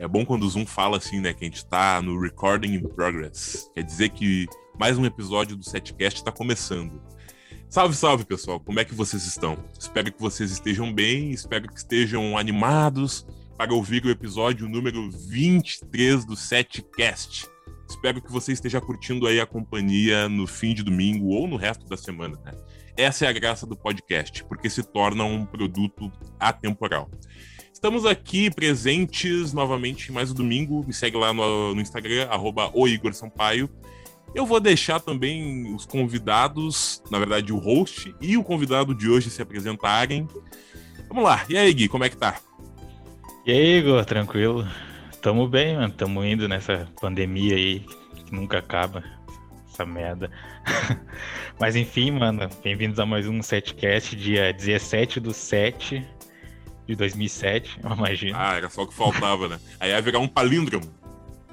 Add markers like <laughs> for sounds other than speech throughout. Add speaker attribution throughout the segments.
Speaker 1: É bom quando o Zoom fala assim, né? Que a gente tá no recording in progress. Quer dizer que mais um episódio do Setcast está começando. Salve, salve, pessoal. Como é que vocês estão? Espero que vocês estejam bem, espero que estejam animados para ouvir o episódio número 23 do Setcast. Espero que você esteja curtindo aí a companhia no fim de domingo ou no resto da semana, né? Essa é a graça do podcast, porque se torna um produto atemporal. Estamos aqui presentes novamente mais um domingo. Me segue lá no, no Instagram, arroba Igor Sampaio. Eu vou deixar também os convidados, na verdade o host e o convidado de hoje se apresentarem. Vamos lá. E aí, Gui, como é que tá?
Speaker 2: E aí, Igor, tranquilo? Tamo bem, mano. Tamo indo nessa pandemia aí que nunca acaba. Essa merda. <laughs> Mas enfim, mano, bem-vindos a mais um setcast, dia 17 do 7 de 2007, eu imagino.
Speaker 1: Ah, era só o que faltava, né? Aí ia virar um palíndromo.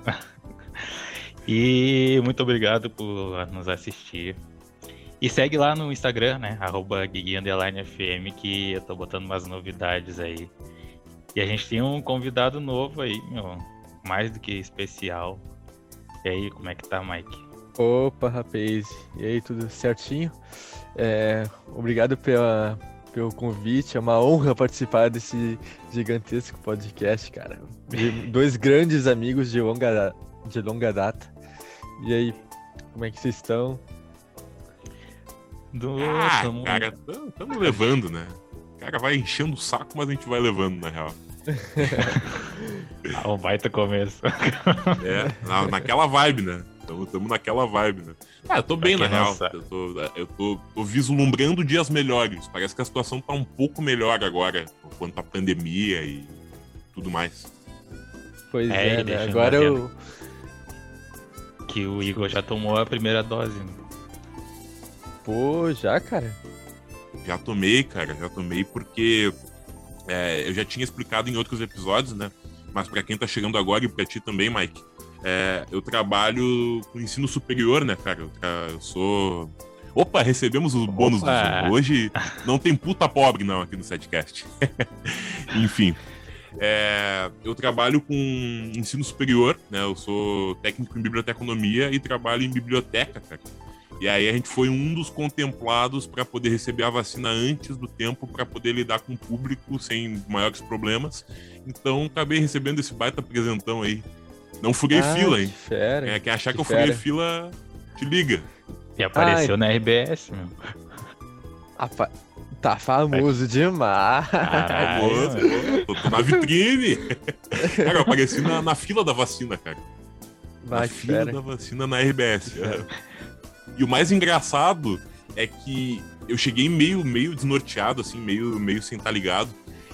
Speaker 1: <laughs>
Speaker 2: e muito obrigado por nos assistir. E segue lá no Instagram, né? Arroba FM, que eu tô botando umas novidades aí. E a gente tem um convidado novo aí, meu, mais do que especial. E aí, como é que tá, Mike?
Speaker 3: Opa, rapaz. E aí, tudo certinho? É, obrigado pela, pelo convite. É uma honra participar desse gigantesco podcast, cara. De <laughs> dois grandes amigos de longa, de longa data. E aí, como é que vocês estão?
Speaker 1: Do... Ah, tamo... cara, estamos levando, né? O cara vai enchendo o saco, mas a gente vai levando, na real. <laughs>
Speaker 2: ah, um baita começo.
Speaker 1: é, na, naquela vibe, né? Estamos naquela vibe, né? Ah, eu tô bem, na real. Eu, tô, eu tô, tô, vislumbrando dias melhores. Parece que a situação tá um pouco melhor agora, quanto à pandemia e tudo mais.
Speaker 3: Pois é, é né? agora eu.
Speaker 2: Que o Igor já tomou a primeira dose. Né?
Speaker 3: Pô, já, cara?
Speaker 1: Já tomei, cara, já tomei porque é, eu já tinha explicado em outros episódios, né? Mas para quem tá chegando agora e pra ti também, Mike, é, eu trabalho com ensino superior, né, cara? Eu, eu sou. Opa, recebemos os bônus do Zoom. Hoje <laughs> não tem puta pobre, não, aqui no Setcast. <laughs> Enfim. É, eu trabalho com ensino superior, né? Eu sou técnico em biblioteconomia e trabalho em biblioteca, cara. E aí a gente foi um dos contemplados para poder receber a vacina antes do tempo para poder lidar com o público sem maiores problemas. Então acabei recebendo esse baita presentão aí não furei ah, fila, hein? Fera, é, quem achar que, que eu furei fila, te liga.
Speaker 2: E apareceu Ai. na RBS, meu.
Speaker 3: Apa... Tá famoso é. demais.
Speaker 1: Famoso. Tô, tô, na vitrine. <laughs> cara, eu apareci na, na, fila da vacina, cara. Vai, na fila fera. da vacina na RBS. E o mais engraçado é que eu cheguei meio, meio desnorteado, assim, meio, meio sem estar tá ligado.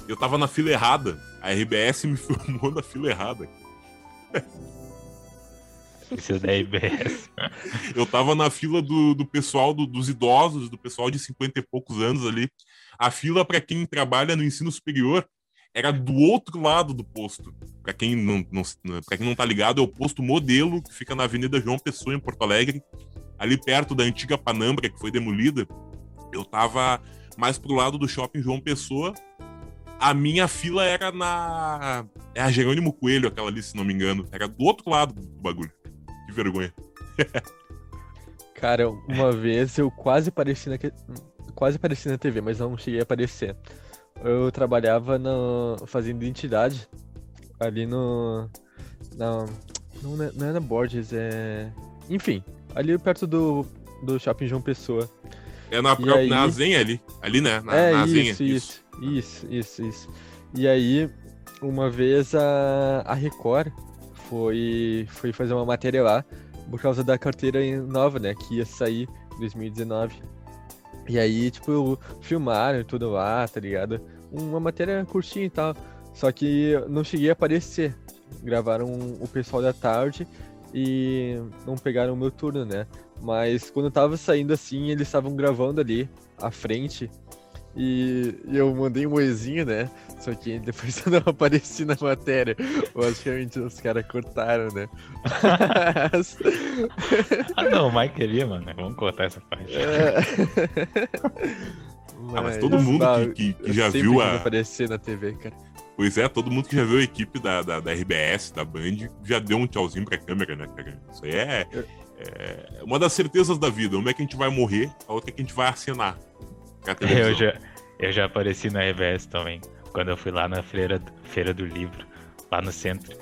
Speaker 1: Eu tava na fila errada. A RBS me <laughs> filmou na fila errada.
Speaker 2: Da RBS.
Speaker 1: Eu tava na fila do, do pessoal, do, dos idosos, do pessoal de 50 e poucos anos ali. A fila para quem trabalha no ensino superior era do outro lado do posto. Para quem não, não, quem não tá ligado, é o posto modelo que fica na Avenida João Pessoa, em Porto Alegre, ali perto da antiga Panambra, que foi demolida. Eu tava mais pro lado do shopping João Pessoa, a minha fila era na. É a Jerônimo Coelho, aquela ali, se não me engano. Era do outro lado do bagulho. Que vergonha. <laughs>
Speaker 3: Cara, uma vez eu quase apareci na, quase apareci na TV, mas não cheguei a aparecer. Eu trabalhava no... fazendo identidade ali no. Na... Não, é, não é na Borges, é. Enfim, ali perto do, do Shopping João Pessoa.
Speaker 1: É na própria aí... na Zenha ali. Ali, né? Na,
Speaker 3: é,
Speaker 1: na
Speaker 3: isso, isso, isso. Isso, isso, isso. E aí, uma vez a, a Record foi, foi fazer uma matéria lá por causa da carteira nova, né? Que ia sair em 2019. E aí, tipo, filmaram tudo lá, tá ligado? Uma matéria curtinha e tal. Só que não cheguei a aparecer. Gravaram o pessoal da tarde e não pegaram o meu turno, né? Mas quando eu tava saindo assim, eles estavam gravando ali à frente e, eu mandei um oizinho, né? Só que <laughs> depois eu não apareci na matéria. Basicamente os caras cortaram, né?
Speaker 2: ah não, o Mike queria, mano. Vamos cortar essa parte. É...
Speaker 1: Mas, <laughs> ah, mas todo mundo que, que, que já viu a.
Speaker 3: aparecer na TV, cara.
Speaker 1: Pois é, todo mundo que já viu a equipe da, da, da RBS, da Band, já deu um tchauzinho pra câmera, né, cara? Isso aí é, é uma das certezas da vida. Uma é que a gente vai morrer, a outra é que a gente vai acenar. <laughs>
Speaker 2: Eu já, eu já apareci na RBS também, quando eu fui lá na feira, feira do livro, lá no centro.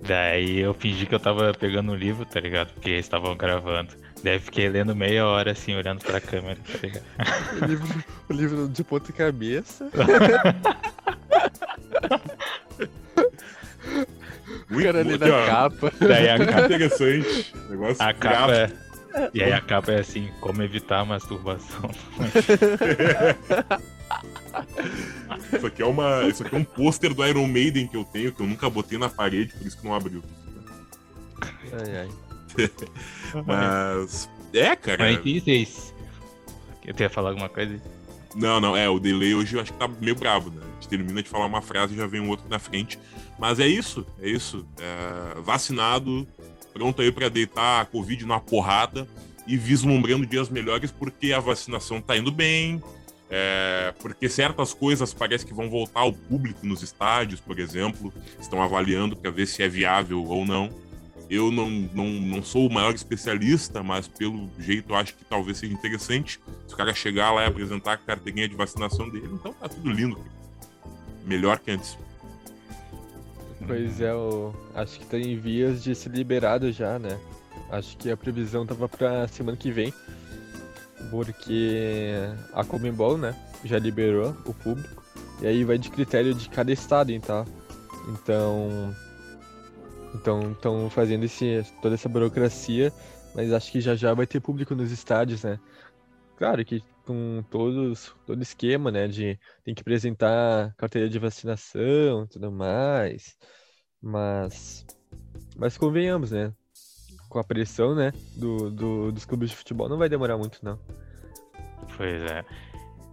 Speaker 2: Daí eu fingi que eu tava pegando um livro, tá ligado? Porque eles estavam gravando. Daí fiquei lendo meia hora assim, olhando pra câmera, tá ligado? <laughs>
Speaker 3: o, livro, o livro de ponta cabeça. <laughs> o cara ali na capa.
Speaker 2: Daí a capa.
Speaker 1: Interessante. Negócio
Speaker 2: a capa é... E aí a capa é assim, como evitar a masturbação. <laughs>
Speaker 1: Isso aqui é uma. Isso aqui é um pôster do Iron Maiden que eu tenho, que eu nunca botei na parede, por isso que não abriu.
Speaker 3: Ai, ai. <laughs>
Speaker 1: Mas. É, cara.
Speaker 2: Mas vocês. Eu ia falar alguma coisa?
Speaker 1: Não, não, é, o delay hoje eu acho que tá meio bravo, né? A gente termina de falar uma frase e já vem um outro na frente. Mas é isso, é isso. É, vacinado, pronto aí para deitar a Covid na porrada e vislumbrando dias melhores porque a vacinação tá indo bem, é, porque certas coisas parece que vão voltar ao público nos estádios, por exemplo, estão avaliando para ver se é viável ou não. Eu não, não, não sou o maior especialista, mas pelo jeito acho que talvez seja interessante se o cara chegar lá e apresentar a carteirinha de vacinação dele. Então tá tudo lindo. Melhor que antes.
Speaker 3: Pois é, eu acho que tá em vias de ser liberado já, né? Acho que a previsão tava pra semana que vem. Porque a Comembol, né, já liberou o público. E aí vai de critério de cada estado, então. Então, então estão fazendo esse, toda essa burocracia, mas acho que já já vai ter público nos estádios, né? Claro que com todos, todo esquema, né? De tem que apresentar carteira de vacinação e tudo mais. Mas, mas convenhamos, né? Com a pressão, né? Do, do, dos clubes de futebol não vai demorar muito, não.
Speaker 2: Pois é.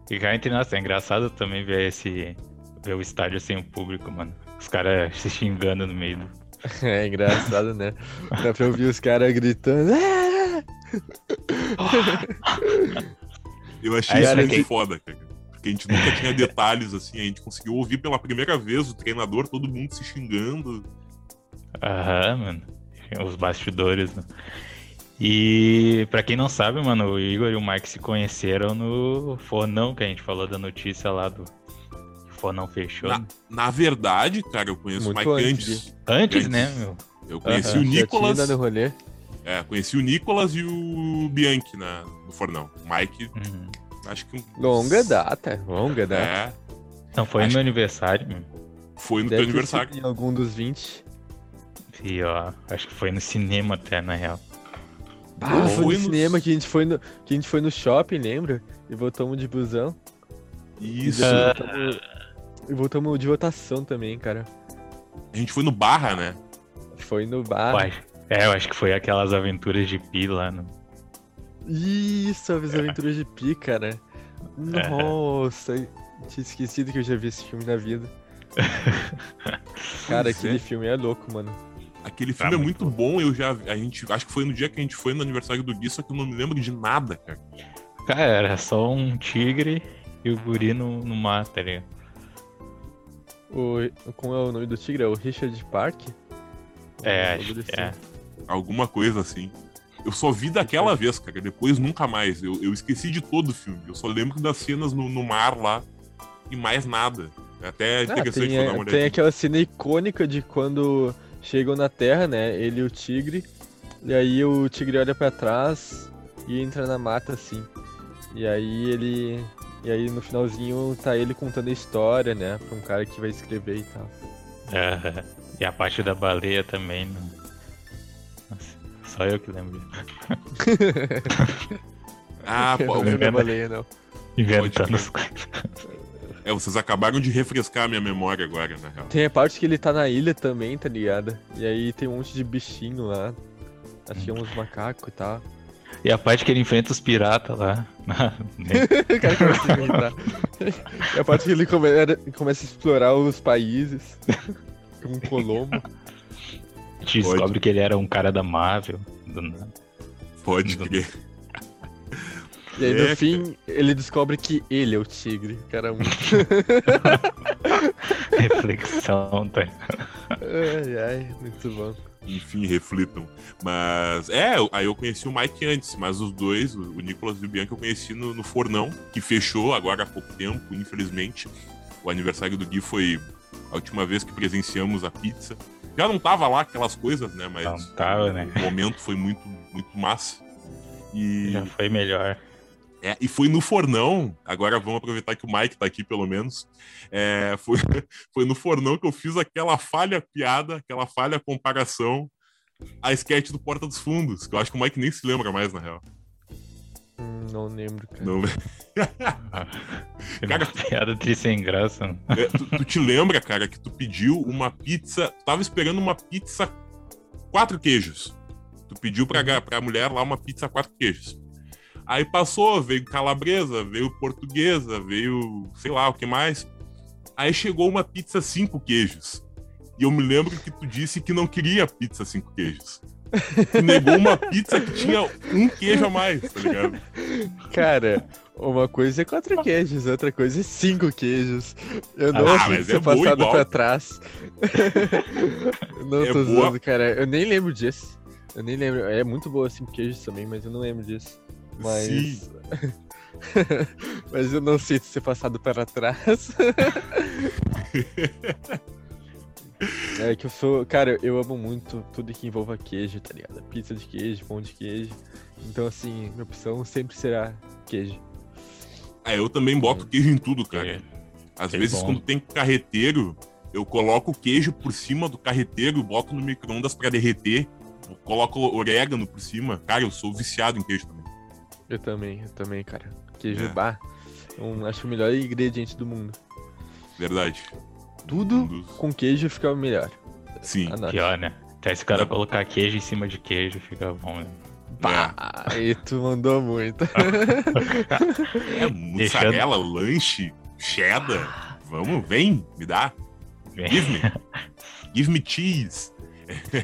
Speaker 2: E cá entre nós, é engraçado também ver esse. ver o estádio sem o público, mano. Os caras <laughs> se xingando no meio do <laughs>
Speaker 3: É engraçado, né? Dá pra ouvir os caras gritando. <laughs>
Speaker 1: Eu achei isso muito foda, cara. Porque a gente nunca tinha <laughs> detalhes assim, a gente conseguiu ouvir pela primeira vez o treinador, todo mundo se xingando.
Speaker 2: Aham, mano. Os bastidores, né? E para quem não sabe, mano, o Igor e o Mike se conheceram no Fornão, que a gente falou da notícia lá do não fechou.
Speaker 1: Na, na, verdade, cara, eu conheço o Mike
Speaker 2: antes. Antes, antes, né, meu?
Speaker 1: Eu conheci o Nicolas.
Speaker 3: No.
Speaker 1: É, conheci o Nicolas e o Bianchi na, no Fornão. O Mike, uhum. acho que.
Speaker 3: Longa data, longa data.
Speaker 2: É. Não, foi acho... no meu aniversário, meu.
Speaker 1: Foi no Deve teu aniversário.
Speaker 3: Em algum dos 20.
Speaker 2: E ó, acho que foi no cinema até, na real.
Speaker 3: Ah, foi, foi no cinema que a gente foi no, que a gente foi no shopping, lembra? E voltamos de busão.
Speaker 1: Isso.
Speaker 3: Uh, e voltamos de votação também, cara.
Speaker 1: A gente foi no Barra, né?
Speaker 3: Foi no Barra.
Speaker 2: É, eu acho que foi aquelas aventuras de Pi lá no.
Speaker 3: Isso, as aventuras de Pi, cara. Nossa, tinha esquecido que eu já vi esse filme na vida. cara, aquele é. filme é louco, mano.
Speaker 1: Aquele filme tá é muito bom. bom, eu já. A gente. Acho que foi no dia que a gente foi no aniversário do Gui, só que eu não me lembro de nada, cara.
Speaker 2: Cara, era só um tigre e o guri no, no mar, tá ligado?
Speaker 3: O, como é o nome do tigre? É o Richard Park?
Speaker 2: É, acho que é.
Speaker 1: Alguma coisa assim. Eu só vi daquela vez, cara. Depois nunca mais. Eu, eu esqueci de todo o filme. Eu só lembro das cenas no, no mar lá e mais nada. É até ah, interessante
Speaker 3: tem,
Speaker 1: dar uma
Speaker 3: Tem aquela cena icônica de quando chegam na Terra, né? Ele e o tigre. E aí o tigre olha para trás e entra na mata assim. E aí ele e aí no finalzinho tá ele contando a história, né? Pra um cara que vai escrever e tal.
Speaker 2: É, e a parte da baleia também. Não... Só eu que lembro. <laughs>
Speaker 1: ah, pô,
Speaker 3: não lembro da baleia, não.
Speaker 2: Inventando as
Speaker 1: coisas. É, vocês acabaram de refrescar a minha memória agora, na real.
Speaker 3: Tem a parte que ele tá na ilha também, tá ligado? E aí tem um monte de bichinho lá. Acho que é uns macacos e tal.
Speaker 2: E a parte que ele enfrenta os piratas lá. <laughs> <laughs>
Speaker 3: o cara começa a. E a parte que ele come... começa a explorar os países. Como um Colombo.
Speaker 2: Descobre que ele era um cara da Marvel. Do...
Speaker 1: Pode crer. <laughs>
Speaker 3: E aí, no é, fim, ele descobre que ele é o tigre. Cara, muito. <laughs>
Speaker 2: Reflexão, tá?
Speaker 3: Ai, ai, muito bom.
Speaker 1: Enfim, reflitam. Mas é, aí eu conheci o Mike antes, mas os dois, o o Nicolas e o Bianca, eu conheci no, no Fornão, que fechou agora há pouco tempo, infelizmente. O aniversário do Gui foi a última vez que presenciamos a pizza. Já não tava lá aquelas coisas, né? Mas
Speaker 2: Não tava, né?
Speaker 1: o momento foi muito, muito massa. E,
Speaker 2: Já foi melhor.
Speaker 1: é, e foi no Fornão, agora vamos aproveitar que o Mike tá aqui pelo menos. É, foi, <laughs> foi no Fornão que eu fiz aquela falha piada, aquela falha comparação a sketch do Porta dos Fundos, que eu acho que o Mike nem se lembra mais, na real.
Speaker 3: Hum, Não lembro, cara.
Speaker 1: Não, <laughs> Cara-
Speaker 2: piada triste sem graça.
Speaker 1: É, tu, tu te lembra, cara, que tu pediu uma pizza. Tu tava esperando uma pizza quatro queijos. Tu pediu pra, pra mulher lá uma pizza quatro queijos. Aí passou, veio calabresa, veio portuguesa, veio sei lá o que mais. Aí chegou uma pizza cinco queijos. E eu me lembro que tu disse que não queria pizza cinco queijos. Tu negou uma pizza que tinha um queijo a mais, tá ligado?
Speaker 3: Cara, uma coisa é quatro queijos, outra coisa é cinco queijos. Eu não
Speaker 1: Ah, mas
Speaker 3: ser
Speaker 1: é
Speaker 3: passado
Speaker 1: igual.
Speaker 3: pra trás. <laughs> não
Speaker 1: É
Speaker 3: tô
Speaker 1: boa.
Speaker 3: zoando, cara. Eu nem lembro disso. Eu nem lembro. É muito boa cinco queijos também, mas eu não lembro disso. Mas.
Speaker 1: Sim. <laughs>
Speaker 3: mas eu não sei se ser passado para trás. <laughs> é que eu sou. Cara, eu amo muito tudo que envolva queijo, tá ligado? Pizza de queijo, pão de queijo. Então, assim, minha opção sempre será queijo.
Speaker 1: Ah, eu também boto queijo em tudo, cara.
Speaker 2: É.
Speaker 1: Às
Speaker 2: Que
Speaker 1: vezes,
Speaker 2: bom.
Speaker 1: quando tem carreteiro, eu coloco o queijo por cima do carreteiro, boto no micro-ondas pra derreter, coloco orégano por cima. Cara, eu sou viciado em queijo também.
Speaker 3: Eu também, eu também, cara. Queijo
Speaker 1: É.
Speaker 3: bar. Eu acho o melhor ingrediente do mundo.
Speaker 1: Verdade.
Speaker 3: Tudo
Speaker 1: dos-
Speaker 3: com queijo fica o melhor.
Speaker 1: Sim.
Speaker 3: Anote.
Speaker 2: Pior, né? Até esse cara colocar queijo em cima de queijo fica bom, né?
Speaker 3: Pá, aí tu mandou muito. <laughs>
Speaker 1: É, mussarela, lanche, cheddar. Vamos, vem, me dá. Give me. <laughs> Give me cheese.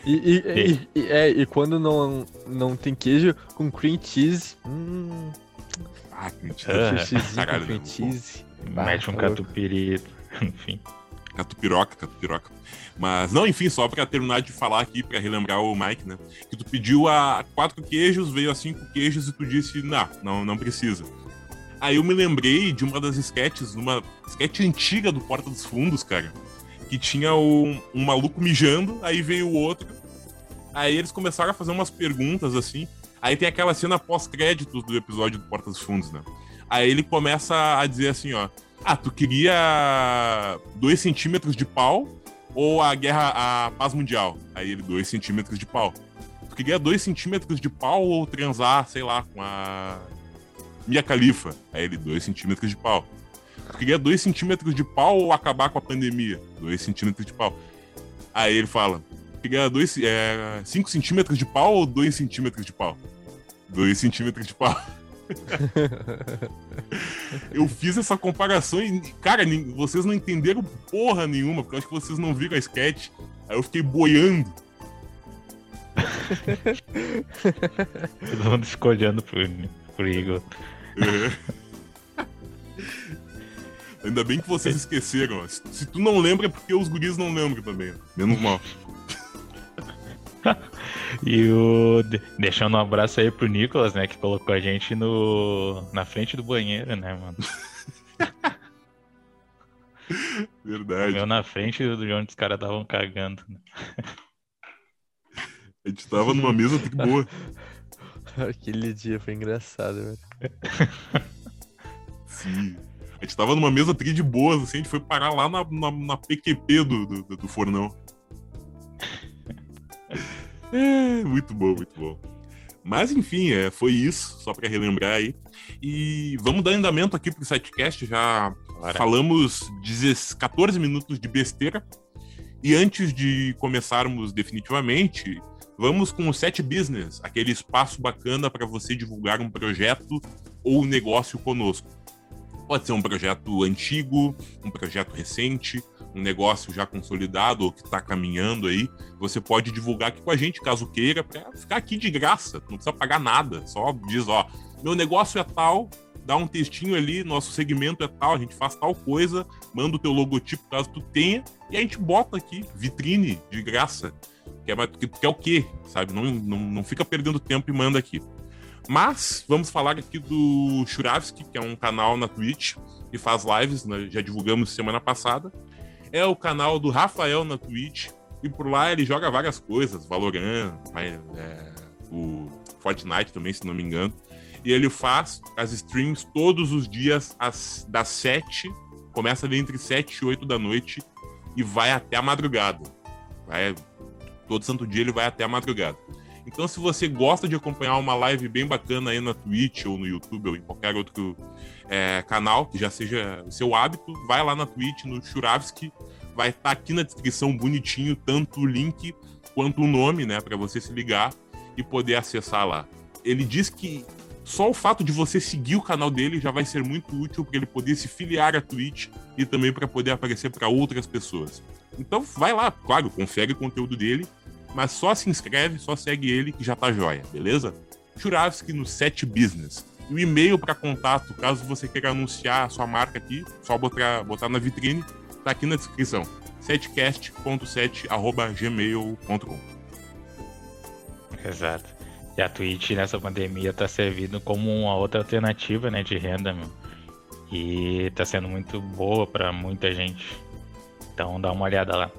Speaker 3: E, e- <laughs> e- e- é, e quando não, não tem queijo com cream cheese. Hum,
Speaker 1: Ah, que mentira.
Speaker 2: Ah,
Speaker 3: cream
Speaker 1: né?
Speaker 3: cheese. Bah,
Speaker 2: Mete um
Speaker 3: tá
Speaker 2: catupiry. Enfim.
Speaker 1: Catupiroca, catupiroca. Mas, não, enfim, só pra terminar de falar aqui, pra relembrar o Mike, né? Que tu pediu a quatro queijos, veio a cinco queijos e tu disse, não, não, não precisa. Aí eu me lembrei de uma das sketches, uma sketch antiga do Porta dos Fundos, cara. Que tinha um, um maluco mijando, aí veio o outro. Aí eles começaram a fazer umas perguntas assim. Aí tem aquela cena pós-créditos do episódio do Porta dos Fundos, né? Aí ele começa a dizer assim, ó. Ah, tu queria dois centímetros de pau ou a guerra, a paz mundial? Aí ele, dois centímetros de pau. Tu queria dois centímetros de pau ou transar, sei lá, com a Mia Khalifa? Aí ele, dois centímetros de pau. Tu queria dois centímetros de pau ou acabar com a pandemia? Dois centímetros de pau. Aí ele fala, queria dois, é, cinco centímetros de pau ou dois centímetros de pau? Dois centímetros de pau. <laughs> Eu fiz essa comparação e, cara, vocês não entenderam porra nenhuma, porque eu acho que vocês não viram a sketch. Aí eu fiquei boiando.
Speaker 2: Todo mundo ficou olhando pro, pro Igor.
Speaker 1: É. <laughs> Ainda bem que vocês esqueceram. Se, se tu não lembra, é porque os guris não lembram também. Menos mal. <laughs>
Speaker 2: E o. de- Deixando um abraço aí pro Nicolas, né? Que colocou a gente no. na frente do banheiro, né, mano? <laughs>
Speaker 1: Verdade.
Speaker 2: Eu na frente de onde os caras estavam cagando. né?
Speaker 1: A gente tava numa mesa de boa. <laughs>
Speaker 3: Aquele dia foi engraçado, velho. <laughs>
Speaker 1: Sim. A gente tava numa mesa tri de boas, assim, a gente foi parar lá na, na, na PQP do, do, do fornão. É, muito bom, muito bom. Mas enfim, é, foi isso, só pra relembrar aí. E vamos dar andamento aqui pro setcast, já falamos 10 14 minutos de besteira. E antes de começarmos definitivamente, vamos com o Set Business, aquele espaço bacana para você divulgar um projeto ou negócio conosco. Pode ser um projeto antigo, um projeto recente, um negócio já consolidado ou que está caminhando aí. Você pode divulgar aqui com a gente, caso queira, para ficar aqui de graça. Não precisa pagar nada. Só diz, ó, meu negócio é tal, dá um textinho ali, nosso segmento é tal, a gente faz tal coisa, manda o teu logotipo caso tu tenha, e a gente bota aqui, vitrine de graça. Que é, que é o quê? Sabe? Não, não, não fica perdendo tempo e manda aqui. Mas vamos falar aqui do Churavski, que é um canal na Twitch que faz lives, né? já divulgamos semana passada. É o canal do Rafael na Twitch, e por lá ele joga várias coisas, Valorant, é, o Fortnite também, se não me engano. E ele faz as streams todos os dias às, das 7, começa ali entre 7 e 8 da noite e vai até a madrugada. Vai, todo santo dia ele vai até a madrugada. Então, se você gosta de acompanhar uma live bem bacana aí na Twitch ou no YouTube ou em qualquer outro é, canal que já seja o seu hábito, vai lá na Twitch, no Churavski, vai estar tá aqui na descrição bonitinho, tanto o link quanto o nome, né, para você se ligar e poder acessar lá. Ele diz que só o fato de você seguir o canal dele já vai ser muito útil para ele poder se filiar à Twitch e também para poder aparecer para outras pessoas. Então vai lá, claro, confere o conteúdo dele, mas só se inscreve, só segue ele que já tá jóia, beleza? Churavski no Set Business. E o e-mail para contato, caso você queira anunciar a sua marca aqui, só botar, botar na vitrine, tá aqui na descrição. setcast.set@gmail.com.
Speaker 2: Exato. E a Twitch nessa pandemia tá servindo como uma outra alternativa, né, de renda, meu. E tá sendo muito boa para muita gente. Então dá uma olhada lá.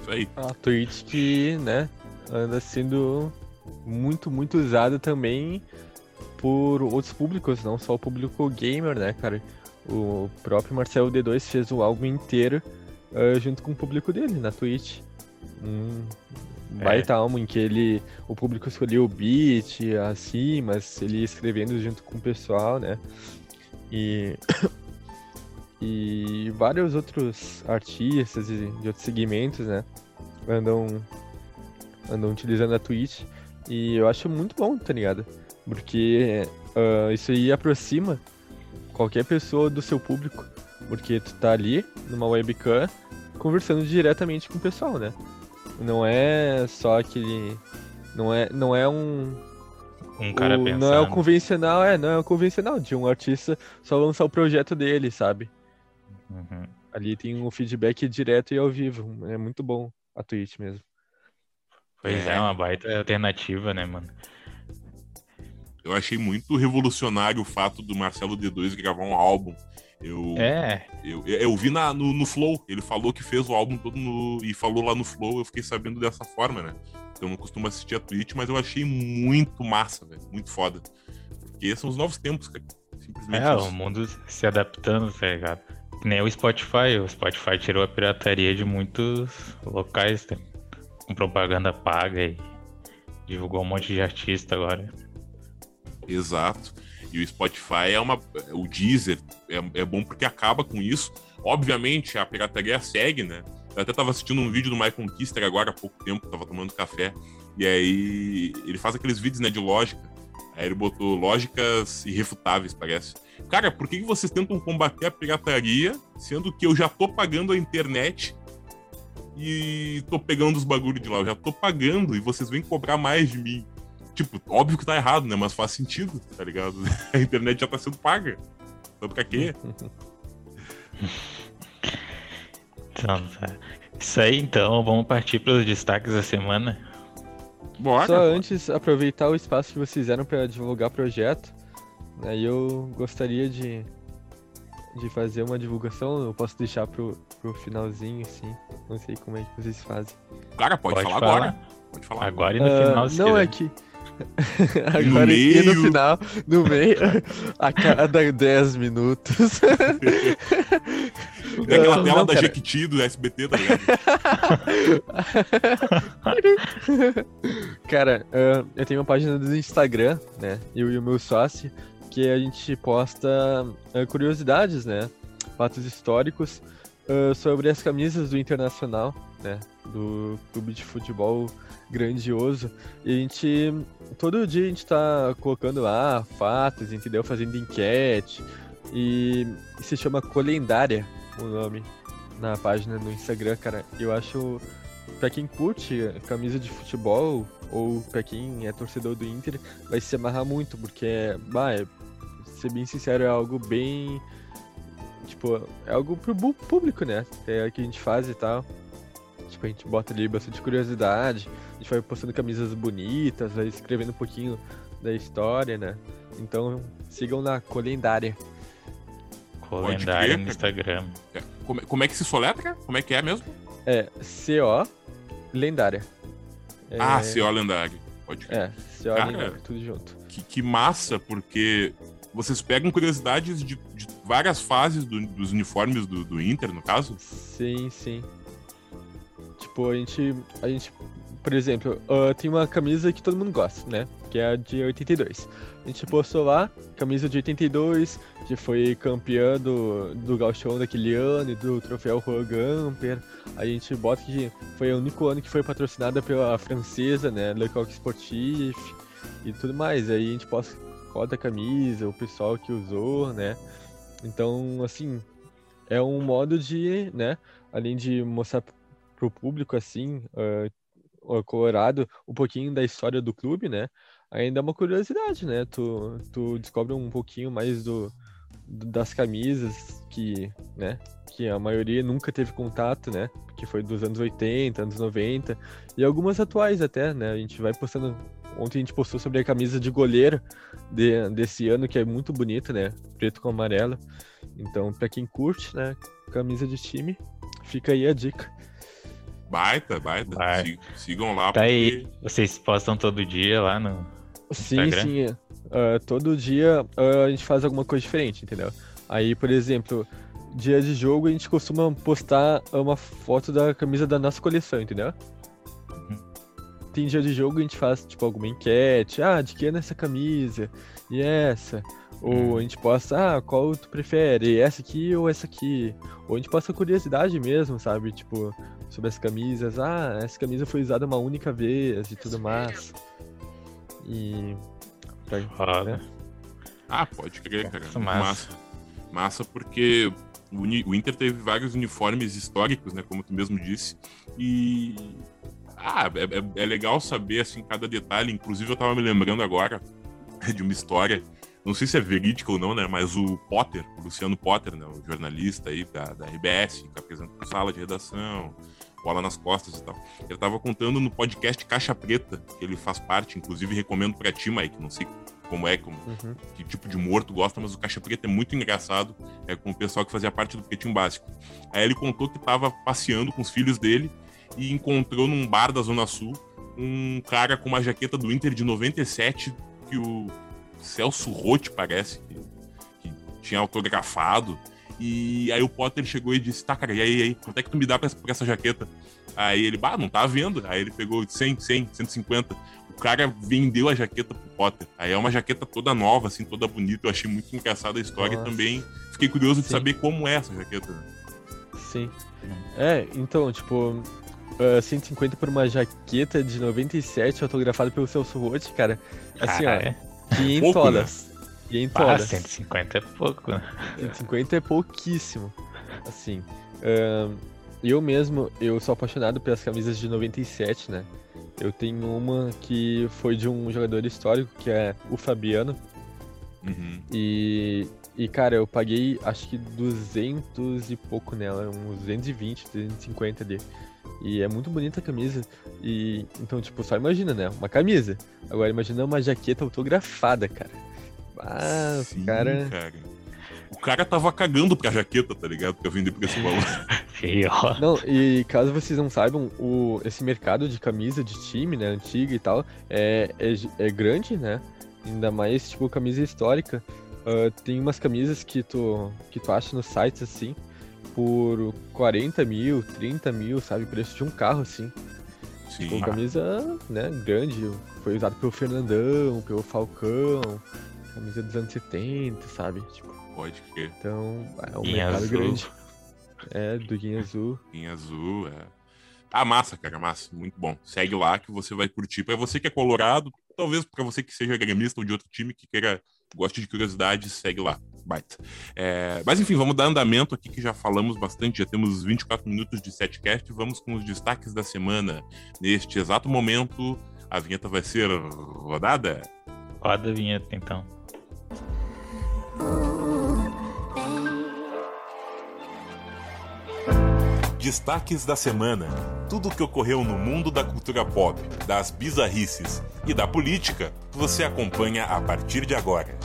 Speaker 3: Isso aí. A Twitch que, né, anda sendo muito, muito usada também por outros públicos, não só o público gamer, né, cara? O próprio Marcelo D2 fez o álbum inteiro uh, junto com o público dele na Twitch. Baita é. álbum em que ele, o público escolheu o beat, assim, mas ele escrevendo junto com o pessoal, né? E, <coughs> e vários outros artistas de, de outros segmentos, né? Andam, andam utilizando a Twitch. E eu acho muito bom, tá ligado? Porque uh, isso aí aproxima qualquer pessoa do seu público. Porque tu tá ali numa webcam conversando diretamente com o pessoal, né? Não é só aquele. Não é, não é um.
Speaker 2: Um cara o,
Speaker 3: Não é o convencional, é, não é o convencional de um artista só lançar o projeto dele, sabe? Uhum. Ali tem um feedback direto e ao vivo. É muito bom a Twitch mesmo.
Speaker 2: Pois é, é uma baita alternativa, né, mano?
Speaker 1: Eu achei muito revolucionário o fato do Marcelo D2 gravar um álbum eu, é. Eu, eu vi na, no, no, Flow, ele falou que fez o álbum todo no, e falou lá no Flow, eu fiquei sabendo dessa forma, né? Eu não costumo assistir a Twitch, mas eu achei muito massa, velho. Muito foda. Porque são os novos tempos, cara.
Speaker 2: Simplesmente é, isso. o mundo se adaptando, tá ligado? Nem o Spotify. O Spotify tirou a pirataria de muitos locais, tá? Com propaganda paga e divulgou um monte de artista agora.
Speaker 1: Exato. E o Spotify é uma. O Deezer é, é bom porque acaba com isso. Obviamente, a pirataria segue, né? Eu até tava assistindo um vídeo do Michael Kister agora há pouco tempo, tava tomando café. E aí ele faz aqueles vídeos, né, de lógica. Aí ele botou lógicas irrefutáveis, parece. Cara, por que vocês tentam combater a pirataria, sendo que eu já tô pagando a internet e tô pegando os bagulhos de lá? Eu já tô pagando e vocês vêm cobrar mais de mim. Tipo, óbvio que tá errado, né? Mas faz sentido, tá ligado? <laughs> A internet já tá sendo paga. Então pra quê? <laughs>
Speaker 2: então, tá. Isso aí então, vamos partir para os destaques da semana.
Speaker 3: Bora. Só antes, aproveitar o espaço que vocês fizeram para divulgar o projeto. Aí eu gostaria de, de fazer uma divulgação, eu posso deixar pro, pro finalzinho, assim. Não sei como é que vocês fazem.
Speaker 1: Cara, pode, pode falar, falar, agora. Pode falar
Speaker 2: agora. e no uh, final, se
Speaker 3: Não, quiser. é que <laughs> Agora no meio... no final, no meio, a cada 10 minutos.
Speaker 1: É aquela tela não, da cara. Jequiti do SBT, tá ligado? <laughs>
Speaker 3: cara, uh, eu tenho uma página do Instagram, né? Eu e o meu sócio, que a gente posta uh, curiosidades, né? Fatos históricos uh, sobre as camisas do Internacional, né? Do clube de futebol grandioso. E a gente. Todo dia a gente tá colocando lá fatos, entendeu? Fazendo enquete. E, se chama Colendária o nome na página do Instagram, cara. Eu acho. Pra quem curte camisa de futebol, ou pra quem é torcedor do Inter, vai se amarrar muito, porque, bah, é, ser bem sincero, é algo bem. Tipo, é algo pro público, né? É o que a gente faz e tal. Tipo, a gente bota ali bastante curiosidade, a gente vai postando camisas bonitas, vai escrevendo um pouquinho da história, né? Então sigam na Colendária.
Speaker 2: Colendária no Instagram.
Speaker 1: É, como, como, é que se soletra? Como é que é mesmo?
Speaker 3: É CO Lendária.
Speaker 1: É... Ah, CO Lendária. Pode crer.
Speaker 3: É, CO Cara, Lendária, tudo junto.
Speaker 1: Que, que massa, porque vocês pegam curiosidades de, de várias fases do, dos uniformes do, do Inter, no caso?
Speaker 3: Sim, sim. Tipo, a gente, a gente por exemplo, uh, tem uma camisa que todo mundo gosta, né? Que é a de 82. A gente postou lá, camisa de 82, que foi campeã do, do Gauchão daquele ano e do troféu Juan Gamper. A gente bota que foi o único ano que foi patrocinada pela francesa, né? Le Coq Sportif e tudo mais. Aí a gente posta foto da camisa, o pessoal que usou, né? Então, assim, é um modo de, né? Além de mostrar pro público, assim, uh, Colorado um pouquinho da história do clube, né? Ainda é uma curiosidade, né? Tu, tu descobre um pouquinho mais do, do, das camisas que, né? Que a maioria nunca teve contato, né? Que foi dos anos 80, anos 90 e algumas atuais até, né? A gente vai postando. Ontem a gente postou sobre a camisa de goleiro de, desse ano, que é muito bonita, né? Preto com amarelo. Então, para quem curte, né? Camisa de time, fica aí a dica.
Speaker 1: Baita, baita. baita. Sigam lá.
Speaker 2: Tá porque... aí. Vocês postam todo dia lá no.
Speaker 3: Sim,
Speaker 2: Instagram?
Speaker 3: sim. Uh, todo dia uh, a gente faz alguma coisa diferente, entendeu? Aí, por exemplo, dia de jogo a gente costuma postar uma foto da camisa da nossa coleção, entendeu? Tem dia de jogo a gente faz, tipo, alguma enquete. Ah, de que é nessa camisa? E essa? Ou uhum. a gente posta, ah, qual tu prefere? Essa aqui ou essa aqui? Ou a gente posta curiosidade mesmo, sabe? Tipo, sobre as camisas. Ah, essa camisa foi usada uma única vez e tudo mais. E.
Speaker 2: Pra, né?
Speaker 1: Ah, pode crer, cara. Massa. massa. Massa porque o Inter teve vários uniformes históricos, né? Como tu mesmo disse. E. Ah, é, é, é legal saber, assim, cada detalhe. Inclusive, eu tava me lembrando agora <laughs> de uma história não sei se é verídica ou não, né? Mas o Potter, o Luciano Potter, né? O jornalista aí da, da RBS, que apresenta sala de redação, bola nas costas e tal. Ele tava contando no podcast Caixa Preta, que ele faz parte, inclusive recomendo pra ti, Mike, não sei como é, como, uhum. que tipo de humor tu gosta, mas o Caixa Preta é muito engraçado, é com o pessoal que fazia parte do Pretinho Básico. Aí ele contou que tava passeando com os filhos dele e encontrou num bar da Zona Sul um cara com uma jaqueta do Inter de 97 que o Celso Rotti, parece, que, que tinha autografado. E aí o Potter chegou e disse: Tá, cara, e aí, aí quanto é que tu me dá pra, por essa jaqueta? Aí ele, bah, não tá vendo. Aí ele pegou 100, 100, 150. O cara vendeu a jaqueta pro Potter. Aí é uma jaqueta toda nova, assim, toda bonita. Eu achei muito engraçada a história Nossa. e também fiquei curioso de Sim. saber como é essa jaqueta.
Speaker 3: Sim. É, então, tipo, uh, 150 por uma jaqueta de 97 autografada pelo Celso Rotti, cara. Assim, ah, ó. É? 500 dólares. 500
Speaker 2: dólares. 150 é pouco, né?
Speaker 3: 150 é pouquíssimo. Assim, uh, eu mesmo, eu sou apaixonado pelas camisas de 97, né? Eu tenho uma que foi de um jogador histórico, que é o Fabiano. Uhum. E, e, cara, eu paguei acho que 200 e pouco nela, uns 220, 250 ali. E é muito bonita a camisa. E então, tipo, só imagina, né? Uma camisa. Agora imagina uma jaqueta autografada, cara. Ah, Sim, cara... cara.
Speaker 1: O cara tava cagando pra jaqueta, tá ligado? Pra vender por esse <laughs> valor.
Speaker 3: não, e caso vocês não saibam, o, esse mercado de camisa de time, né, antiga e tal, é, é, é grande, né? Ainda mais, tipo, camisa histórica. Uh, tem umas camisas que tu, que tu acha nos sites, assim, por 40 mil, 30 mil, sabe? Preço de um carro, assim. Sim. Tipo, camisa, né, grande. Foi usado pelo Fernandão, pelo Falcão. Camisa dos anos 70, sabe? Tipo,
Speaker 1: Pode crer.
Speaker 3: Então, é um Guinha mercado azul. grande. É, do Guinha Azul.
Speaker 1: Guinha Azul, é. Ah, massa, cara, massa. Muito bom. Segue lá que você vai curtir. Pra você que é colorado, talvez pra você que seja gremista ou de outro time que queira, goste de curiosidade, segue lá baita. É, mas enfim, vamos dar andamento aqui que já falamos bastante, já temos 24 minutos de setcast. Vamos com os destaques da semana. Neste exato momento, A vinheta vai ser rodada?
Speaker 2: Roda a vinheta então.
Speaker 1: Destaques da semana. Tudo o que ocorreu no mundo da cultura pop, das bizarrices e da política, você acompanha a partir de agora.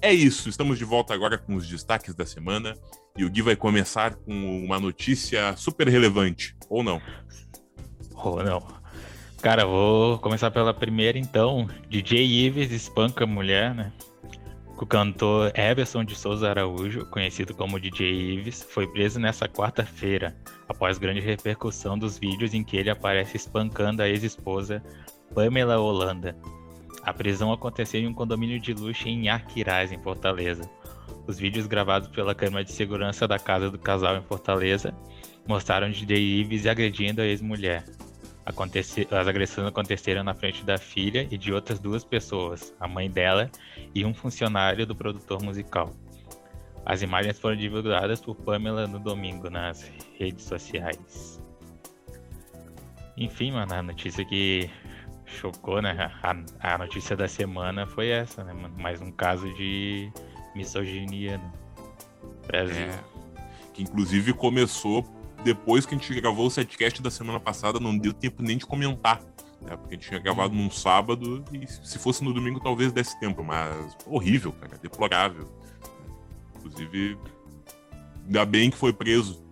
Speaker 1: É isso, estamos de volta agora com os destaques da semana e o Gui vai começar com uma notícia super relevante, ou não?
Speaker 2: Ou não. Cara, vou começar pela primeira então. DJ Ives espanca mulher, né? O cantor Everson de Souza Araújo, conhecido como DJ Ives, foi preso nessa quarta-feira, após grande repercussão dos vídeos em que ele aparece espancando a ex-esposa Pamela Holanda. A prisão aconteceu em um condomínio de luxo em Arquiraz, em Fortaleza. Os vídeos gravados pela câmera de segurança da casa do casal em Fortaleza mostraram DJ Ives agredindo a ex-mulher. As agressões aconteceram na frente da filha e de outras duas pessoas, a mãe dela e um funcionário do produtor musical. As imagens foram divulgadas por Pamela no domingo nas redes sociais. Enfim, mano, a notícia que chocou, né? A, a notícia da semana foi essa, né, mano? Mais um caso de misoginia no Brasil. É,
Speaker 1: que inclusive começou depois que a gente gravou o setcast da semana passada, não deu tempo nem de comentar. Né? Porque a gente tinha gravado num sábado e se fosse no domingo talvez desse tempo, mas horrível, cara, deplorável. Inclusive, ainda bem que foi preso.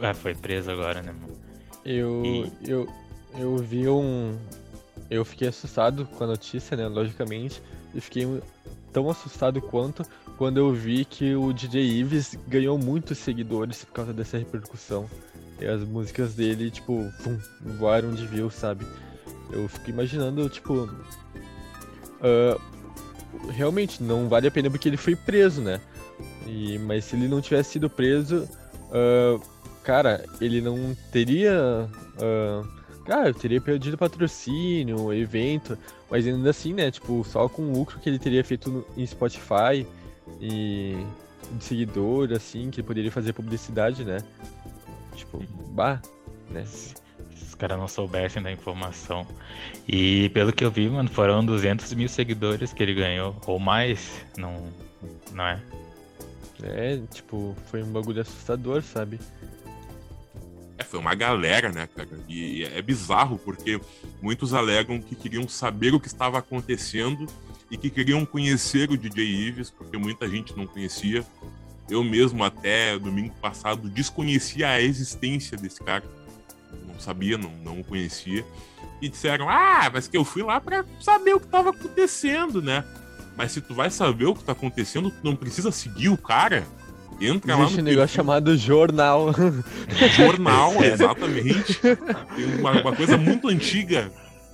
Speaker 2: Ah, foi preso agora, né, mano?
Speaker 3: Eu, e... eu, eu vi um. Eu fiquei assustado com a notícia, né? Logicamente. E fiquei tão assustado quanto quando eu vi que o DJ Ives ganhou muitos seguidores por causa dessa repercussão. E as músicas dele, tipo, vum, voaram de views, sabe? Eu fico imaginando, tipo. Uh, realmente, não vale a pena porque ele foi preso, né? E, mas se ele não tivesse sido preso, uh, cara, ele não teria. Uh, Cara, eu teria perdido patrocínio, evento, mas ainda assim, né? Tipo, só com o lucro que ele teria feito no, em Spotify e de seguidor, assim, que ele poderia fazer publicidade, né? Tipo, bah, né?
Speaker 2: Se os caras não soubessem da informação. E pelo que eu vi, mano, foram 200 mil seguidores que ele ganhou, ou mais, não, não é?
Speaker 3: É, tipo, foi um bagulho assustador, sabe?
Speaker 1: É, foi uma galera, né, cara? E é bizarro porque muitos alegam que queriam saber o que estava acontecendo e que queriam conhecer o DJ Ives, porque muita gente não conhecia. Eu mesmo, até domingo passado, desconhecia a existência desse cara. Não sabia, não, não o conhecia. E disseram: Ah, mas que eu fui lá para saber o que estava acontecendo, né? Mas se tu vai saber o que está acontecendo, tu não precisa seguir o cara. Entra
Speaker 3: Existe lá no um negócio chamado jornal.
Speaker 1: Jornal, <laughs> exatamente. Tem uma, uma, coisa muito antiga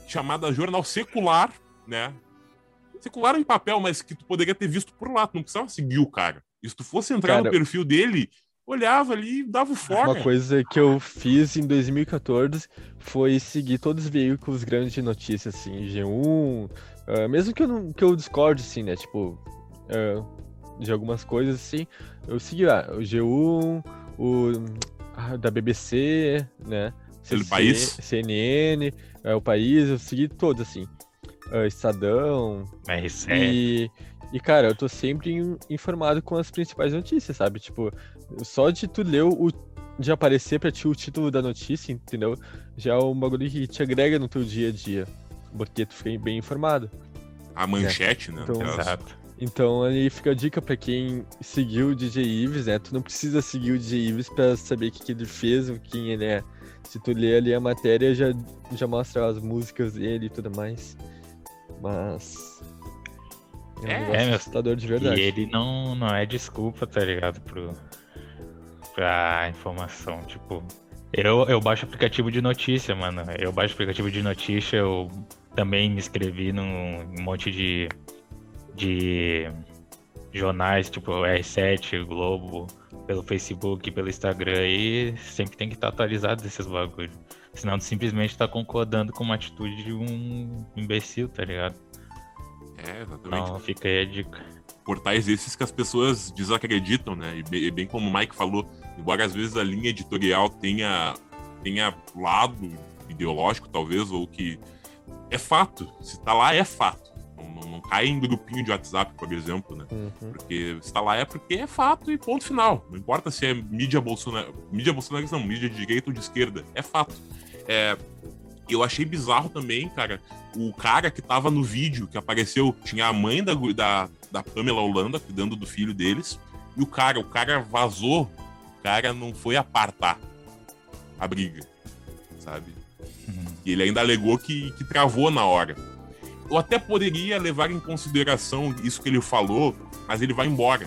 Speaker 1: chamada jornal secular, né? Secular em papel, mas que tu poderia ter visto por lá. Tu não precisava seguir o cara. E se tu fosse entrar cara, no perfil dele, olhava ali e dava fora.
Speaker 3: Uma coisa que eu fiz em 2014 foi seguir todos os veículos grandes de notícias, assim, G1, uh, ah, mesmo que eu, não, que eu discorde, assim, né? Tipo, uh, de algumas coisas, assim. Eu segui lá, o G1, o ah, da BBC, né?
Speaker 1: CC, país?
Speaker 3: CNN, é, o país, eu segui todos, assim. Uh, Estadão.
Speaker 2: R7.
Speaker 3: E, e, cara, eu tô sempre informado com as principais notícias, sabe? Tipo, só de tu ler o. de aparecer pra ti o título da notícia, entendeu? Já é um bagulho que te agrega no teu dia a dia. Porque tu fica bem informado.
Speaker 1: A manchete, né?
Speaker 3: Então, Exato. Então aí fica a dica para quem seguiu o DJ Ives, né? Tu não precisa seguir o DJ Ives para saber o que, que ele fez, quem ele é. Se tu ler ali a matéria, já, já mostra as músicas dele e tudo mais. Mas.
Speaker 2: É, um é, é assustador de verdade. E ele não, não é desculpa, tá ligado? Pro, pra informação. Tipo, eu, eu baixo aplicativo de notícia, mano. Eu baixo aplicativo de notícia, eu também me inscrevi num monte de de jornais tipo R7, Globo, pelo Facebook, pelo Instagram e sempre tem que estar atualizado desses bagulhos. Senão tu simplesmente tá concordando com uma atitude de um imbecil, tá ligado?
Speaker 1: É, exatamente.
Speaker 2: Então fica aí a dica.
Speaker 1: portais esses que as pessoas desacreditam, né? E bem, bem como o Mike falou, embora às vezes a linha editorial tenha, tenha lado ideológico, talvez, ou que é fato. Se tá lá, é fato. Não, não, não cai em grupinho de WhatsApp, por exemplo, né? Uhum. Porque se tá lá é porque é fato e ponto final. Não importa se é mídia bolsonaro. Mídia bolsonarista, não, mídia de direita ou de esquerda. É fato. É, eu achei bizarro também, cara, o cara que tava no vídeo, que apareceu, tinha a mãe da, da, da Pamela Holanda cuidando do filho deles, e o cara, o cara vazou, o cara não foi apartar a briga, sabe? Uhum. E ele ainda alegou que, que travou na hora. Eu até poderia levar em consideração isso que ele falou, mas ele vai embora.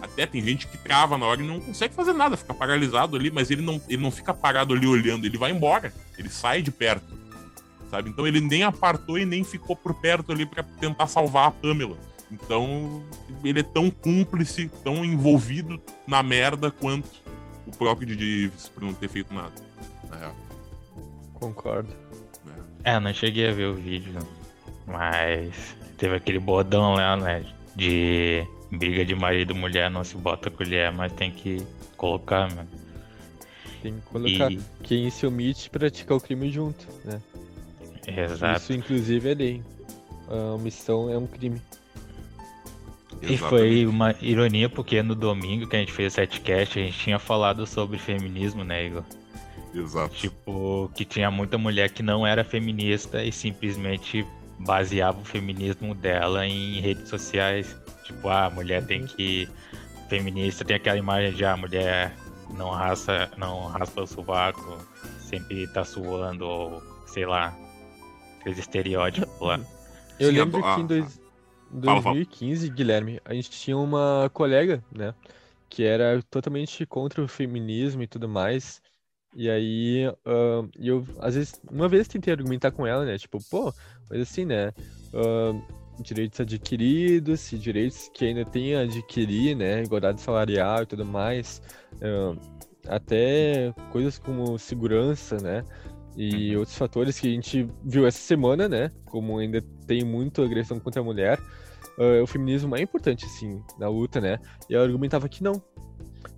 Speaker 1: Até tem gente que trava na hora e não consegue fazer nada, fica paralisado ali, mas ele não, ele não fica parado ali olhando, ele vai embora, ele sai de perto, sabe? Então ele nem apartou e nem ficou por perto ali para tentar salvar a Pamela. Então ele é tão cúmplice, tão envolvido na merda quanto o próprio Didi por não ter feito nada. Na real.
Speaker 3: Concordo.
Speaker 2: É. é, não cheguei a ver o vídeo, mas teve aquele bodão lá, né? De briga de marido e mulher não se bota colher, mas tem que colocar, mano.
Speaker 3: Tem que colocar. E... Quem se omite pratica o crime junto, né?
Speaker 2: Exato.
Speaker 3: Isso, inclusive, é lei. A omissão é um crime.
Speaker 2: E foi uma ironia, porque no domingo que a gente fez o setcast, a gente tinha falado sobre feminismo, né, Igor?
Speaker 1: Exato.
Speaker 2: Tipo, que tinha muita mulher que não era feminista e simplesmente baseava o feminismo dela em redes sociais. Tipo, ah, a mulher tem uhum. que. Feminista tem aquela imagem de ah, a mulher não raspa, não raspa o sovaco, sempre tá suando, ou sei lá. Aqueles estereótipos lá.
Speaker 3: Eu Sim, lembro a... que em dois, 2015, fala, fala. Guilherme, a gente tinha uma colega, né? Que era totalmente contra o feminismo e tudo mais. E aí, uh, eu, às vezes, uma vez tentei argumentar com ela, né? Tipo, pô, mas assim, né? Uh, direitos adquiridos e direitos que ainda tem a adquirir, né? Igualdade salarial e tudo mais. Uh, até coisas como segurança, né? E uhum. outros fatores que a gente viu essa semana, né? Como ainda tem muito agressão contra a mulher. Uh, o feminismo é importante, assim, na luta, né? E ela argumentava que não,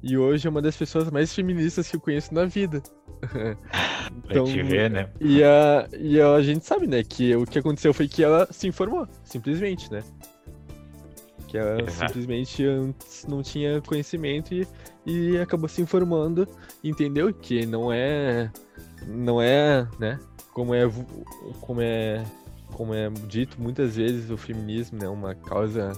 Speaker 3: e hoje é uma das pessoas mais feministas que eu conheço na vida. <laughs>
Speaker 2: então, pra te ver, né?
Speaker 3: E a, e a gente sabe, né, que o que aconteceu foi que ela se informou, simplesmente, né? Que ela Exato. simplesmente antes não tinha conhecimento e, e acabou se informando, entendeu que não é não é, né, como é como é como é dito muitas vezes o feminismo, né, uma causa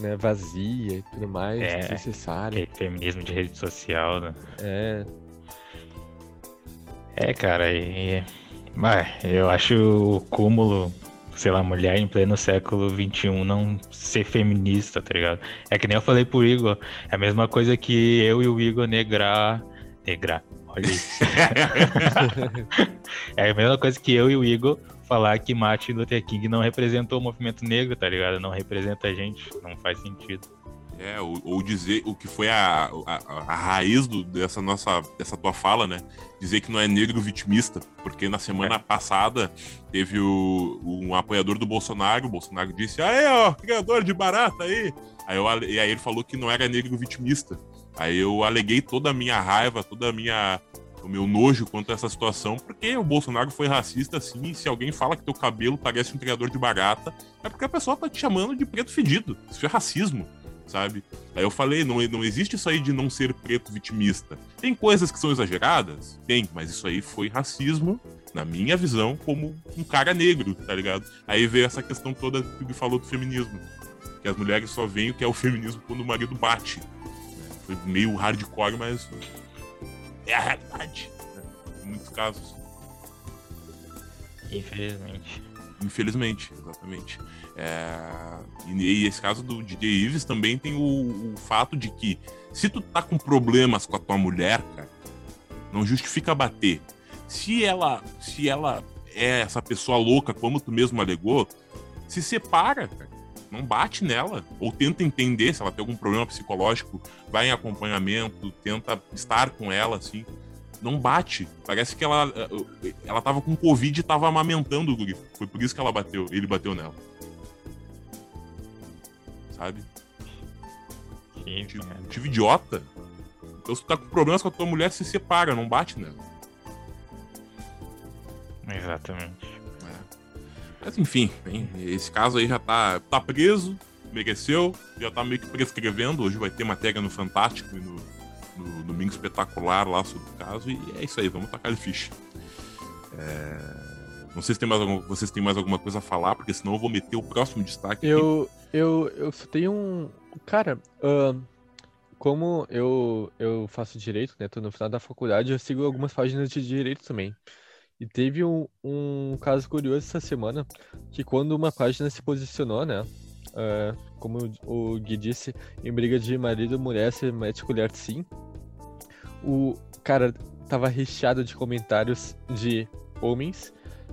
Speaker 3: né, vazia e tudo mais, é, desnecessária.
Speaker 2: feminismo de rede social, né?
Speaker 3: É.
Speaker 2: É, cara, e. Mas eu acho o cúmulo, sei lá, mulher em pleno século XXI não ser feminista, tá ligado? É que nem eu falei pro Igor, é a mesma coisa que eu e o Igor negrar. Negrar, olha isso. <laughs> é a mesma coisa que eu e o Igor falar que Martin Luther King não representou o movimento negro, tá ligado? Não representa a gente, não faz sentido.
Speaker 1: É, ou, ou dizer o que foi a, a, a raiz do, dessa nossa dessa tua fala, né? Dizer que não é negro vitimista, porque na semana é. passada teve o, um apoiador do Bolsonaro, o Bolsonaro disse, aí ó, criador de barata aí. Aí, eu, e aí ele falou que não era negro vitimista. Aí eu aleguei toda a minha raiva, toda a minha o meu nojo quanto a essa situação, porque o Bolsonaro foi racista, assim, se alguém fala que teu cabelo parece um criador de barata, é porque a pessoa tá te chamando de preto fedido. Isso é racismo, sabe? Aí eu falei, não, não existe isso aí de não ser preto vitimista. Tem coisas que são exageradas? Tem, mas isso aí foi racismo, na minha visão, como um cara negro, tá ligado? Aí veio essa questão toda que ele falou do feminismo. Que as mulheres só veem o que é o feminismo quando o marido bate. Foi meio hardcore, mas é a realidade. Né? Em muitos casos.
Speaker 2: Infelizmente.
Speaker 1: Infelizmente, exatamente. É... E, e, esse caso do DJ Ives também tem o, o, fato de que se tu tá com problemas com a tua mulher, cara, não justifica bater. Se ela, se ela é essa pessoa louca, como tu mesmo alegou, se separa, cara não bate nela. Ou tenta entender se ela tem algum problema psicológico, vai em acompanhamento, tenta estar com ela, assim. Não bate. Parece que ela, ela tava com Covid e tava amamentando o guri. Foi por isso que ela bateu, ele bateu nela. sabe?
Speaker 2: Sim, cara.
Speaker 1: motivo idiota. Então, se tu tá com problemas com a tua mulher, se separa, não bate nela.
Speaker 2: Exatamente.
Speaker 1: É. Mas enfim, bem, esse caso aí já tá, tá preso, mereceu, já tá meio que prescrevendo. Hoje vai ter matéria no Fantástico e no, Domingo Espetacular lá sobre o caso. E é isso aí, vamos tacar ele ficha. É, Não sei se tem mais algum, vocês têm mais alguma coisa a falar, porque senão eu vou meter o próximo destaque.
Speaker 3: Eu, eu, eu só tenho um. Cara, ahn, como eu, eu faço direito, né? Tô no final da faculdade, eu sigo algumas páginas de direito também. E teve um, um caso curioso essa semana, que quando uma página se posicionou, né? ah, como o Gui disse, em briga de marido mulher, se mete colher sim. O cara tava recheado de comentários de homens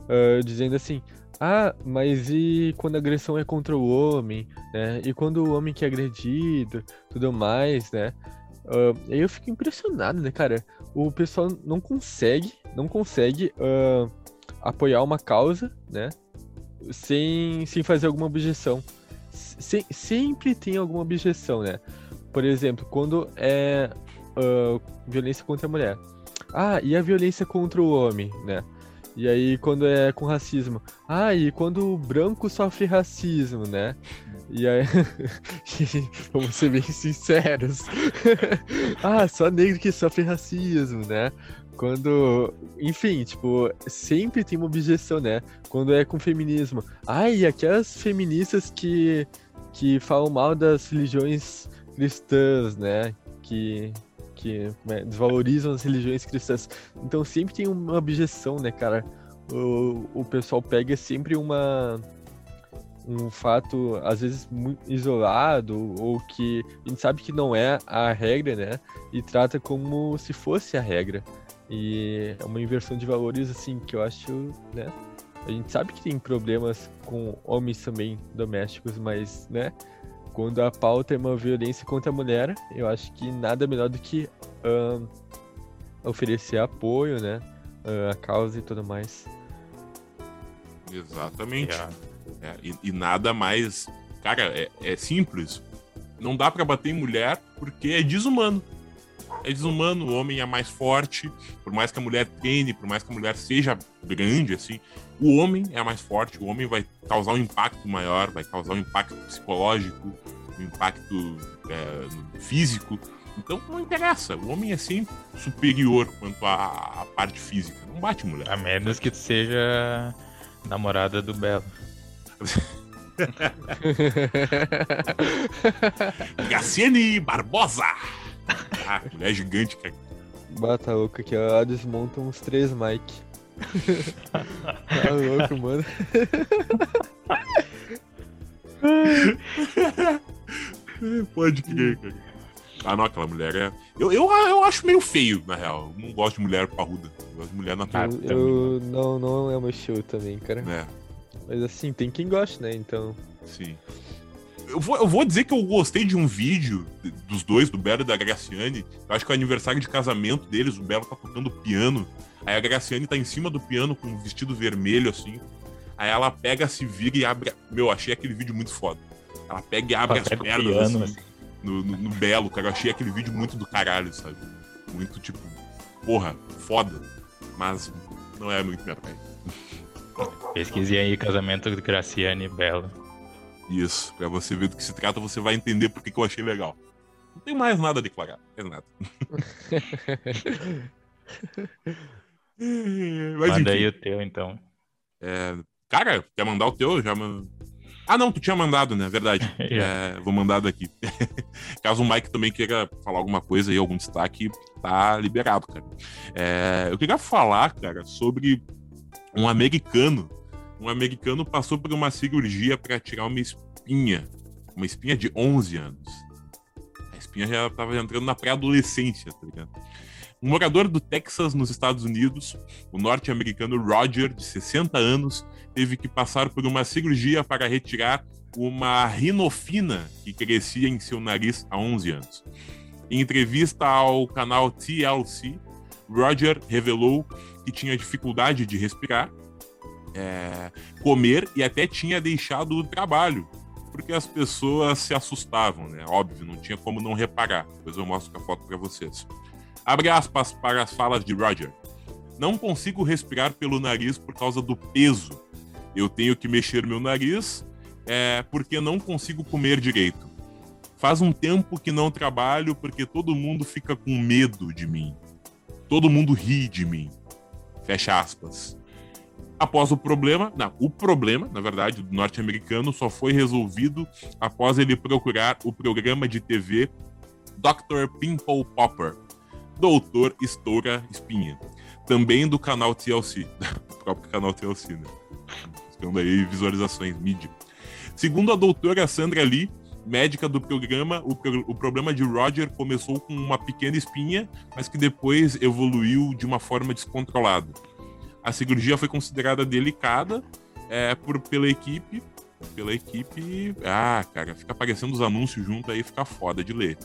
Speaker 3: ah, dizendo assim: Ah, mas e quando a agressão é contra o homem, né? E quando o homem que é agredido, tudo mais, né? Aí eu fico impressionado, né, cara? O pessoal não consegue, não consegue ah, apoiar uma causa, né? Sem, sem fazer alguma objeção. Se- sempre tem alguma objeção, né? Por exemplo, quando é ah, violência contra a mulher. Ah, e a violência contra o homem, né? E aí, quando é com racismo. Ah, e quando o branco sofre racismo, né? E aí. <laughs> Vamos ser bem sinceros. <laughs> ah, só negro que sofre racismo, né? Quando. Enfim, tipo, sempre tem uma objeção, né? Quando é com feminismo. Ah, e aquelas feministas que, que falam mal das religiões cristãs, né? Que, que como é, desvalorizam as religiões cristãs. Então sempre tem uma objeção, né, cara? O, o pessoal pega sempre uma um fato às vezes isolado ou que a gente sabe que não é a regra, né? E trata como se fosse a regra. E é uma inversão de valores assim que eu acho, né? A gente sabe que tem problemas com homens também domésticos, mas, né? Quando a pauta é uma violência contra a mulher, eu acho que nada melhor do que ahn, oferecer apoio, né? ah, a causa e tudo mais.
Speaker 1: Exatamente.
Speaker 2: Yeah.
Speaker 1: É, e, e nada mais. Cara, é, é simples. Não dá pra bater em mulher porque é desumano. É desumano, o homem é mais forte, por mais que a mulher treine, por mais que a mulher seja grande, assim, o homem é mais forte, o homem vai causar um impacto maior, vai causar um impacto psicológico, um impacto é, físico. Então não interessa, o homem é sempre superior quanto à, à parte física. Não bate mulher.
Speaker 2: A menos que tu seja namorada do Belo. <laughs>
Speaker 1: Graciane Barbosa! Ah, mulher gigante, cara.
Speaker 3: Bata louco aqui, ó. Desmonta uns três Mike. <laughs> tá louco, mano. <laughs>
Speaker 1: Pode crer, cara. Ah, não, aquela mulher é. Eu, eu, eu acho meio feio, na real. Eu não gosto de mulher parruda. Eu gosto de mulher natural.
Speaker 3: Eu, eu não, não é o meu show também, cara.
Speaker 1: né?
Speaker 3: Mas assim, tem quem goste, né? Então.
Speaker 1: Sim. Eu vou, eu vou dizer que eu gostei de um vídeo de- dos dois, do Belo e da Graciane. Eu acho que é o aniversário de casamento deles, o Belo tá tocando piano. Aí a Graciane tá em cima do piano com um vestido vermelho, assim. Aí ela pega, se vira e abre. Meu, achei aquele vídeo muito foda. Ela pega e abre as pernas
Speaker 2: piano,
Speaker 1: assim, no, no, no Belo, cara. Eu achei aquele vídeo muito do caralho, sabe? Muito tipo, porra, foda. Mas não é muito minha praia.
Speaker 2: Pesquisei aí casamento de Graciane e Belo.
Speaker 1: Isso, pra você ver do que se trata, você vai entender porque que eu achei legal. Não tem mais nada a declarar, mais nada. <laughs> Mas
Speaker 2: Manda
Speaker 1: enfim,
Speaker 2: aí o teu, então.
Speaker 1: é, cara, quer mandar o teu? Já man- Ah, não, tu tinha mandado, né? Verdade.
Speaker 2: Já. <laughs>
Speaker 1: É, vou mandar daqui. <laughs> Caso o Mike também queira falar alguma coisa aí, algum destaque, tá liberado, cara. É, eu queria falar, cara, sobre um americano. Um americano passou por uma cirurgia para tirar uma espinha. Uma espinha de 11 anos. A espinha já tava entrando na pré-adolescência, tá ligado? Um morador do Texas, nos Estados Unidos, o norte-americano Roger, de 60 anos, teve que passar por uma cirurgia para retirar uma rinofina que crescia em seu nariz há 11 anos. Em entrevista ao canal TLC, Roger revelou que tinha dificuldade de respirar, é, comer e até tinha deixado o trabalho porque as pessoas se assustavam, né? Óbvio, não tinha como não reparar. Depois eu mostro a foto para vocês. Abre aspas para as falas de Roger. Não consigo respirar pelo nariz por causa do peso. Eu tenho que mexer meu nariz é, porque não consigo comer direito. Faz um tempo que não trabalho porque todo mundo fica com medo de mim. Todo mundo ri de mim. Fecha aspas. Após o problema, não, o problema, na verdade, do norte-americano só foi resolvido após ele procurar o programa de TV Dr. Pimple Popper, Doutor Estoura Espinha, também do canal TLC, <laughs> do próprio canal TLC, né? Buscando aí visualizações, mídia. Segundo a doutora Sandra Lee, médica do programa, o, o, problema de Roger começou com uma pequena espinha, mas que depois evoluiu de uma forma descontrolada. A cirurgia foi considerada delicada é, por, pela equipe. Pela equipe. Ah, cara, fica aparecendo os anúncios junto aí, fica foda de ler.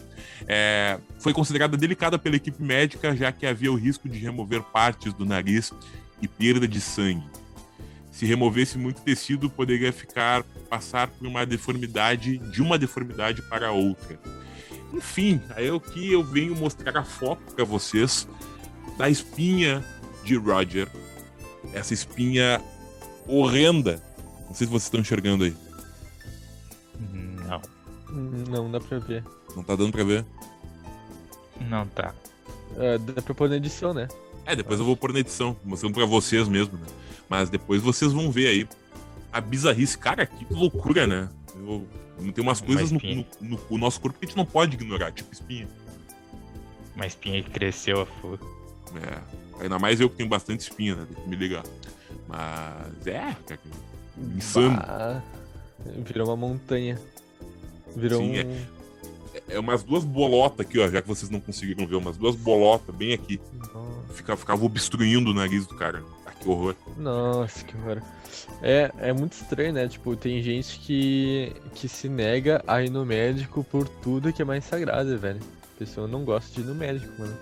Speaker 1: É, foi considerada delicada pela equipe médica, já que havia o risco de remover partes do nariz e perda de sangue. Se removesse muito tecido, poderia ficar passar por uma deformidade de uma deformidade para outra. Enfim, aí é o que eu venho mostrar a foto para vocês da espinha de Roger essa espinha horrenda. Não sei se vocês estão enxergando aí.
Speaker 2: Não.
Speaker 3: Não dá pra ver.
Speaker 1: Não tá dando pra ver?
Speaker 2: Não tá.
Speaker 3: É, dá pra pôr na edição, né?
Speaker 1: É, depois eu vou pôr na edição, mostrando pra vocês mesmo, né? Mas depois vocês vão ver aí a bizarrice. Cara, que loucura, né? Eu, tem umas coisas no, no, no, no, nosso corpo que a gente não pode ignorar, tipo espinha.
Speaker 2: Uma espinha que cresceu a flor.
Speaker 1: É. Ainda mais eu que tenho bastante espinha, né? Tem que me ligar. Mas é, cara, insano. Bah,
Speaker 3: virou uma montanha. Virou Sim,
Speaker 1: um... é, é umas duas bolotas aqui, ó, já que vocês não conseguiram ver, umas duas bolotas bem aqui. Fica, ficava obstruindo o nariz do cara. Ah, que horror.
Speaker 3: Nossa, que horror. É, é muito estranho, né? Tipo, tem gente que, que se nega a ir no médico por tudo que é mais sagrado, velho. A pessoa não gosta de ir no médico, mano.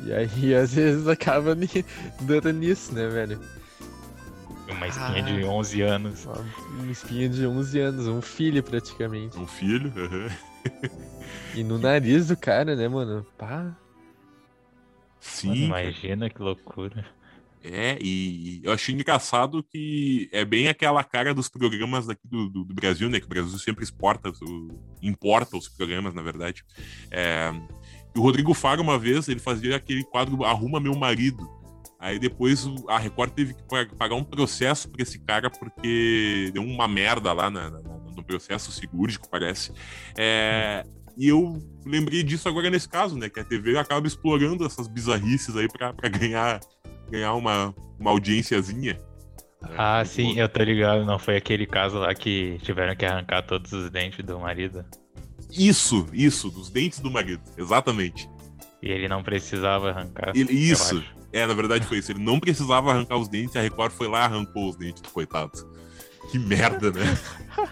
Speaker 3: E aí, às vezes, acaba dando nisso, né, velho?
Speaker 2: Uma espinha ah, de 11 anos.
Speaker 3: Uma espinha de 11 anos, um filho praticamente.
Speaker 1: Um filho? Uhum.
Speaker 3: e no nariz do cara, né, mano? Pá.
Speaker 2: Sim. Mano, imagina que loucura.
Speaker 1: É, e eu achei engraçado que é bem aquela cara dos programas daqui do, do, do Brasil, né? Que o Brasil sempre exporta, importa os programas, na verdade. É, o Rodrigo Faro, uma vez, ele fazia aquele quadro Arruma Meu Marido. Aí depois a Record teve que pagar um processo pra esse cara porque deu uma merda lá na, na, no processo cirúrgico, parece. É, e eu lembrei disso agora nesse caso, né? Que a TV acaba explorando essas bizarrices aí pra, pra ganhar, ganhar uma, uma audiênciazinha.
Speaker 2: Né? Ah, sim, eu tô ligado. Não foi aquele caso lá que tiveram que arrancar todos os dentes do marido.
Speaker 1: Isso, isso, dos dentes do marido, exatamente.
Speaker 2: E ele não precisava arrancar.
Speaker 1: Ele, isso. É, na verdade foi isso. Ele não precisava arrancar os dentes, a Record foi lá e arrancou os dentes do coitado. Que merda, né?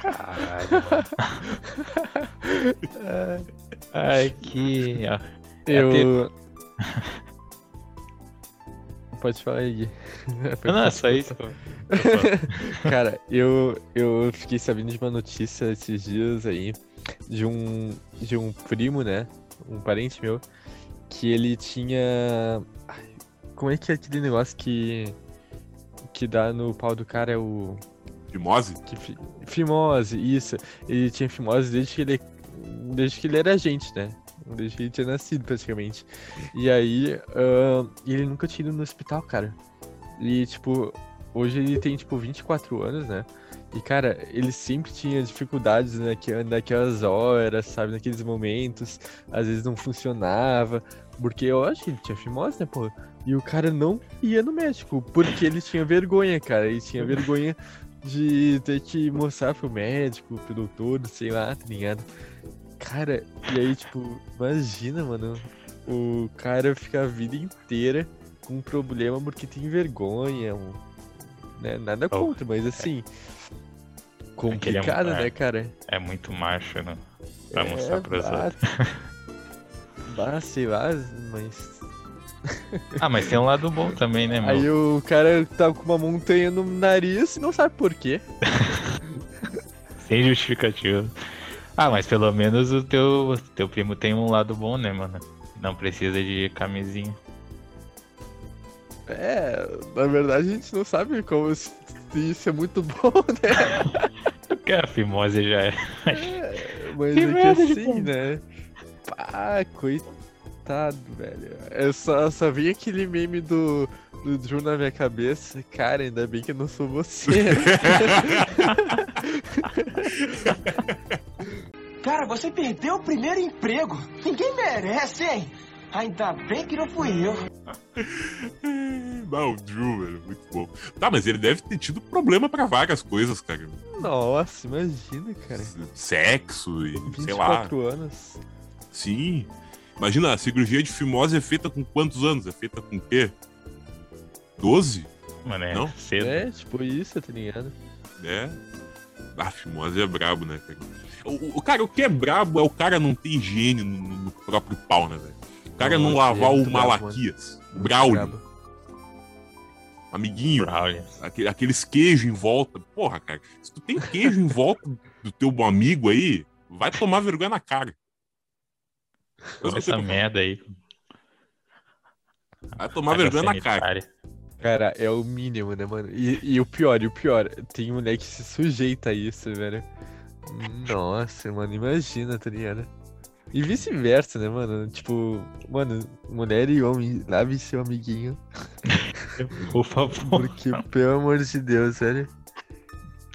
Speaker 2: Caralho, <laughs> Ai, que.
Speaker 3: Eu. <laughs> Pode falar aí,
Speaker 2: Não, <laughs> não, é só isso.
Speaker 3: Cara, eu, eu fiquei sabendo de uma notícia esses dias aí de um, de um primo, né? Um parente meu, que ele tinha. Como é que é aquele negócio que. que dá no pau do cara? É o.
Speaker 1: Fimose?
Speaker 3: Que, fimose, isso. Ele tinha fimose desde que ele, desde que ele era gente, né? Desde que ele tinha nascido, praticamente. E aí, uh, ele nunca tinha ido no hospital, cara. E, tipo, hoje ele tem, tipo, 24 anos, né? E, cara, ele sempre tinha dificuldades naquelas horas, sabe? Naqueles momentos. Às vezes não funcionava. Porque eu acho que ele tinha fimose, né, pô? E o cara não ia no médico. Porque ele tinha vergonha, cara. Ele tinha vergonha de ter que mostrar pro médico, pro doutor, sei lá, tá ligado? Cara, e aí, tipo, imagina, mano. O cara fica a vida inteira com um problema porque tem vergonha. Né? Nada contra, mas assim. Complicado, é, né, cara?
Speaker 2: É muito macho, né? Pra é, mostrar outros. <laughs>
Speaker 3: bah, sei lá, mas. <laughs>
Speaker 2: ah, mas tem um lado bom também, né, meu?
Speaker 3: Aí o cara tá com uma montanha no nariz e não sabe por quê. <laughs>
Speaker 2: Sem justificativa. Ah, mas pelo menos o teu, teu primo tem um lado bom, né, mano? Não precisa de camisinha.
Speaker 3: É, na verdade a gente não sabe como isso é muito bom, <laughs> né?
Speaker 2: Porque a fimose já é.
Speaker 3: É, mas
Speaker 2: Que
Speaker 3: é que assim, né? Pá, coitado, velho. Eu só, só vi aquele meme do, do Drew na minha cabeça. Cara, ainda bem que eu não sou você. <laughs>
Speaker 4: Cara, você perdeu o primeiro emprego. Ninguém merece, hein? Ainda bem que não fui eu. <laughs>
Speaker 1: Drew, velho, muito bom. Tá, mas ele deve ter tido problema pra várias coisas, cara.
Speaker 3: Nossa, imagina, cara.
Speaker 1: Sexo e sei lá.
Speaker 3: 24 anos.
Speaker 1: Sim. Imagina, a cirurgia de fimose é feita com quantos anos? É feita com o quê? 12?
Speaker 2: Mano, é
Speaker 1: Não?
Speaker 2: cedo.
Speaker 3: É, tipo isso, tá ligado?
Speaker 1: É. A fimose é brabo, né, cara? O, o- cara, o que é brabo é o cara não ter higiene no, no próprio pau, né, velho? O cara não lavar
Speaker 3: é
Speaker 1: o Malaquias, o Braulio, amiguinho, aqueles queijos em volta. Porra, cara, se tu tem queijo em volta do teu amigo aí, vai tomar vergonha na cara.
Speaker 2: Essa merda aí.
Speaker 1: Vai tomar vergonha na cara.
Speaker 3: Cara, é o mínimo, né, mano? E, e o pior, e o pior, tem mulher que se sujeita a isso, velho. Nossa, mano, imagina, tá ligado? E vice-versa, né, mano? Tipo, mano, mulher e homem, lave seu amiguinho. <laughs>
Speaker 2: Por favor.
Speaker 3: Porque, pelo amor de Deus, velho.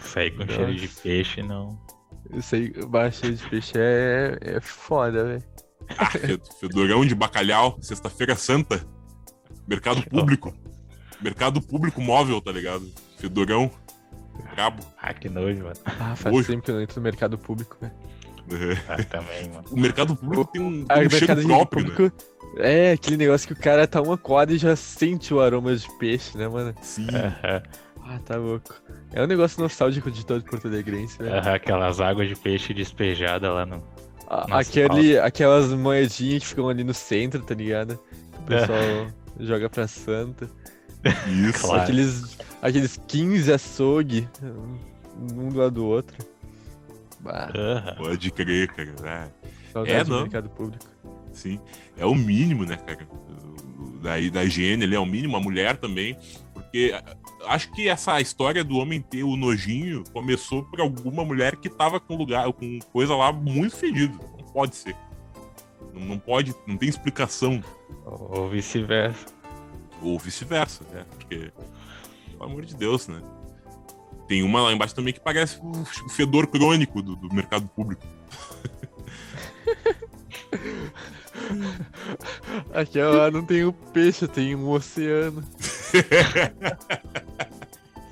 Speaker 2: Sair com cheiro de
Speaker 3: Nossa.
Speaker 2: peixe, não.
Speaker 3: Isso aí, baixo de peixe é, é foda, velho.
Speaker 1: Ah, fe- Fedorão de bacalhau, sexta-feira santa. Mercado público. Mercado público móvel, tá ligado? Fedorão. Brabo.
Speaker 2: Ah, que nojo, mano.
Speaker 3: Ah, faz
Speaker 1: Hoje.
Speaker 3: tempo que eu não entro no mercado público, velho.
Speaker 1: É.
Speaker 2: Ah, também, mano.
Speaker 1: O mercado público tem um,
Speaker 3: Ah,
Speaker 1: tem um cheiro próprio, né?
Speaker 3: público é aquele negócio que o cara tá uma quadra e já sente o aroma de peixe, né, mano?
Speaker 1: Sim.
Speaker 3: Ah, tá louco. É um negócio nostálgico de todo Porto Alegrense,
Speaker 2: aham, Aquelas águas de peixe despejadas lá no.
Speaker 3: A- Aquele, aquelas moedinhas que ficam ali no centro, tá ligado? O pessoal joga pra santa.
Speaker 1: Isso.
Speaker 2: Claro.
Speaker 3: Aqueles, aqueles 15 açougue, um do lado do outro.
Speaker 2: Aham.
Speaker 1: Pode crer, cara. É,
Speaker 3: saudade do
Speaker 1: não.
Speaker 3: mercado público.
Speaker 1: sim. É o mínimo, né, cara? Da, da higiene ali é o mínimo, a mulher também. Porque acho que essa história do homem ter o nojinho começou por alguma mulher que tava com lugar, com coisa lá muito fedido. Não pode ser. Não, não pode, não tem explicação.
Speaker 2: Ou vice-versa.
Speaker 1: Ou vice-versa, né? Porque, pelo amor de Deus, né? Tem uma lá embaixo também que parece o fedor crônico do, do mercado público. <laughs>
Speaker 3: Aquela não tem o peixe, tem um oceano. <laughs>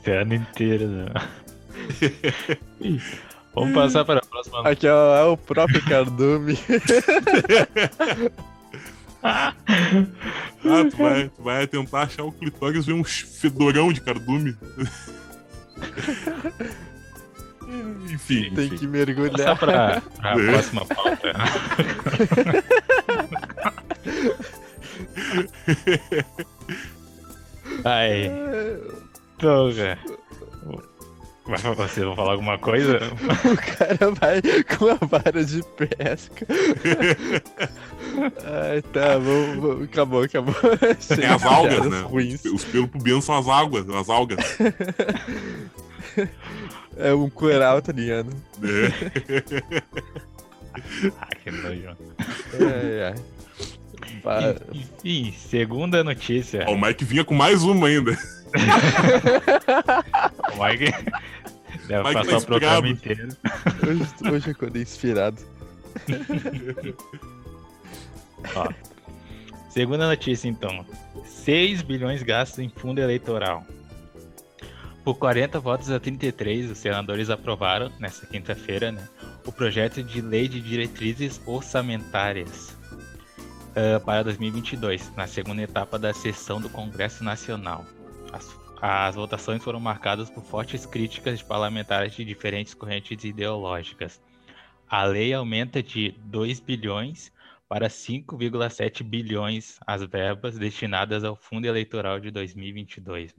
Speaker 2: Esse ano inteiro, né? <laughs> Vamos passar para a próxima.
Speaker 3: Aquela lá é o próprio cardume.
Speaker 1: Ah, tu vai, tu vai tentar achar o clitóris e ver um fedorão de cardume. <laughs> enfim,
Speaker 3: tem
Speaker 1: enfim.
Speaker 3: que
Speaker 2: Passar
Speaker 3: mergulhar.
Speaker 2: para a
Speaker 1: É.
Speaker 2: próxima pauta. Ai, então, cara. Vai, você vai falar alguma coisa? <laughs>
Speaker 3: O cara vai com a vara de pesca. <laughs> Ai, tá, vamos, vamos- acabou, acabou. <laughs>
Speaker 1: Tem as algas, né?
Speaker 3: Ruins.
Speaker 1: Os pelos pubianos são as águas, as algas.
Speaker 3: É um coral, tá ligado?
Speaker 1: né?
Speaker 2: Ah, que nojo.
Speaker 3: Ai, ai.
Speaker 2: Segunda notícia.
Speaker 1: Ó, o Mike vinha com mais uma ainda. <laughs>
Speaker 2: O Mike deve
Speaker 1: Mike tá
Speaker 2: passar o programa inteiro.
Speaker 3: Hoje, hoje eu acordei inspirado. <laughs>
Speaker 2: Ó. Segunda notícia, então. 6 bilhões gastos em fundo eleitoral. Por 40 votos a 33, os senadores aprovaram, nesta quinta-feira, né, o projeto de lei de diretrizes orçamentárias ah, para 2022, na segunda etapa da sessão do Congresso Nacional. As, as votações foram marcadas por fortes críticas de parlamentares de diferentes correntes ideológicas. A lei aumenta de 2 bilhões para 5,7 bilhões as verbas destinadas ao fundo eleitoral de 2022.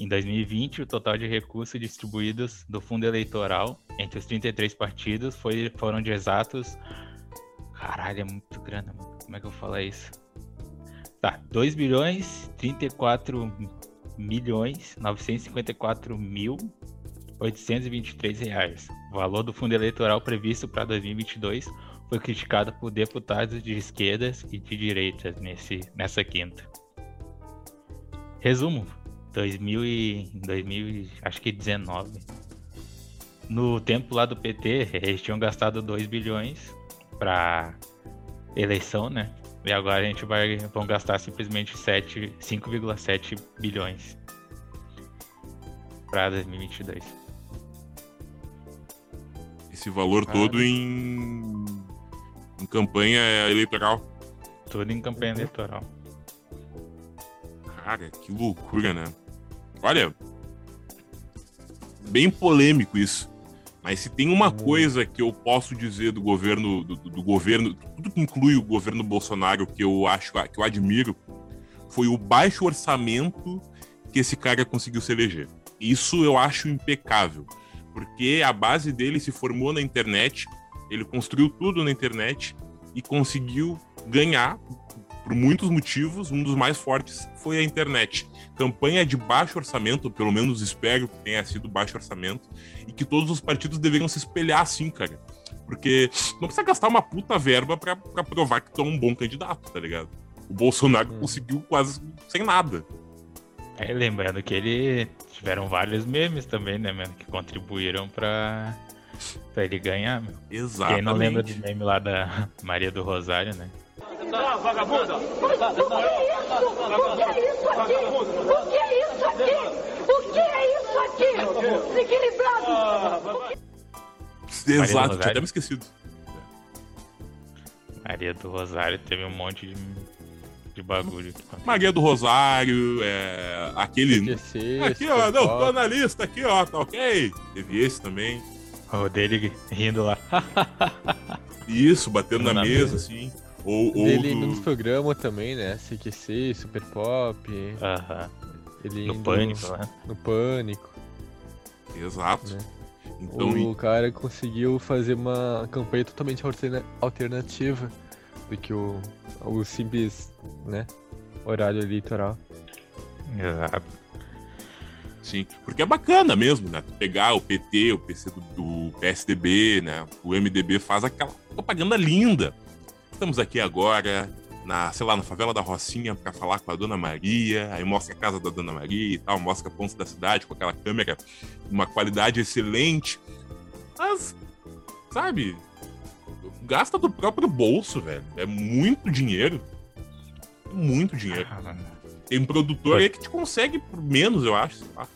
Speaker 2: Em 2020, o total de recursos distribuídos do fundo eleitoral entre os 33 partidos foi, foram de exatos. Caralho, é muito grana, mano. Como é que eu falar isso? Tá, 2 bilhões 34 milhões 954 mil 823 reais. O valor do fundo eleitoral previsto para 2022 foi criticado por deputados de esquerdas e de direitas nesse, nessa quinta. Resumo: 2000 e, 2000, acho que 19. No tempo lá do PT, eles tinham gastado 2 bilhões para eleição, né? E agora a gente vai vão gastar simplesmente 5,7 bilhões para 2022.
Speaker 1: Esse valor ah, todo em, em campanha eleitoral.
Speaker 2: Tudo em campanha eleitoral.
Speaker 1: Cara, que loucura, né? Olha, bem polêmico isso. Mas se tem uma coisa que eu posso dizer do governo, do, do, governo, tudo que inclui o governo Bolsonaro que eu acho que eu admiro, foi o baixo orçamento que esse cara conseguiu se eleger. Isso eu acho impecável, porque a base dele se formou na internet, ele construiu tudo na internet e conseguiu ganhar por muitos motivos, um dos mais fortes foi a internet. Campanha de baixo orçamento, pelo menos espero que tenha sido baixo orçamento, e que todos os partidos deveriam se espelhar assim, cara. Porque não precisa gastar uma puta verba pra, pra provar que tu é um bom candidato, tá ligado? O Bolsonaro hum. conseguiu quase sem nada.
Speaker 2: É, lembrando que ele tiveram vários memes também, né, mano, que contribuíram pra, pra ele ganhar, meu.
Speaker 1: Exato.
Speaker 2: Quem não lembra do meme lá da Maria do Rosário, né?
Speaker 5: Vagabunda! O que é isso aqui? O que é isso aqui? O que é isso aqui? Desequilibrado!
Speaker 1: Exato, tinha até me esquecido.
Speaker 2: Maria do Rosário teve um monte de, de bagulho.
Speaker 1: Maria do Rosário, é, aquele. aqui, ó, não, tô na lista aqui, ó, tá ok? Teve esse também.
Speaker 2: O dele rindo lá. <laughs>
Speaker 1: Isso, batendo na, na mesa, mesa, assim. Ou, ou
Speaker 3: ele do... nos programas também, né? CQC, Super Pop.
Speaker 2: Aham.
Speaker 3: Ele
Speaker 2: no Pânico,
Speaker 3: no,
Speaker 2: né?
Speaker 3: No Pânico.
Speaker 1: Exato.
Speaker 3: Né? Então, o cara conseguiu fazer uma campanha totalmente alternativa do que o, o simples, né? Horário eleitoral.
Speaker 2: Exato.
Speaker 1: Sim, porque é bacana mesmo, né? Pegar o PT, o PC do, do PSDB, né? O MDB faz aquela propaganda linda Estamos aqui agora na, sei lá, na favela da Rocinha para falar com a Dona Maria, aí mostra a casa da Dona Maria e tal, mostra pontos da cidade com aquela câmera, uma qualidade excelente. Mas, sabe, gasta do próprio bolso, velho. É muito dinheiro. Muito dinheiro. Ah, Tem um produtor aí que te consegue por menos, eu acho, sei lá.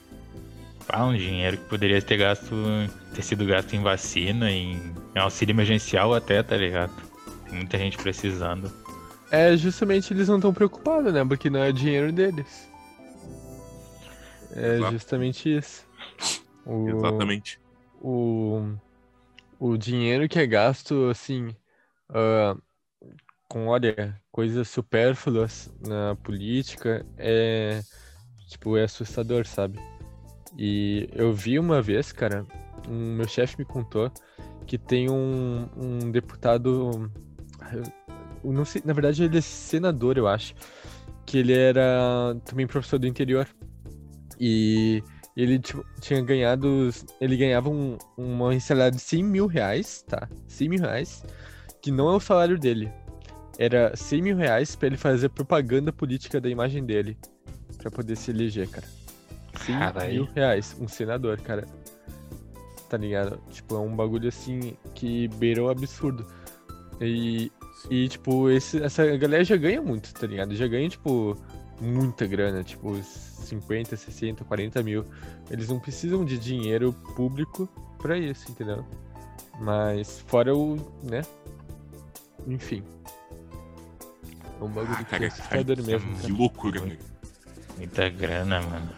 Speaker 2: Ah, um dinheiro que poderia ter gasto, ter sido gasto em vacina, em, em auxílio emergencial até, tá ligado? Muita gente precisando.
Speaker 3: É, justamente eles não estão preocupados, né? Porque não é dinheiro deles. É Exato. justamente isso.
Speaker 1: O, Exatamente.
Speaker 3: O, o dinheiro que é gasto, assim, uh, com, olha, coisas supérfluas na política é, tipo, é assustador, sabe? E eu vi uma vez, cara, um, meu chefe me contou que tem um, um deputado eu não sei, na verdade ele é senador, eu acho. Que ele era também professor do interior. E ele tipo, tinha ganhado. Ele ganhava um, uma salário de 100 mil reais, tá? 100 mil reais. Que não é o salário dele. Era 100 mil reais pra ele fazer propaganda política da imagem dele. Pra poder se eleger, cara. 100 Carai. mil reais. Um senador, cara. Tá ligado? Tipo, é um bagulho assim que beirou absurdo. E, e tipo, esse, essa galera já ganha muito, tá ligado? Já ganha, tipo, muita grana, tipo, 50, 60, 40 mil. Eles não precisam de dinheiro público pra isso, entendeu? Mas fora o, né? Enfim. É um bagulho ah, cara, que assustador
Speaker 1: é
Speaker 3: mesmo.
Speaker 1: Que loucura, velho.
Speaker 2: Muita grana, mano.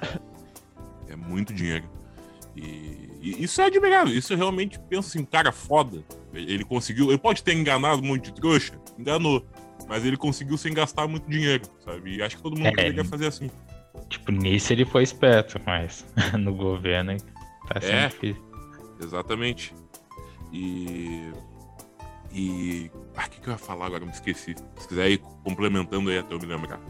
Speaker 1: É muito dinheiro. E isso é admirável. Isso eu realmente penso assim, cara, foda. Ele conseguiu. Ele pode ter enganado um monte de trouxa, enganou. Mas ele conseguiu sem gastar muito dinheiro, sabe? E acho que todo mundo é, deveria fazer assim.
Speaker 2: Tipo, nisso ele foi esperto, mas <laughs> no governo tá
Speaker 1: é.
Speaker 2: sempre.
Speaker 1: exatamente. E. E. Ah, o que, que eu ia falar agora? Me esqueci. Se quiser ir complementando aí até eu me lembrar.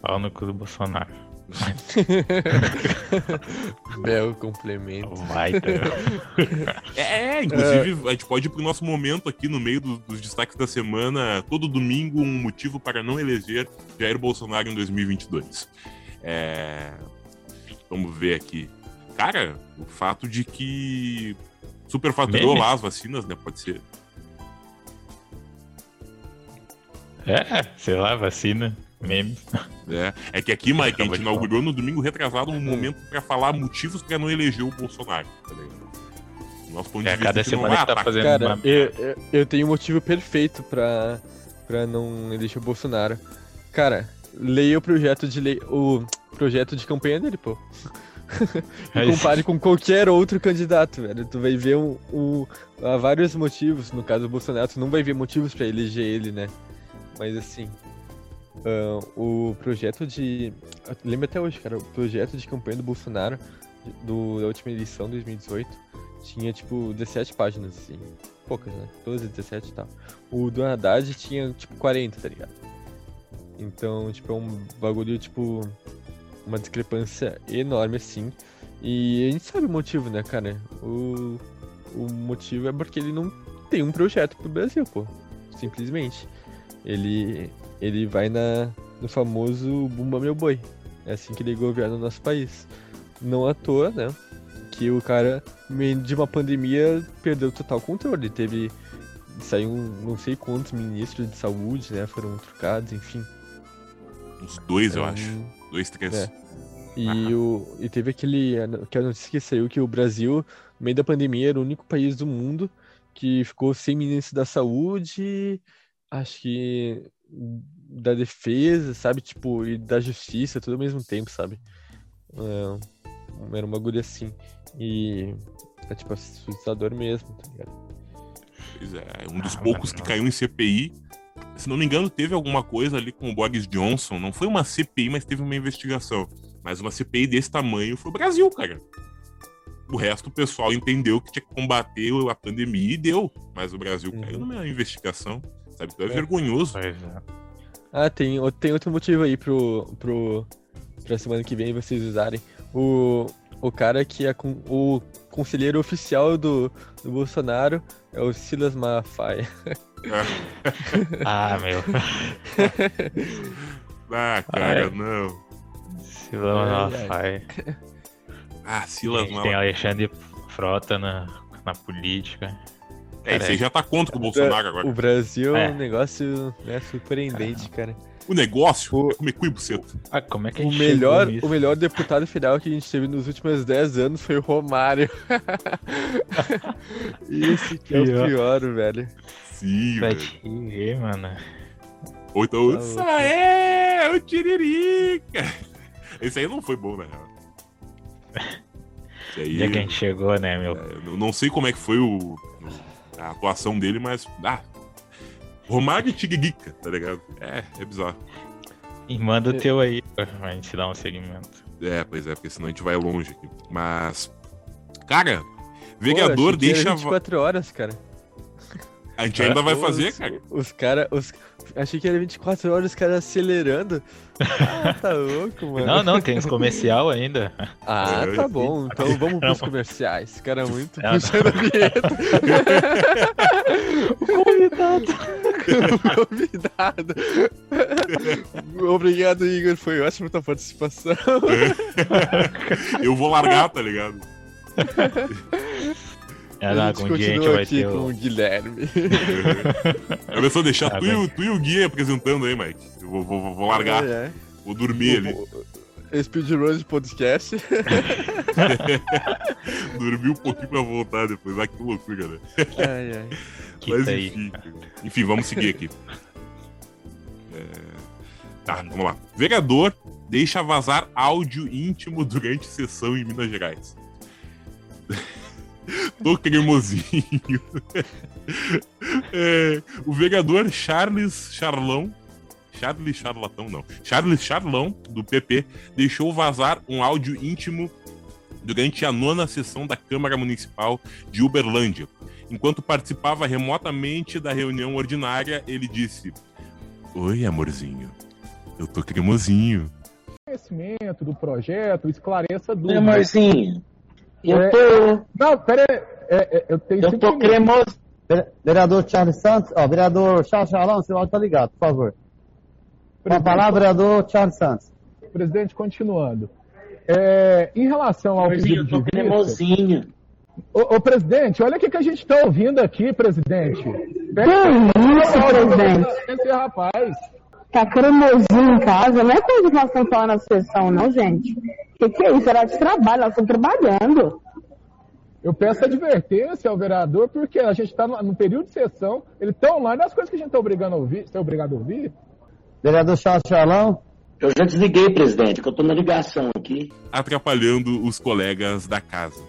Speaker 2: Pau no cu do Bolsonaro. <laughs>
Speaker 3: Belo complemento.
Speaker 2: Vai, tá.
Speaker 1: É, inclusive, a gente pode ir pro nosso momento aqui no meio do- dos destaques da semana. Todo domingo, um motivo para não eleger Jair Bolsonaro em 2022. É, Vamos ver aqui. Cara, o fato de que superfaturou lá as vacinas, né? Pode ser.
Speaker 2: É, sei lá, vacina, meme.
Speaker 1: É, é que aqui, Mike, a gente inaugurou no domingo retrasado um momento pra falar motivos pra não eleger o Bolsonaro. Tá ligado? Nosso ponto
Speaker 2: É,
Speaker 1: de vista
Speaker 2: cada
Speaker 1: não
Speaker 2: semana
Speaker 1: é
Speaker 2: que tá fazendo
Speaker 3: Cara,
Speaker 2: uma.
Speaker 3: eu, eu, eu tenho um motivo perfeito pra, pra não eleger o Bolsonaro. Cara, leia o projeto de lei. O projeto de campanha dele, pô.
Speaker 2: É <laughs>
Speaker 3: E compare com qualquer outro candidato, velho. Tu vai ver um, um- há vários motivos. No caso do Bolsonaro, tu não vai ver motivos pra eleger ele, né? Mas assim. Ah, o projeto de. Lembro até hoje, cara, o projeto de campanha do Bolsonaro, do, da última eleição, 2018, tinha tipo 17 páginas, assim. Poucas, né? 12, 17 e tal. O do Haddad tinha tipo 40, tá ligado? Então, tipo, é um bagulho, tipo. Uma discrepância enorme, assim. E a gente sabe o motivo, né, cara? O, o motivo é porque ele não tem um projeto pro Brasil, pô. Simplesmente. Ele, ele vai na, no famoso Bumba Meu Boi. É assim que ele governa o nosso país. Não à toa, né? Que o cara, no meio de uma pandemia, perdeu total controle. Teve. Saiu não sei quantos ministros de saúde, né? Foram trocados, enfim.
Speaker 1: Uns dois, eu
Speaker 3: Então,
Speaker 1: acho. Dois, três.
Speaker 3: É. E, o, e teve aquele. Que a notícia que saiu que o Brasil, no meio da pandemia, era o único país do mundo que ficou sem ministro da saúde, acho que da defesa, sabe? Tipo, e da justiça, tudo ao mesmo tempo, sabe? É, era um bagulho assim. E é tipo assustador mesmo, tá ligado?
Speaker 1: Pois é, um dos
Speaker 2: Ah,
Speaker 1: poucos que caiu em CPI. Se não me engano, teve alguma coisa ali com o Boris Johnson. Não foi uma CPI, mas teve uma investigação. Mas uma CPI desse tamanho foi o Brasil, cara. O resto, o pessoal entendeu que tinha que combater a pandemia e deu. Mas o Brasil caiu
Speaker 3: Uhum.
Speaker 1: numa investigação. Sabe? É,
Speaker 3: É.
Speaker 1: vergonhoso.
Speaker 2: É.
Speaker 3: Ah, tem, tem outro motivo aí pro, pro, pra semana que vem vocês usarem. O, o cara que é com, o conselheiro oficial do, do Bolsonaro é o Silas Malafaia. <laughs>
Speaker 2: Ah, meu. <laughs>
Speaker 1: Ah, cara,
Speaker 2: Ai.
Speaker 1: não.
Speaker 3: Ai.
Speaker 2: vai.
Speaker 1: Ah, Silas
Speaker 2: Tem
Speaker 1: Malafaia.
Speaker 2: Alexandre Frota na, na política.
Speaker 1: É, esse aí já tá contra com o Bolsonaro agora.
Speaker 3: O Brasil é
Speaker 2: É.
Speaker 3: um negócio né, surpreendente, cara.
Speaker 1: O negócio
Speaker 3: O-
Speaker 1: é comer cu e buceta.
Speaker 2: Ah, como é que a
Speaker 3: O
Speaker 2: gente
Speaker 3: melhor,
Speaker 2: chegou nisso?
Speaker 3: o melhor deputado federal que a gente teve nos últimos 10 anos foi o Romário. <laughs> Esse que é o
Speaker 2: Pior.
Speaker 3: velho.
Speaker 1: Sim,
Speaker 2: Pra
Speaker 1: velho.
Speaker 2: te ver, mano.
Speaker 1: Ou então, isso é o Tiririca. Esse aí não foi bom, na <laughs> real. Esse aí,
Speaker 2: é que a gente chegou, né, meu?
Speaker 1: é, eu não sei como é que foi o, a atuação dele, mas. Ah, Romário e Tiririca, tá ligado? É, é bizarro.
Speaker 2: E manda o teu aí pra pra gente dar um segmento.
Speaker 1: É, pois é, porque senão a gente vai longe aqui. Mas. Cara,
Speaker 3: Pô,
Speaker 1: vereador
Speaker 3: era
Speaker 1: deixa.
Speaker 3: 24 horas, cara.
Speaker 1: A gente ainda vai
Speaker 3: Pô,
Speaker 1: fazer,
Speaker 3: os,
Speaker 1: cara.
Speaker 3: Os caras. Os... Achei que era 24 horas, os caras acelerando. Ah, tá <laughs> louco, mano.
Speaker 2: Não, não, tem os comercial ainda.
Speaker 3: Ah, tá bom. Então vamos pros comerciais. Esse cara é muito
Speaker 2: Não,
Speaker 3: puxando a vinheta. <laughs>
Speaker 2: Convidado. <laughs>
Speaker 3: Convidado. Obrigado, Igor. Foi ótima tua participação.
Speaker 1: Eu vou largar, tá ligado?
Speaker 2: É,
Speaker 3: a gente
Speaker 2: dia a gente
Speaker 3: continua
Speaker 2: vai
Speaker 3: aqui
Speaker 2: ter
Speaker 3: com
Speaker 2: o...
Speaker 3: Guilherme. <laughs>
Speaker 1: Começou a deixar
Speaker 2: Ah,
Speaker 1: tu, e o- tu e o Gui apresentando aí, Mike. Eu vou, vou, vou largar,
Speaker 3: É, é.
Speaker 1: vou dormir ali.
Speaker 3: O- o- Speedrun de podcast. <laughs>
Speaker 1: Dormir um pouquinho pra voltar depois. Ah, que loucura, né?
Speaker 3: Ai, ai.
Speaker 1: Mas
Speaker 2: tá aí.
Speaker 1: enfim. Enfim, vamos seguir aqui. É, Tá, vamos lá. Vereador deixa vazar áudio íntimo durante sessão em Minas Gerais. Tô cremosinho. É, o vereador Charles Charlão. Charles Charlatão, não. Charles Charlão, do PP, deixou vazar um áudio íntimo durante a nona sessão da Câmara Municipal de Uberlândia. Enquanto participava remotamente da reunião ordinária, ele disse: Oi, amorzinho. Eu tô cremosinho.
Speaker 6: Conhecimento do projeto, esclareça dúvidas.
Speaker 7: amorzinho, eu
Speaker 6: É.
Speaker 7: tô.
Speaker 6: Não, pera aí. É, é, eu tenho
Speaker 7: Eu tô cremoso.
Speaker 8: Vereador Charles Santos, ó, vereador Charles Chalão, seu áudio tá ligado, por favor. Com a palavra, vereador Charles Santos.
Speaker 6: Presidente, continuando. É, em relação ao pedido
Speaker 7: eu
Speaker 6: de
Speaker 7: tô cremosinho.
Speaker 6: ô, ô, presidente, olha o que, que a gente está ouvindo aqui, presidente. Pega
Speaker 5: isso, presidente?
Speaker 6: esse rapaz.
Speaker 5: Tá cremosinho em casa, não é coisa que nós estamos falando na sessão, não, gente. O que, que é isso? Era de trabalho, nós estamos trabalhando.
Speaker 6: Eu peço advertência ao vereador, porque a gente está no, no período de sessão, ele está online das coisas que a gente está obrigado a ouvir, está obrigado a ouvir.
Speaker 8: Vereador Charles Chalão,
Speaker 7: Eu já desliguei, presidente, que eu tô na ligação aqui.
Speaker 1: atrapalhando os colegas da casa.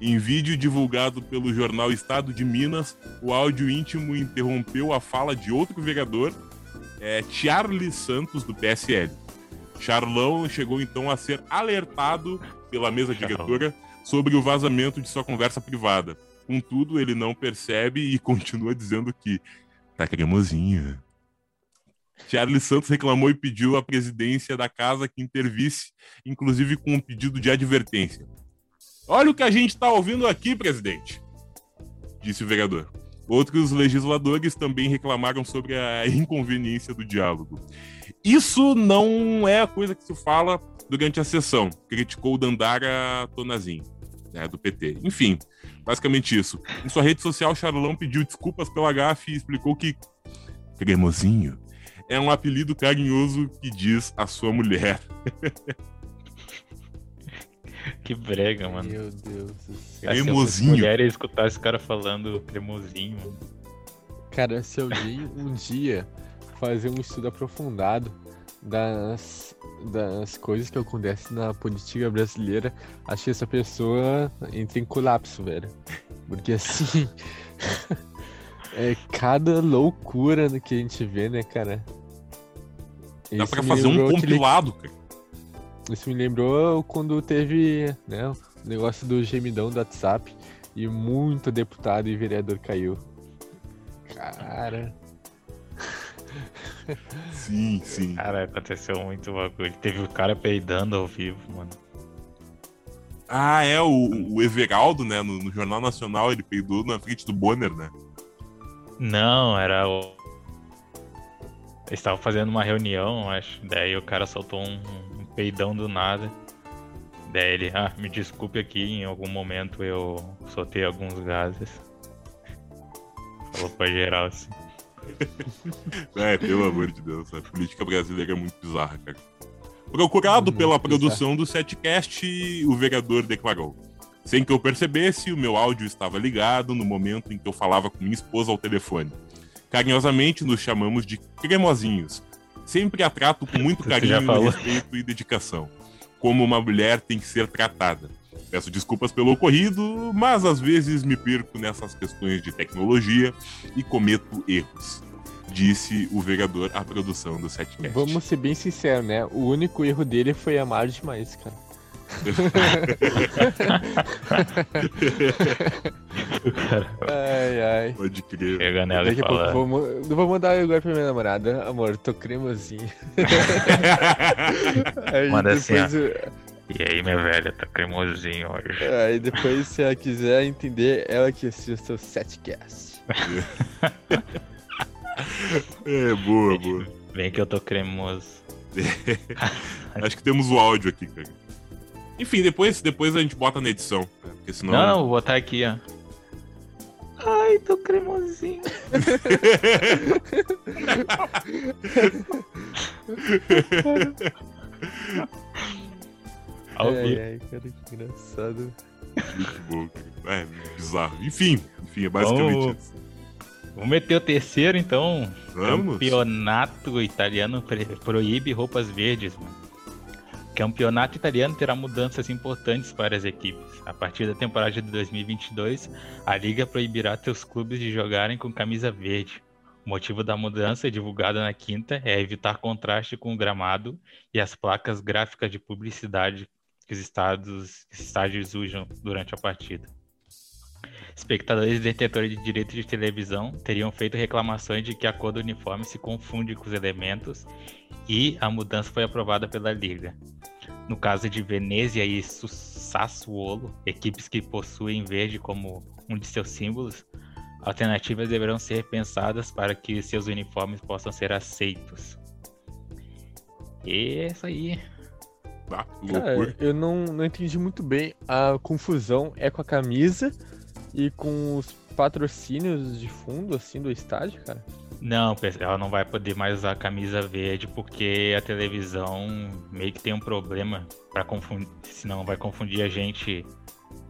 Speaker 1: Em vídeo divulgado pelo jornal Estado de Minas, o áudio íntimo interrompeu a fala de outro vereador, é, Charles Santos, do PSL. Charlão chegou então a ser alertado pela mesa diretora sobre o vazamento de sua conversa privada. Contudo, ele não percebe e <laughs> continua dizendo que tá cremosinho. Charles Santos reclamou e pediu à presidência da casa que intervisse, inclusive com um pedido de advertência. Olha o que a gente está ouvindo aqui, presidente, disse o vereador. Outros legisladores também reclamaram sobre a inconveniência do diálogo. Isso não é a coisa que se fala durante a sessão, criticou o Dandara Tonazin, né, do PT. Enfim, basicamente isso. Em sua rede social, Charlão pediu desculpas pela gafe e explicou que cremosinho é um apelido carinhoso que diz a sua mulher. <laughs>
Speaker 2: Que brega, mano.
Speaker 3: Meu Deus do céu.
Speaker 2: Cara, se
Speaker 1: Cremosinho.
Speaker 2: mulher ia escutar esse cara falando cremosinho, mano.
Speaker 3: Cara, se alguém um dia fazer um estudo aprofundado das, das coisas que acontecem na política brasileira, acho que essa pessoa entra em colapso, velho. Porque assim. <laughs> é cada loucura que a gente vê, né, cara?
Speaker 1: Dá
Speaker 3: Isso
Speaker 1: pra fazer um
Speaker 3: lembrou aquele-
Speaker 1: compilado, cara.
Speaker 3: Isso me lembrou quando teve né, o negócio do gemidão do WhatsApp e muito deputado e vereador caiu. Cara. <laughs>
Speaker 1: Sim, sim.
Speaker 2: Cara, aconteceu muito bagulho. Teve o cara peidando ao vivo, mano.
Speaker 1: Ah, é, o, o Everaldo, né, no, no Jornal Nacional, ele peidou na frente do Bonner, né?
Speaker 2: Não, era o. Eles estavam fazendo uma reunião, acho. Daí o cara soltou um, um peidão do nada. Daí ele, ah, me desculpe aqui, em algum momento eu soltei alguns gases. Falou pra geral assim. <laughs>
Speaker 1: É, pelo amor de Deus, a política brasileira é muito bizarra, cara. Procurado
Speaker 3: Muito
Speaker 1: pela
Speaker 3: bizarro.
Speaker 1: produção do Setcast, o vereador declarou. Sem que eu percebesse, o meu áudio estava ligado no momento em que eu falava com minha esposa ao telefone. Carinhosamente nos chamamos de cremosinhos. Sempre a trato com muito <laughs> carinho, respeito e dedicação. Como uma mulher tem que ser tratada. Peço desculpas pelo ocorrido, mas às vezes me perco nessas questões de tecnologia e cometo erros. Disse o vereador à produção do Setcast.
Speaker 3: Vamos ser bem sinceros, né? O único erro dele foi amar demais, cara. ai, ai.
Speaker 1: Pode crer.
Speaker 2: Chega nela e
Speaker 3: Daqui a pouco vou, vou mandar agora pra minha namorada. Amor, tô cremosinho. <laughs>
Speaker 2: Manda assim,
Speaker 3: depois, eu-
Speaker 2: E aí, minha velha, tá cremosinho hoje.
Speaker 3: aí depois, se ela quiser entender, ela que assista o setcast. <laughs>
Speaker 1: é, boa, boa.
Speaker 2: Vem que eu tô cremoso. <laughs>
Speaker 1: Acho que temos o áudio aqui, cara. Enfim, depois, depois a gente bota na edição. Porque senão.
Speaker 2: Não, não, vou botar aqui, ó. Ai, tô cremosinho. <laughs> Ao
Speaker 3: ai,
Speaker 2: vivo.
Speaker 3: ai, cara, que engraçado.
Speaker 1: Muito bom, cara. É, bizarro. Enfim, enfim, é basicamente
Speaker 2: Vamos-
Speaker 1: isso.
Speaker 2: Vamos meter o terceiro, então.
Speaker 1: Vamos.
Speaker 2: Campeonato italiano proíbe roupas verdes, mano. Campeonato italiano terá mudanças importantes para as equipes. A partir da temporada de 2022, a liga proibirá seus clubes de jogarem com camisa verde. O motivo da mudança, divulgada na quinta, é evitar contraste com o gramado e as placas gráficas de publicidade que os estados, estádios usam durante a partida. Espectadores detentores de direitos de televisão teriam feito reclamações de que a cor do uniforme se confunde com os elementos e a mudança foi aprovada pela Liga. No caso de Venezia e Sassuolo, equipes que possuem verde como um de seus símbolos, alternativas deverão ser pensadas para que seus uniformes possam ser aceitos. E é isso aí.
Speaker 1: Que
Speaker 3: Cara, eu não, não entendi muito bem. A confusão é com a camisa e com os patrocínios de fundo, assim, do estádio, cara.
Speaker 2: Não, ela não vai poder mais usar a camisa verde porque a televisão meio que tem um problema para confundir, senão vai confundir a gente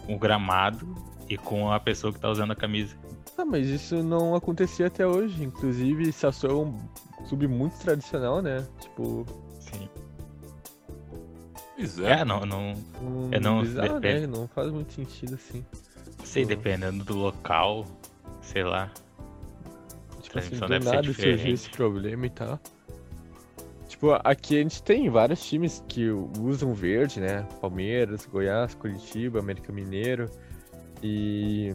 Speaker 2: com o gramado e com a pessoa que tá usando a camisa.
Speaker 3: Ah, mas isso não acontecia até hoje. Inclusive, Sassuolo é um clube muito tradicional, né? Tipo,
Speaker 2: Sim.
Speaker 1: É.
Speaker 2: Não, não
Speaker 3: um
Speaker 2: É, não,
Speaker 3: bizarro, né?
Speaker 2: depende.
Speaker 3: Não faz muito sentido, assim.
Speaker 2: sei,
Speaker 3: Uhum.
Speaker 2: dependendo do local, sei lá.
Speaker 3: Tipo assim,
Speaker 2: transmissão
Speaker 3: do
Speaker 2: deve ser
Speaker 3: nada surgiu
Speaker 2: diferente.
Speaker 3: esse problema e tal. Tipo, aqui a gente tem vários times que usam verde, né? Palmeiras, Goiás, Curitiba, América Mineiro. E,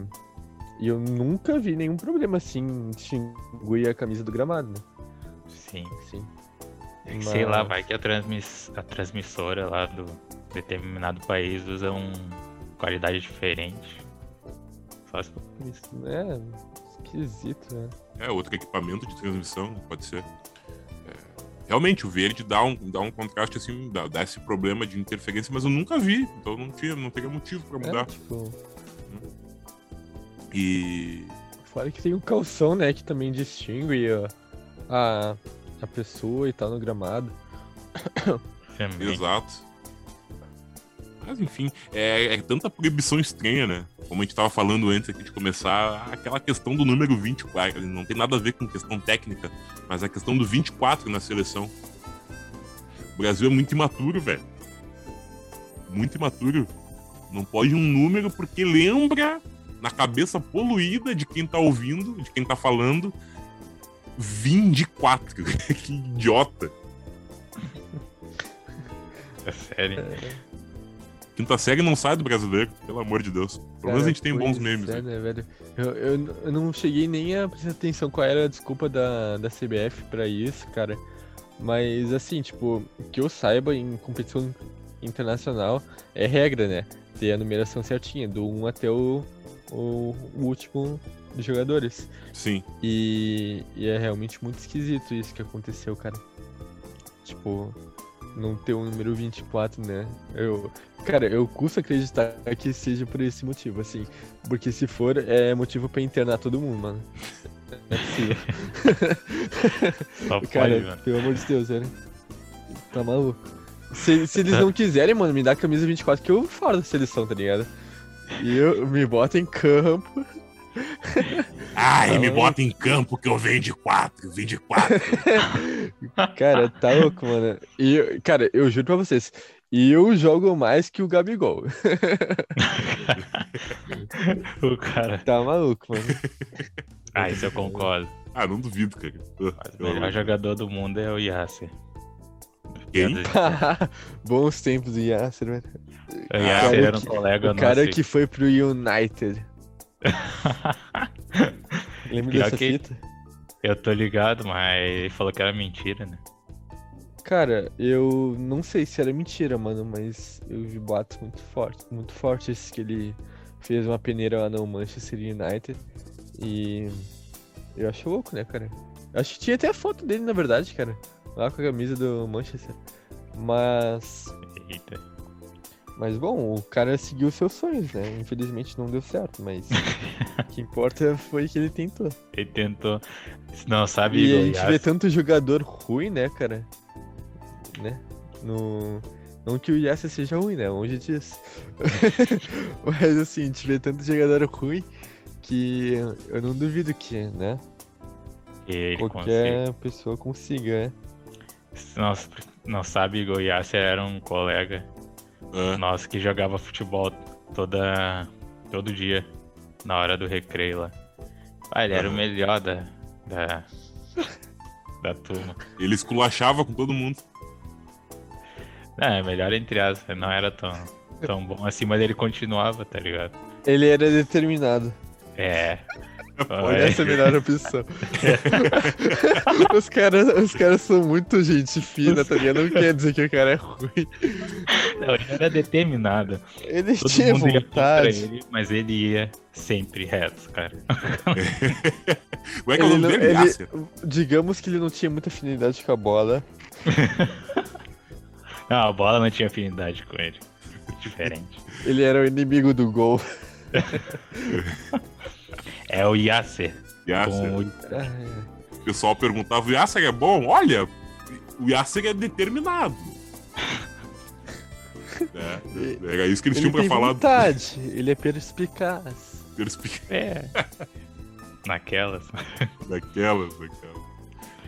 Speaker 3: e eu nunca vi nenhum problema assim em distinguir a camisa do gramado, né?
Speaker 2: Sim.
Speaker 3: Assim.
Speaker 2: Sei lá,
Speaker 3: Mas-
Speaker 2: vai que a, transmiss... a transmissora lá do determinado país usa um qualidade diferente. Só se isso.
Speaker 3: É, esquisito, né?
Speaker 1: É, outro equipamento de transmissão, pode ser. É, realmente, o verde dá um, dá um contraste assim, dá, dá esse problema de interferência, mas eu nunca vi, então não, tinha, não teria motivo pra
Speaker 3: É,
Speaker 1: mudar.
Speaker 3: tipo,
Speaker 1: E.
Speaker 3: fora que tem um calção, né? Que também distingue a, a, a pessoa e tal no gramado.
Speaker 2: Também.
Speaker 1: Exato. Mas enfim, é, é tanta proibição estranha, né? Como a gente tava falando antes aqui de começar, aquela questão do número 24, ele não tem nada a ver com questão técnica, mas a questão do 24 na seleção. O Brasil é muito imaturo, velho. Muito imaturo. Não pode um número porque lembra na cabeça poluída de quem tá ouvindo, de quem tá falando, 24. <laughs> que idiota.
Speaker 2: É sério.
Speaker 1: Quinta série não sai do brasileiro, pelo amor de Deus. Pelo menos a gente tem bons memes.
Speaker 3: É,
Speaker 1: né,
Speaker 3: velho? Eu, eu, eu não cheguei nem a prestar atenção qual era a desculpa da, da CBF pra isso, cara. Mas assim, tipo, que eu saiba em competição internacional é regra, né? Ter a numeração certinha, do 1 até o, o, o último dos jogadores.
Speaker 1: Sim.
Speaker 3: E, e é realmente muito esquisito isso que aconteceu, cara. Tipo, não ter o número 24, né? Eu, cara, eu custo acreditar que seja por esse motivo, assim. Porque se for, é motivo pra internar todo mundo, mano. Não é possível. <laughs>
Speaker 2: Só pode,
Speaker 3: cara,
Speaker 2: mano.
Speaker 3: pelo amor de Deus, velho. Tá maluco. Se, se eles não quiserem, mano, me dá a camisa 24 que eu fora da seleção, tá ligado? E eu me boto em campo. <laughs>
Speaker 1: Ai,
Speaker 3: Tá
Speaker 1: me bota em campo que eu venho de 4, vim de 4. <laughs>
Speaker 3: Cara, tá louco, mano. E, cara, eu juro pra vocês, eu jogo mais que o Gabigol. <laughs>
Speaker 2: o cara.
Speaker 3: Tá maluco, mano.
Speaker 2: Ah, isso eu concordo.
Speaker 1: ah, não duvido, cara. Ah,
Speaker 2: Mas o melhor jogador do mundo é o Yasser.
Speaker 1: Quem?
Speaker 3: Bons tempos do Yasser, velho.
Speaker 2: O Yasser
Speaker 3: cara
Speaker 2: era um
Speaker 3: que-
Speaker 2: colega
Speaker 3: O cara
Speaker 2: nosso.
Speaker 3: que foi pro United. <laughs> Lembra
Speaker 2: Pior
Speaker 3: dessa
Speaker 2: que-
Speaker 3: fita?
Speaker 2: Eu tô ligado, mas ele falou que era mentira, né?
Speaker 3: Cara, eu não sei se era mentira, mano, mas eu vi boatos muito fortes, muito fortes que ele fez uma peneira lá no Manchester United. E eu acho louco, né, cara? Eu acho que tinha até a foto dele, na verdade, cara. Lá com a camisa do Manchester. Mas.
Speaker 2: Eita.
Speaker 3: Mas bom, o cara seguiu seus sonhos, né? Infelizmente não deu certo, mas <laughs> o que importa foi que ele tentou.
Speaker 2: Ele tentou. Não sabe,
Speaker 3: E a gente
Speaker 2: Yasser-
Speaker 3: vê tanto jogador ruim, né, cara? Né? No... Não que o Yasser seja ruim, né? Longe disso. <laughs> Mas assim, a gente vê tanto jogador ruim que eu não duvido que, né?
Speaker 2: ele.
Speaker 3: Qualquer pessoa consiga, né?
Speaker 2: Se não, sabe, o Yasser era um colega
Speaker 1: Ah,
Speaker 2: nosso que jogava futebol toda, todo dia, na hora do recreio lá. Ah, ele era o
Speaker 1: Aham.
Speaker 2: melhor da, da, da turma.
Speaker 1: ele esculachava com todo mundo.
Speaker 2: É, melhor entre aspas, não era tão, tão bom assim, mas ele continuava, tá ligado?
Speaker 3: Ele era determinado.
Speaker 2: É.
Speaker 3: Olha essa é a melhor opção. <laughs> os caras os caras são muito gente fina, tá ligado? Não quer dizer que o cara é ruim.
Speaker 2: Não, ele era determinado.
Speaker 3: Ele
Speaker 2: Todo
Speaker 3: tinha
Speaker 2: mundo ia
Speaker 3: vontade.
Speaker 2: ele, mas ele ia sempre reto, cara.
Speaker 1: Como é que é o
Speaker 3: Ele
Speaker 1: nome
Speaker 3: não-
Speaker 1: dele?
Speaker 3: ele- digamos que ele não tinha muita afinidade com a bola. <laughs>
Speaker 2: Não, a bola não tinha afinidade com ele. Diferente.
Speaker 3: Ele era o inimigo do gol. <laughs>
Speaker 2: É o Yasser.
Speaker 1: Yasser.
Speaker 2: Com o...
Speaker 1: O pessoal perguntava, o Yasser é bom? Olha, o Yasser é determinado. <laughs> É, era isso que eles
Speaker 3: Ele
Speaker 1: tinham pra
Speaker 3: tem
Speaker 1: falar.
Speaker 3: vontade, ele é perspicaz.
Speaker 1: Perspi-
Speaker 2: É. <laughs> Naquelas. <laughs>
Speaker 1: Daquelas.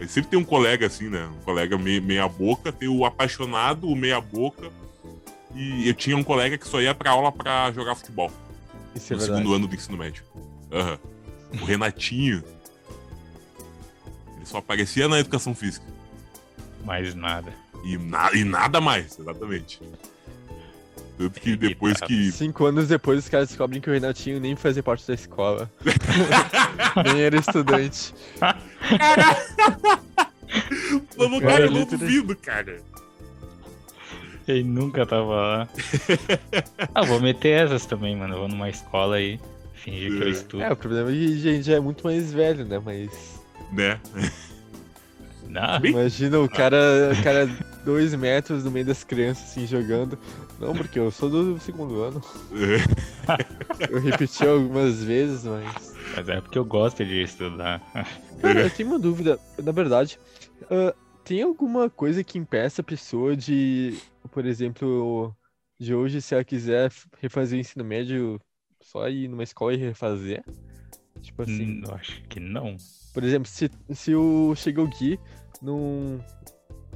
Speaker 1: Aí sempre tem um colega assim, né? Um colega meia, meia boca, tem o apaixonado, o meia boca. E eu tinha um colega que só ia pra aula pra jogar futebol.
Speaker 3: Isso é
Speaker 1: no
Speaker 3: verdade.
Speaker 1: segundo ano do ensino médio. Aham. O Renatinho. Ele só aparecia na educação física.
Speaker 2: Mais nada.
Speaker 1: E, na- e nada mais, exatamente. Tanto que depois que.
Speaker 3: Cinco anos depois, os caras descobrem que o Renatinho nem fazia parte da escola. <laughs> nem era estudante.
Speaker 1: Eu não
Speaker 3: Cara,
Speaker 1: eu não duvido, cara.
Speaker 2: Ele nunca tava lá. <laughs> ah, vou meter essas também, mano. Eu vou numa escola aí, fingir que eu estudo.
Speaker 3: É, o problema é que a gente já é muito mais velho, né? Mas.
Speaker 1: Né?
Speaker 2: Não,
Speaker 3: Imagina o cara, o cara dois metros no meio das crianças, assim, jogando. Não, porque eu sou do segundo ano. <laughs> Eu repeti algumas vezes, mas.
Speaker 2: mas é porque eu gosto de estudar.
Speaker 3: Cara, eu tenho uma dúvida. Na verdade, ah, tem alguma coisa que impeça a pessoa de, por exemplo, de hoje, se ela quiser refazer o ensino médio, só ir numa escola e refazer? Tipo assim,
Speaker 2: Hum, eu acho que não.
Speaker 3: por exemplo, se, se o Gui num.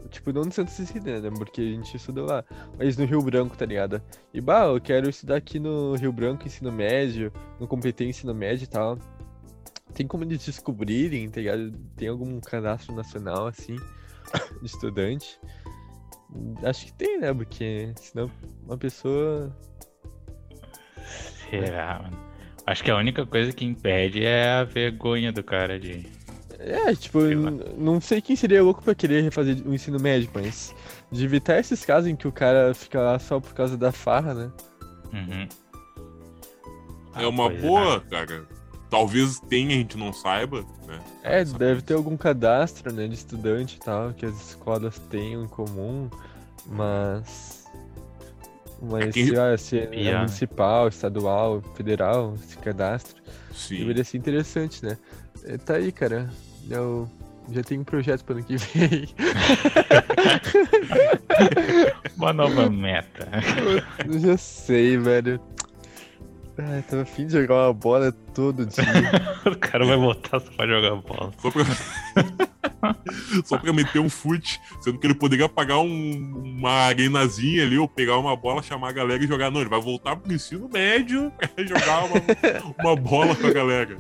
Speaker 3: Tipo, não no Santa Cecília, né? Porque a gente estuda lá. Mas no Rio Branco, tá ligado? E, bah, eu quero estudar aqui no Rio Branco, ensino médio, no competência ensino médio e tal. Tem como eles descobrirem, tá ligado? Tem algum cadastro nacional, assim, de estudante? Acho que tem, né? Porque senão uma pessoa.
Speaker 2: Será, mano? Acho que a única coisa que impede é a vergonha do cara de.
Speaker 3: É, tipo,
Speaker 2: Sei
Speaker 3: não sei quem seria louco pra querer refazer o ensino médio, mas de evitar esses casos em que o cara fica lá só por causa da farra, né?
Speaker 2: Uhum.
Speaker 1: É uma
Speaker 2: pois
Speaker 1: boa, cara. Talvez tenha, a gente não saiba, né?
Speaker 3: É,
Speaker 1: Sabe
Speaker 3: deve ter algum cadastro, né, de estudante e tal, que as escolas tenham em comum, mas. Mas,
Speaker 1: É quem-
Speaker 3: sei lá, se é municipal, estadual, federal, esse cadastro,
Speaker 1: Sim.
Speaker 3: deveria ser interessante, né? É, Tá aí, cara. Eu já tenho um projeto para ano que vem. <laughs>
Speaker 2: Uma nova meta.
Speaker 3: Eu já sei, velho. Ai, tava afim de jogar uma bola todo dia. <laughs>
Speaker 2: o cara vai voltar só pra jogar bola. <laughs> <laughs>
Speaker 1: Só pra meter um fute, sendo que ele poderia pagar um- uma arenazinha ali, ou pegar uma bola, chamar a galera e jogar. Não, ele vai voltar pro ensino médio pra <laughs> jogar uma, uma bola com a galera.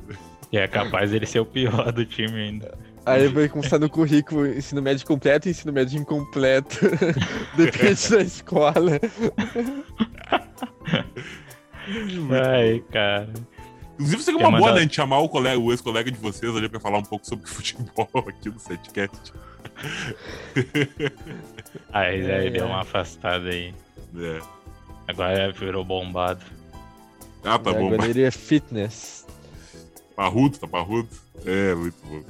Speaker 2: E é capaz dele ser o pior do time ainda.
Speaker 3: Aí vai constar no currículo ensino médio completo e ensino médio incompleto. <laughs> Depende da escola.
Speaker 2: Ai, cara.
Speaker 1: Inclusive, seria
Speaker 2: Quer
Speaker 1: uma boa,
Speaker 2: mandar-
Speaker 1: né? A gente chamar o, colega, o ex-colega de vocês ali pra falar um pouco sobre <laughs> futebol aqui no setcast.
Speaker 2: Aí
Speaker 3: É,
Speaker 2: aí deu
Speaker 3: é.
Speaker 2: uma afastada aí.
Speaker 1: É.
Speaker 2: Agora virou bombado.
Speaker 1: Ah, tá bom.
Speaker 3: agora ele é fitness. <laughs>
Speaker 1: Parrudo, tá parrudo? É, muito bom.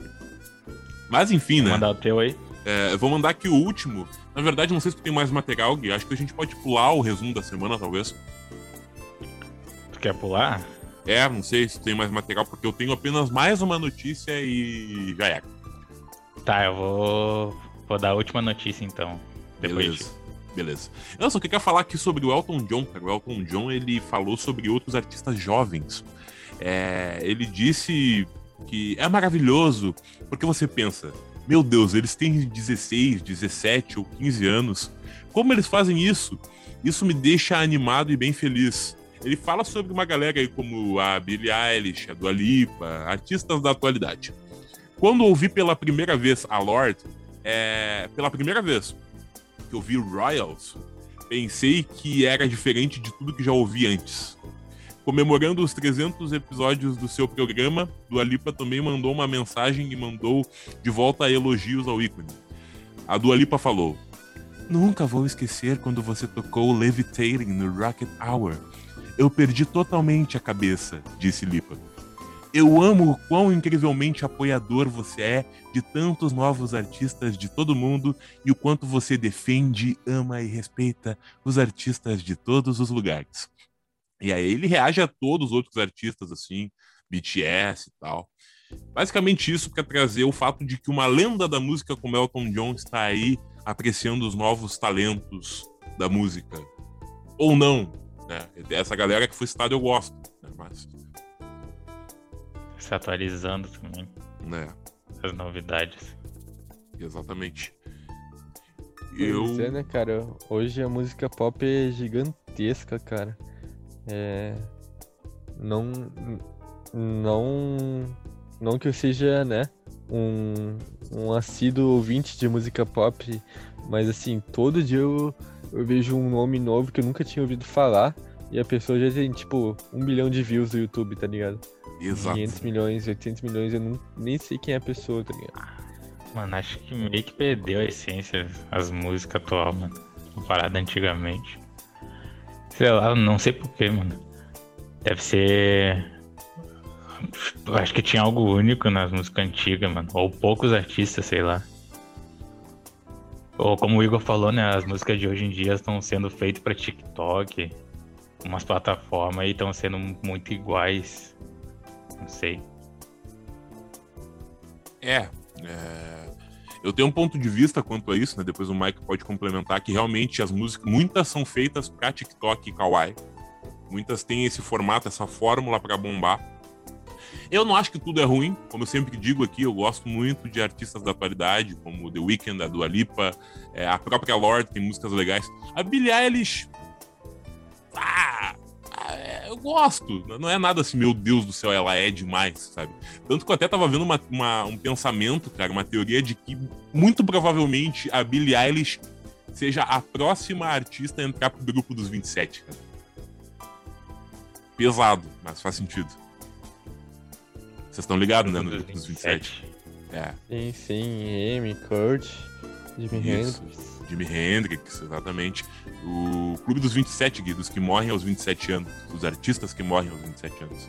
Speaker 1: Mas enfim,
Speaker 2: Vou
Speaker 1: né?
Speaker 2: mandar o teu aí.
Speaker 1: É, eu vou mandar aqui o último. Na verdade, não sei se tu tem mais material, Gui. Acho que a gente pode pular o resumo da semana, talvez.
Speaker 2: Tu quer pular?
Speaker 1: É, não sei se tem mais material, porque eu tenho apenas mais uma notícia e já é.
Speaker 2: Tá, eu vou. Vou dar a última notícia então. Depois
Speaker 1: Beleza. Beleza. Eu só queria falar aqui sobre o Elton John. O Elton John, ele falou sobre outros artistas jovens. É, ele disse que é maravilhoso, porque você pensa, meu Deus, eles têm 16, 17 ou 15 anos. Como eles fazem isso? Isso me deixa animado e bem feliz. Ele fala sobre uma galera aí como a Billie Eilish, a Dua Lipa, artistas da atualidade. Quando ouvi pela primeira vez a Lorde, é, pela primeira vez, que ouvi Royals, pensei que era diferente de tudo que já ouvi antes. Comemorando os 300 episódios do seu programa, Dua Lipa também mandou uma mensagem e mandou de volta elogios ao ícone. A Dua Lipa falou: Nunca vou esquecer quando você tocou Levitating no Rocket Hour. Eu perdi totalmente a cabeça, disse Lipa. Eu amo o quão incrivelmente apoiador você é de tantos novos artistas de todo mundo e o quanto você defende, ama e respeita os artistas de todos os lugares. E aí ele reage a todos os outros artistas, assim, BTS e tal. Basicamente isso para trazer o fato de que uma lenda da música como Elton John está aí apreciando os novos talentos da música. Ou não, né? Essa galera que foi citada eu gosto, né? Mas
Speaker 2: Se atualizando também.
Speaker 1: né?
Speaker 2: As novidades.
Speaker 1: Exatamente.
Speaker 3: Pois
Speaker 1: Eu.
Speaker 3: é, né, cara? Hoje a música pop é gigantesca, cara. É. Não. Não. Não que eu seja, né? Um, um assíduo ouvinte de música pop, mas assim, todo dia eu, eu vejo um nome novo que eu nunca tinha ouvido falar e a pessoa já tem, tipo, um milhão de views no YouTube, tá ligado?
Speaker 1: Exato.
Speaker 3: 500 milhões, 800 milhões, eu não, nem sei quem é a pessoa, tá ligado?
Speaker 2: Mano, acho que meio que perdeu a essência as músicas atual, mano. Comparado antigamente. Sei lá, não sei porquê, mano. Deve ser. Eu acho que tinha algo único nas músicas antigas, mano. Ou poucos artistas, sei lá. Ou como o Igor falou, né? As músicas de hoje em dia estão sendo feitas pra TikTok, umas plataformas e estão sendo muito iguais. Não sei.
Speaker 1: É, é, Eu tenho um ponto de vista quanto a isso, né? Depois o Mike pode complementar que realmente as músicas, muitas são feitas pra TikTok e Kawaii. Muitas têm esse formato, essa fórmula pra bombar. Eu não acho que tudo é ruim, como eu sempre digo aqui, eu gosto muito de artistas da atualidade, como The Weeknd, a Dua Lipa, é, a própria Lorde tem músicas legais. A Billie Eilish, ah, ah, é, eu gosto, não é nada assim, meu Deus do céu, ela é demais, sabe? Tanto que eu até tava vendo uma- uma- um pensamento, cara, uma teoria de que muito provavelmente a Billie Eilish seja a próxima artista a entrar pro grupo dos 27, cara. Pesado, mas faz sentido. Vocês estão ligados, né, no grupo dos 27? É,
Speaker 3: Sim, sim, Amy, Kurt, Jimi. Hendrix.
Speaker 1: Jimi Hendrix, exatamente. O Clube dos 27, Gui, dos que morrem aos 27 anos. Dos artistas que morrem aos 27 anos.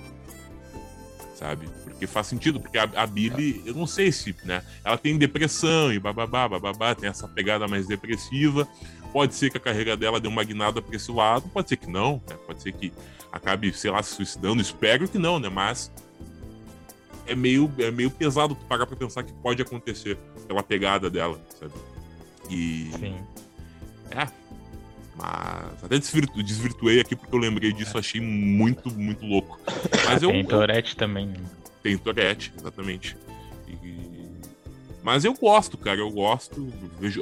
Speaker 1: Sabe? Porque faz sentido, porque a, a Billy, eu não sei se, né? Ela tem depressão e bababá, bababá, tem essa pegada mais depressiva. Pode ser que a carreira dela dê uma guinada pra esse lado, pode ser que não, né? Pode ser que acabe, sei lá, se suicidando. Espero que não, né? Mas é meio, é meio pesado tu parar pra pensar que pode acontecer pela pegada dela, sabe? E.
Speaker 2: Sim.
Speaker 1: É. Mas até desvirtu- desvirtuei aqui porque eu lembrei disso, achei muito, muito louco. Mas eu.
Speaker 2: Tem
Speaker 1: eu
Speaker 2: Tourette também. né?
Speaker 1: tem Tourette, exatamente. E- Mas eu gosto, cara, eu gosto.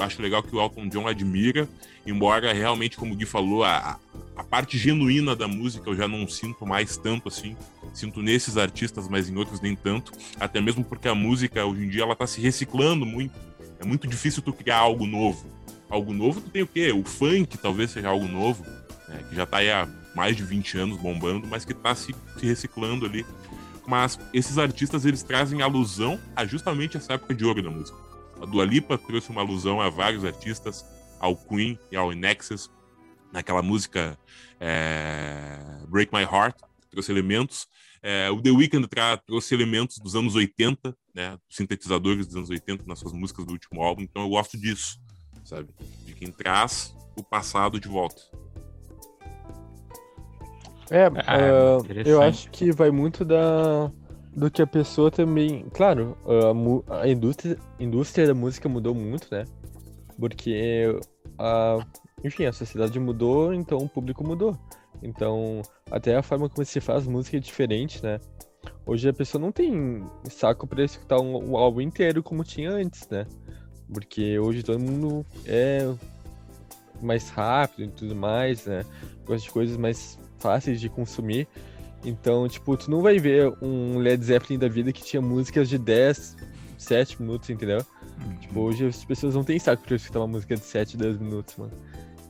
Speaker 1: Acho legal que o Elton John admira, embora realmente, como o Gui falou, a, a parte genuína da música eu já não sinto mais tanto assim. Sinto nesses artistas, mas em outros nem tanto. Até mesmo porque a música hoje em dia ela tá se reciclando muito. É muito difícil tu criar algo novo. Algo novo tu tem o quê? O funk talvez seja algo novo, né, que já tá aí há mais de 20 anos bombando, mas que tá se, se reciclando ali. Mas esses artistas eles trazem alusão a justamente essa época de ouro da música. A Dua Lipa trouxe uma alusão a vários artistas, ao Queen e ao Inexus, naquela música é, Break My Heart, trouxe elementos. É, o The Weeknd trouxe elementos dos anos 80, né, sintetizadores dos anos 80 nas suas músicas do último álbum, então eu gosto disso, sabe? De quem traz o passado de volta.
Speaker 3: É,
Speaker 2: Ah,
Speaker 3: ah,
Speaker 2: interessante.
Speaker 3: eu acho que vai muito da do que a pessoa também. Claro, a, a indústria, indústria da música mudou muito, né? Porque a, enfim, a sociedade mudou, então o público mudou. Então, até a forma como se faz música é diferente, né? Hoje a pessoa não tem saco pra escutar um, um álbum inteiro como tinha antes, né? Porque hoje todo mundo é mais rápido e tudo mais, né? Gosta de coisas mais fáceis de consumir. Então, tipo, tu não vai ver um Led Zeppelin da vida que tinha músicas de 10, 7 minutos, entendeu? Tipo, hoje as pessoas não têm saco pra escutar uma música de 7, 10 minutos, mano.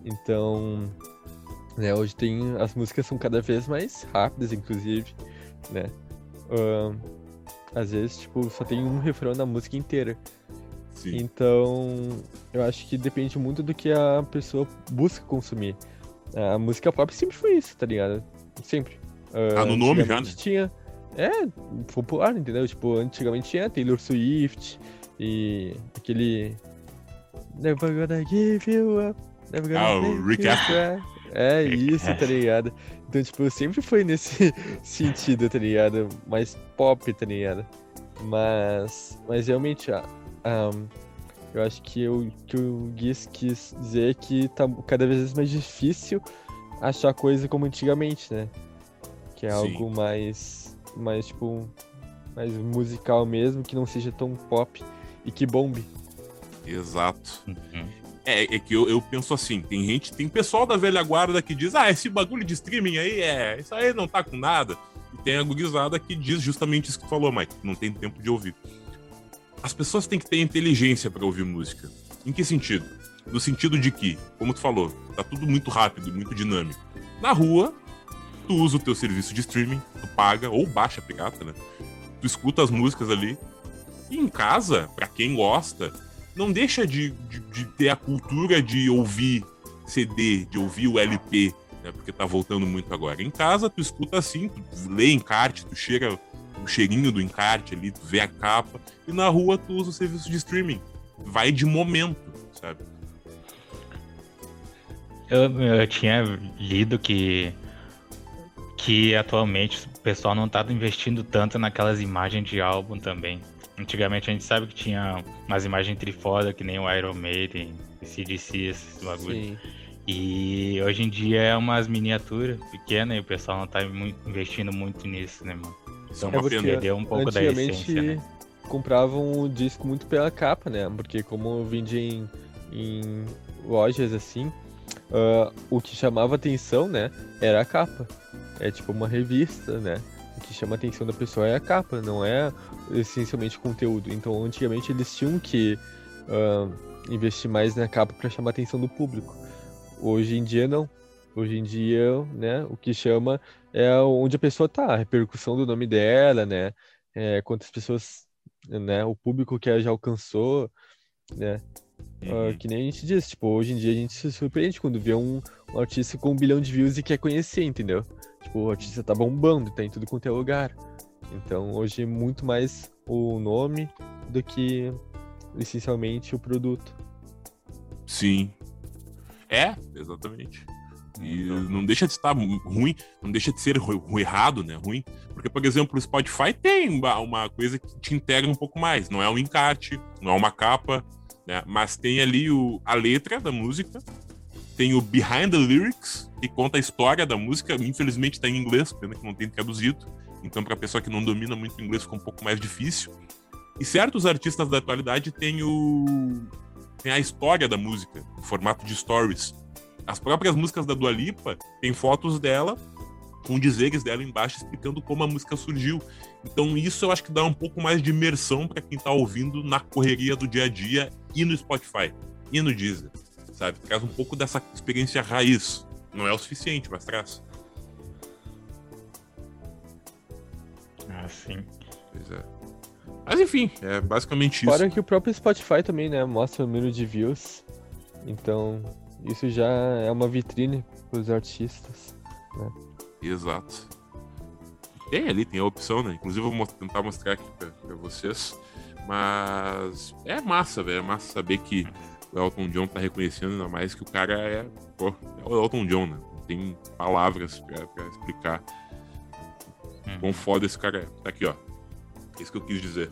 Speaker 3: Então, né, hoje tem. As músicas são cada vez mais rápidas, inclusive, né? Ahn, às vezes, tipo, só tem um refrão na música inteira.
Speaker 1: Sim.
Speaker 3: Então, eu acho que depende muito do que a pessoa busca consumir. A música pop sempre foi isso, tá ligado? Sempre.
Speaker 1: Tá no nome já, né?
Speaker 3: Tinha. É, popular, entendeu? Tipo, antigamente tinha Taylor Swift e aquele. Never gonna give you up. Never gonna
Speaker 1: Ah, o Rick.
Speaker 3: É isso, tá ligado? Então, tipo, sempre foi nesse <laughs> sentido, tá ligado? Mais pop, tá ligado? Mas. Mas realmente, ah, ahn, eu acho que o que o Guiz quis dizer é que tá cada vez mais difícil achar coisa como antigamente, né? Que é
Speaker 1: Sim.
Speaker 3: algo mais. mais, tipo. mais musical mesmo, que não seja tão pop e que bombe.
Speaker 1: Exato.
Speaker 2: Uhum.
Speaker 1: É, é que eu, eu penso assim, tem gente, tem pessoal da velha guarda que diz, ah, esse bagulho de streaming aí, é, isso aí não tá com nada. E tem a gurizada que diz justamente isso que tu falou, Mike, não tem tempo de ouvir. As pessoas têm que ter inteligência pra ouvir música. Em que sentido? No sentido de que, como tu falou, tá tudo muito rápido, muito dinâmico. Na rua, tu usa o teu serviço de streaming, tu paga, ou baixa pirata, né? Tu escuta as músicas ali. E em casa, pra quem gosta, não deixa de, de, de ter a cultura de ouvir CD, de ouvir o LP, né? Porque tá voltando muito agora. Em casa, tu escuta assim, tu lê encarte, tu cheira o cheirinho do encarte ali, tu vê a capa. E na rua, tu usa o serviço de streaming. Vai de momento, sabe?
Speaker 2: Eu, eu tinha lido que que atualmente o pessoal não tá investindo tanto naquelas imagens de álbum também. Antigamente a gente sabe que tinha umas imagens trifoda que nem o Iron Maiden, CDC, esses bagulho.
Speaker 3: Sim.
Speaker 2: E hoje em dia é umas miniaturas pequenas e o pessoal não tá muito- investindo muito nisso, né, mano?
Speaker 1: Isso é
Speaker 3: porque.
Speaker 2: Perdeu um pouco da
Speaker 3: Antigamente
Speaker 2: essência, né?
Speaker 3: compravam o disco muito pela capa, né? Porque como vendia em, em lojas assim, ah, o que chamava atenção, né, era a capa. É tipo uma revista, né? O que chama a atenção da pessoa é a capa, não é essencialmente o conteúdo. Então antigamente eles tinham que ah, investir mais na capa para chamar a atenção do público. Hoje em dia não. Hoje em dia, né, o que chama é onde a pessoa tá, a repercussão do nome dela, né? É, quantas pessoas, né, o público que ela já alcançou, né? Ah,
Speaker 1: Uhum.
Speaker 3: que nem a gente diz, tipo, hoje em dia a gente se surpreende quando vê um, um artista com um bilhão de views e quer conhecer, entendeu? Tipo, o artista tá bombando, tá em tudo quanto é lugar. Então, hoje é muito mais o nome do que essencialmente o produto.
Speaker 1: Sim. É, exatamente. E não deixa de estar ruim, não deixa de ser errado, né? Ruim. Porque, por exemplo, o Spotify tem uma, coisa que te integra um pouco mais. Não é um encarte, não é uma capa, né? Mas tem ali o, a letra da música, tem o Behind the Lyrics, que conta a história da música. Infelizmente tá em inglês, pena que não tem traduzido. Então, pra pessoa que não domina muito o inglês, fica um pouco mais difícil. E certos artistas da atualidade têm o. tem a história da música, em formato de stories. As próprias músicas da Dua Lipa têm fotos dela com dizeres dela embaixo explicando como a música surgiu. Então isso eu acho que dá um pouco mais de imersão para quem tá ouvindo na correria do dia a dia e no Spotify e no Deezer, sabe? Traz um pouco dessa experiência raiz. Não é o suficiente, mas traz.
Speaker 2: Assim.
Speaker 1: Pois é. Mas enfim, é basicamente isso.
Speaker 3: Fora que o próprio Spotify também, né, mostra o número de views. Então, isso já é uma vitrine pros artistas.
Speaker 1: Exato. Tem ali, tem a opção, né? Inclusive eu vou tentar mostrar aqui pra, pra vocês. Mas é massa, velho. É massa saber que o Elton John tá reconhecendo ainda mais que o cara é. Pô, é o Elton John, né? Não tem palavras pra, pra explicar
Speaker 2: Hum.
Speaker 1: quão foda esse cara é. Tá aqui, ó. É isso que eu quis dizer.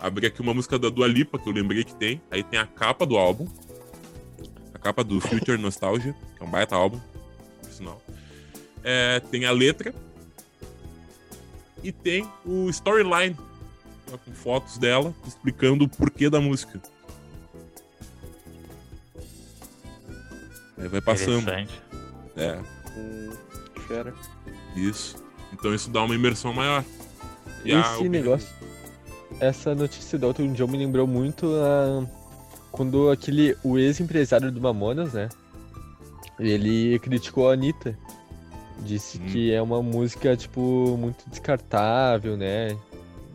Speaker 1: Abri aqui uma música da Dua Lipa, que eu lembrei que tem. Aí tem a capa do álbum. A capa do Future Nostalgia, que é um baita álbum, por sinal. É, tem a letra. E tem o storyline. ó, Com fotos dela explicando o porquê da música. Aí vai passando. É,
Speaker 3: Fera.
Speaker 1: isso. Então isso dá uma imersão maior.
Speaker 3: E
Speaker 1: a
Speaker 3: esse
Speaker 1: opinião-
Speaker 3: negócio. essa notícia do Elton John me lembrou muito a, quando aquele, o ex-empresário do Mamonas, né? Ele criticou a Anitta. Disse
Speaker 1: Hum.
Speaker 3: que é uma música, tipo, muito descartável, né?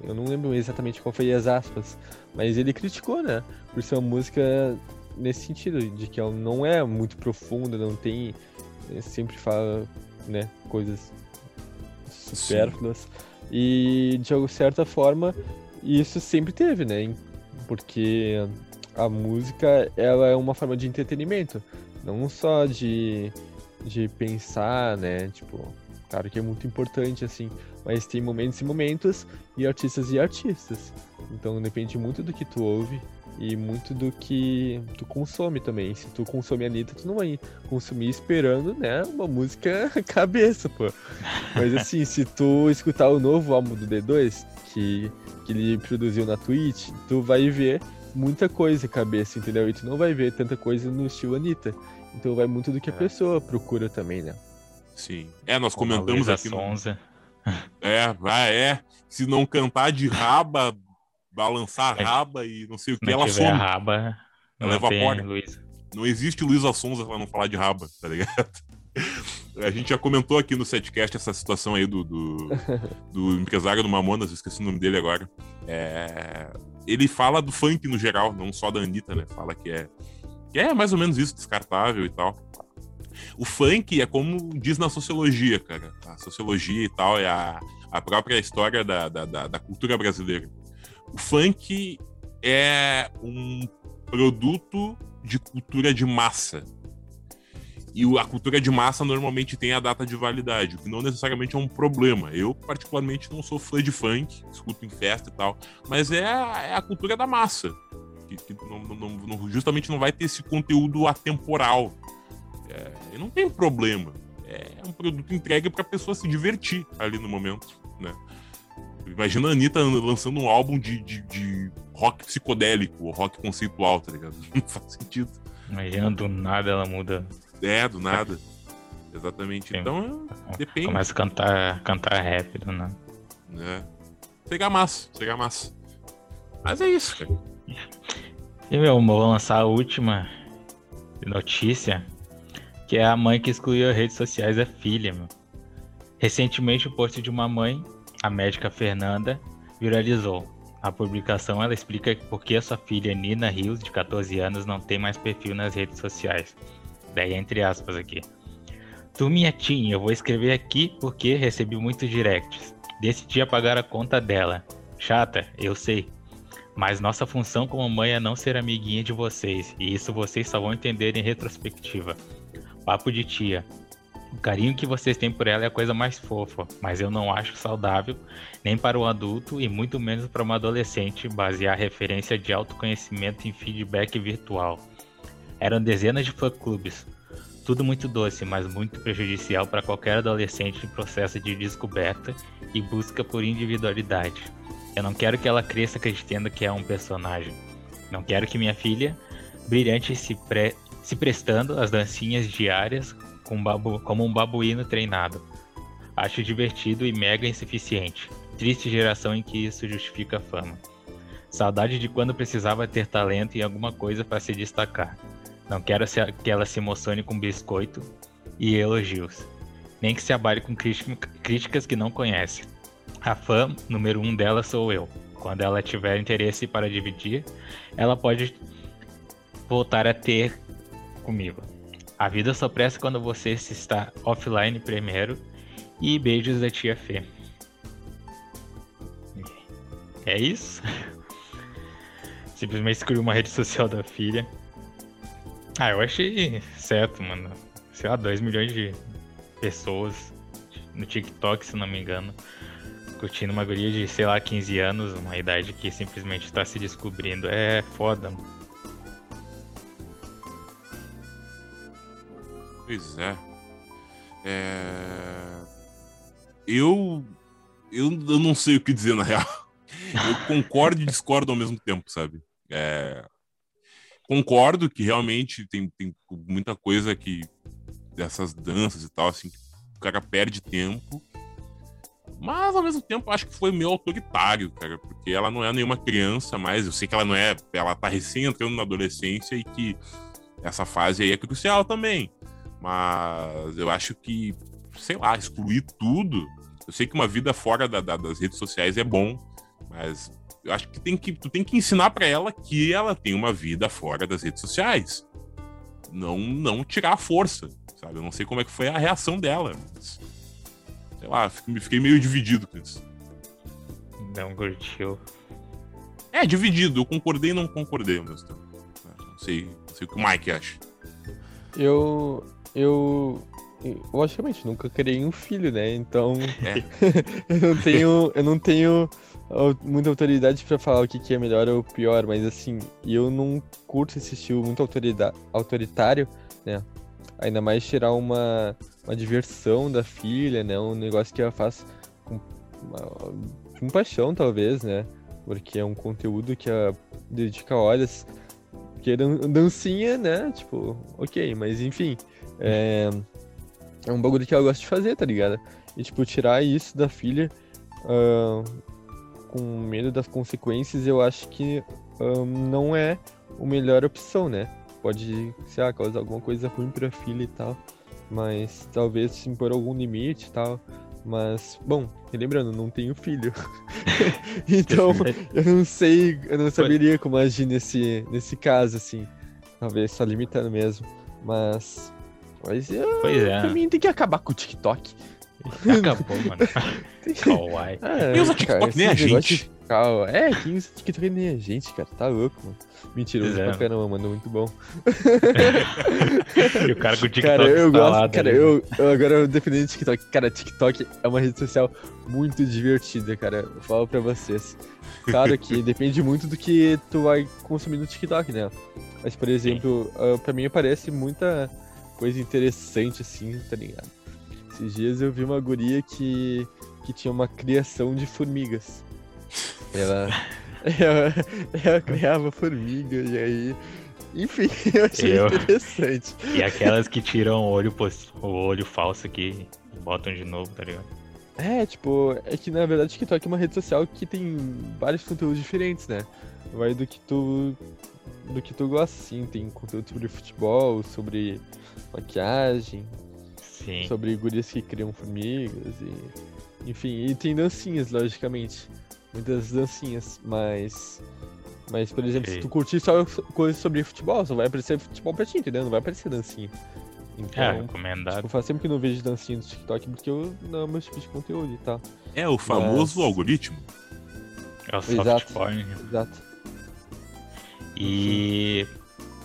Speaker 3: Eu não lembro exatamente qual foi as aspas, mas ele criticou, né? Por ser uma música nesse sentido, de que ela não é muito profunda, não tem. eh, Sempre fala, né? Coisas supérfluas. E de certa forma, isso sempre teve, né? Porque a música, ela é uma forma de entretenimento, não só de, de pensar, né? Tipo, claro que é muito importante, assim, mas tem momentos e momentos e artistas e artistas. Então depende muito do que tu ouve e muito do que tu consome também. Se tu consome a Anitta, tu não vai consumir esperando, né, uma música <laughs> cabeça, pô. Mas assim, se tu escutar o novo álbum do D2, que, que ele produziu na Twitch, tu vai ver muita coisa cabeça, entendeu? E tu não vai ver tanta coisa no estilo Anitta. Então vai muito do que a
Speaker 2: É.
Speaker 3: pessoa procura também, né?
Speaker 1: Sim. É, nós comentamos
Speaker 2: Luísa
Speaker 1: aqui. no-
Speaker 2: Sonza. <laughs>
Speaker 1: É, vai, é. Se não cantar de raba, balançar a raba e não sei o que,
Speaker 2: não
Speaker 1: ela some.
Speaker 2: raba,
Speaker 1: Ela evapora.
Speaker 2: Luísa.
Speaker 1: Não existe Luísa Sonza pra não falar de raba, tá ligado? <laughs> A gente já comentou aqui no setcast essa situação aí do, do, <laughs> do empresário do Mamonas, eu esqueci o nome dele agora. É, ele fala do funk no geral, não só da Anitta, né? Fala que é, que é mais ou menos isso, descartável e tal. O funk é como diz na sociologia, cara. A sociologia e tal é a, a própria história da, da, da, da cultura brasileira. O funk é um produto de cultura de massa. E a cultura de massa normalmente tem a data de validade, o que não necessariamente é um problema. Eu, particularmente, não sou fã de funk, escuto em festa e tal, mas é, a- é a cultura da massa. Que, que não- não- não- justamente não vai ter esse conteúdo atemporal. É, não tem problema. É um produto entregue pra pessoa se divertir ali no momento, né? Imagina a Anitta lançando um álbum de, de, de rock psicodélico, ou rock conceitual, tá ligado? <laughs> Não faz sentido.
Speaker 2: Imagina do nada ela muda.
Speaker 1: É, do nada. Exatamente.
Speaker 2: Sim.
Speaker 1: Então, depende.
Speaker 2: Começa a cantar, cantar rap do nada.
Speaker 1: né? Seria massa, seria massa. Mas é isso, cara.
Speaker 2: E meu, vou lançar a última notícia, que é a mãe que excluiu as redes sociais da filha, meu. Recentemente o post de uma mãe, a médica Fernanda, viralizou. A publicação ela explica por que a sua filha Nina Rios, de 14 anos, não tem mais perfil nas redes sociais. Daí entre aspas aqui. Tu minha eu vou escrever aqui porque recebi muitos directs. Decidi apagar a conta dela. Chata, eu sei. Mas nossa função como mãe é não ser amiguinha de vocês, e isso vocês só vão entender em retrospectiva. Papo de tia. O carinho que vocês têm por ela é a coisa mais fofa, mas eu não acho saudável, nem para um adulto e muito menos para uma adolescente, basear referência de autoconhecimento em feedback virtual. Eram dezenas de fã-clubes. Tudo muito doce, mas muito prejudicial para qualquer adolescente em processo de descoberta e busca por individualidade. Eu não quero que ela cresça acreditando que é um personagem. Não quero que minha filha, brilhante, se, pre- se prestando às dancinhas diárias com babu- como um babuíno treinado. Acho divertido e mega insuficiente. Triste geração em que isso justifica a fama. Saudade de quando precisava ter talento em alguma coisa para se destacar. Não quero que ela se emocione com biscoito e elogios. Nem que se abale com crítica- críticas que não conhece. A fã número um dela sou eu. Quando ela tiver interesse para dividir, ela pode voltar a ter comigo. A vida só presta quando você se está offline primeiro. E beijos da tia Fê. É isso? <laughs> Simplesmente excluiu uma rede social da filha. Ah, eu achei certo, mano. Sei lá, 2 milhões de pessoas no TikTok, se não me engano, curtindo uma guria de, sei lá, 15 anos, uma idade que simplesmente está se descobrindo. É foda, mano.
Speaker 1: Pois é. É... Eu... eu. Eu não sei o que dizer na real. Eu concordo e discordo ao mesmo tempo, sabe? É... Concordo que realmente tem, tem muita coisa que. dessas danças e tal, assim, que o cara perde tempo. Mas ao mesmo tempo, acho que foi meio autoritário, cara, porque ela não é nenhuma criança mais. Eu sei que ela não é. Ela tá recém entrando na adolescência e que essa fase aí é crucial também. Mas eu acho que, sei lá, excluir tudo. Eu sei que uma vida fora da- da- das redes sociais é bom, mas eu acho que, tem que tu tem que ensinar pra ela que ela tem uma vida fora das redes sociais. Não, não tirar a força, sabe? Eu não sei como é que foi a reação dela. Mas, sei lá, fiquei, fiquei meio dividido com isso.
Speaker 2: Não curtiu.
Speaker 1: É, dividido. Eu concordei e não concordei ao mesmo tempo. Não sei, não sei o que o Mike acha.
Speaker 3: Eu. Eu. Logicamente, nunca criei um filho, né? Então.
Speaker 1: É. <laughs>
Speaker 3: eu não tenho. Eu não tenho muita autoridade pra falar o que, que é melhor ou pior, mas assim, eu não curto esse estilo muito autoritário, né? Ainda mais tirar uma, uma diversão da filha, né? Um negócio que ela faz com, com paixão, talvez, né? Porque é um conteúdo que ela dedica horas. Que é dan- dancinha, né? Tipo, ok, mas enfim. É, é um bagulho que ela gosta de fazer, tá ligado? E, tipo, tirar isso da filha ah, com medo das consequências, eu acho que ah, não é a melhor opção, né? Pode, sei lá, causar alguma coisa ruim pra filha e tal. Mas talvez se impor algum limite e tal. Mas, bom, lembrando, não tenho filho. <laughs> então, eu não sei, eu não saberia como agir nesse, nesse caso, assim. Talvez só limitando mesmo. Mas. Mas eu,
Speaker 2: Pois é.
Speaker 3: pra mim tem que acabar com o TikTok. <laughs>
Speaker 2: Acabou, mano. <laughs> Kawaii.
Speaker 3: Ah,
Speaker 1: Quem usa
Speaker 3: cara,
Speaker 1: TikTok nem a gente.
Speaker 3: cal- É, quem usa TikTok nem a gente, cara. Tá louco, mano. Usa
Speaker 2: é.
Speaker 3: pra caramba, mano. Muito bom. <laughs>
Speaker 2: E o cara com o TikTok
Speaker 3: Cara, eu gosto. Cara,
Speaker 2: ali.
Speaker 3: eu, eu agora eu definindo TikTok. Cara, TikTok é uma rede social muito divertida, cara. Eu falo pra vocês. Claro que depende muito do que tu vai consumir no TikTok, né? Mas, por exemplo, ah, pra mim aparece muita coisa interessante, assim, tá ligado? Esses dias eu vi uma guria que, que tinha uma criação de formigas. Ela, <laughs> ela, ela criava formiga e aí. Enfim, <laughs> eu achei
Speaker 2: Eu-
Speaker 3: interessante.
Speaker 2: E aquelas que tiram o olho, pos- o olho falso aqui e botam de novo, tá ligado?
Speaker 3: É, tipo, é que na verdade TikTok é uma rede social que tem vários conteúdos diferentes, né? Vai do que tu. do que tu gosta, assim. Tem conteúdo sobre futebol, sobre maquiagem,
Speaker 2: Sim.
Speaker 3: sobre gurias que criam formigas e. Enfim, e tem dancinhas, logicamente. Muitas dancinhas, mas. Mas, por exemplo, se tu curtir só coisas sobre futebol, só vai aparecer futebol pra ti, entendeu? Não vai aparecer dancinha.
Speaker 2: É,
Speaker 3: Então,
Speaker 2: recomendado.
Speaker 3: tipo, faz tempo que não vejo dancinha no TikTok porque eu não é o meu tipo de conteúdo e tal.
Speaker 1: É o famoso
Speaker 3: Mas-
Speaker 1: algoritmo.
Speaker 2: É o
Speaker 3: Exato.
Speaker 2: soft porn.
Speaker 3: Exato.
Speaker 2: E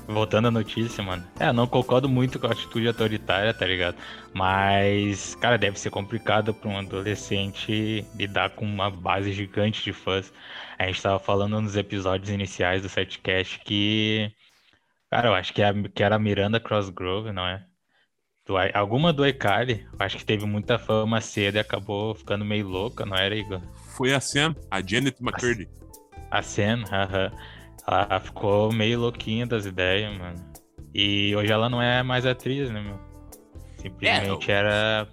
Speaker 2: voltando à notícia, mano. É, não concordo muito com a atitude autoritária, tá ligado? Mas, cara, deve ser complicado pra um adolescente lidar com uma base gigante de fãs. A gente tava falando nos episódios iniciais do Setcast que. Cara, eu acho que, é a- que era a Miranda Crossgrove, não é? Do, alguma do eu acho que teve muita fama cedo e acabou ficando meio louca, não era, Igor?
Speaker 1: Foi a Sam, a Janet McCurdy.
Speaker 2: A Sen, aham. Ela ficou meio louquinha das ideias, mano. E hoje ela não é mais atriz, né, meu? Simplesmente era.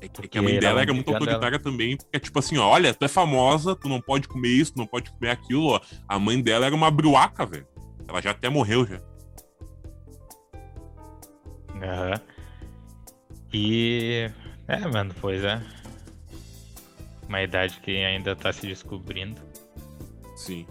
Speaker 1: É que- é que
Speaker 2: Porque
Speaker 1: a mãe
Speaker 2: era
Speaker 1: dela era
Speaker 2: muito
Speaker 1: autoritária também, porque é tipo assim, ó, olha, tu é famosa, tu não pode comer isso, tu não pode comer aquilo, ó. A mãe dela era uma bruaca, velho. Ela já até morreu já.
Speaker 2: Aham. E. É, mano, pois é. Uma idade que ainda tá se descobrindo.
Speaker 1: Sim.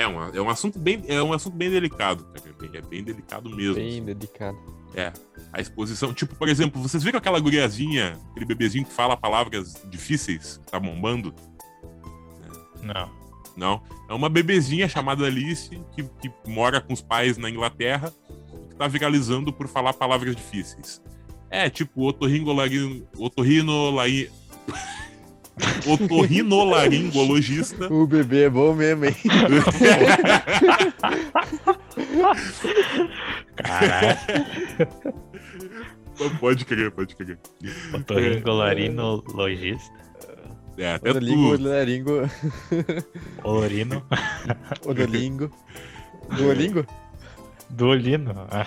Speaker 1: É, uma, é um assunto bem, é um assunto bem delicado, cara. É bem- É bem delicado mesmo.
Speaker 3: Bem
Speaker 1: assim.
Speaker 3: delicado.
Speaker 1: É. A exposição, tipo, por exemplo, vocês viram aquela guriazinha, aquele bebezinho que fala palavras difíceis, tá bombando?
Speaker 2: Não.
Speaker 1: Não. É uma bebezinha chamada Alice, que, que mora com os pais na Inglaterra, que tá viralizando por falar palavras difíceis. É, tipo, otorrinolaring... otorrinolai... <laughs> otorrinolaringologista.
Speaker 3: O bebê é bom mesmo, hein?
Speaker 2: Caralho.
Speaker 1: pode crer, pode crer.
Speaker 2: Otorrinolaringologista.
Speaker 1: É, até
Speaker 3: Odolingo,
Speaker 1: tu...
Speaker 3: Odolingo,
Speaker 2: Olorino.
Speaker 3: Odolingo. Duolingo?
Speaker 2: Duolino. Ah,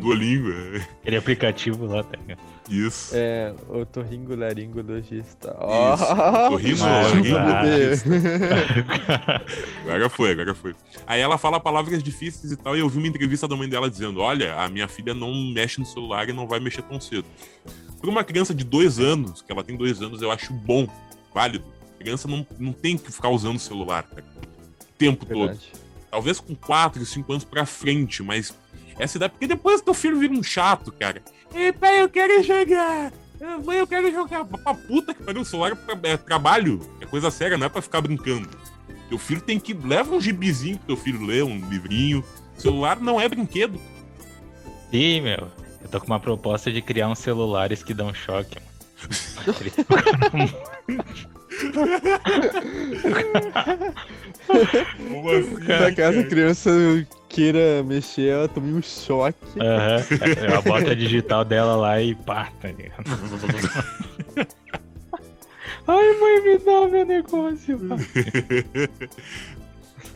Speaker 1: Duolingo, é.
Speaker 2: Aquele aplicativo lá, tá ligado?
Speaker 1: Isso.
Speaker 3: É, otorrinolaringologista.
Speaker 1: Otorrinolaringologista.
Speaker 3: Oh,
Speaker 1: Agora foi, agora foi. Aí ela fala palavras difíceis e tal, e eu vi uma entrevista da mãe dela dizendo: Olha, a minha filha não mexe no celular e não vai mexer tão cedo. Para uma criança de dois anos, que ela tem dois anos, eu acho bom, válido. A criança não, não tem que ficar usando o celular cara, o tempo todo.
Speaker 3: Verdade.
Speaker 1: Talvez com 4, 5 anos pra frente, mas essa idade. Porque depois teu filho vira um chato, cara. Ei, pai, eu quero jogar. Mãe, eu quero jogar. Pra puta que pariu, o celular é, pra- é trabalho. É coisa séria, não é pra ficar brincando. Teu filho tem que. Leva um gibizinho pro teu filho ler, um livrinho. O celular não é brinquedo.
Speaker 2: Ih, meu, eu tô com uma proposta de criar uns celulares que dão choque,
Speaker 1: Como assim?
Speaker 3: Se caso a criança queira mexer, ela toma um choque.
Speaker 2: Aham. Ela bota a digital dela lá e pá, tá ligado? <laughs> Ai, mãe, me dá meu negócio. <laughs>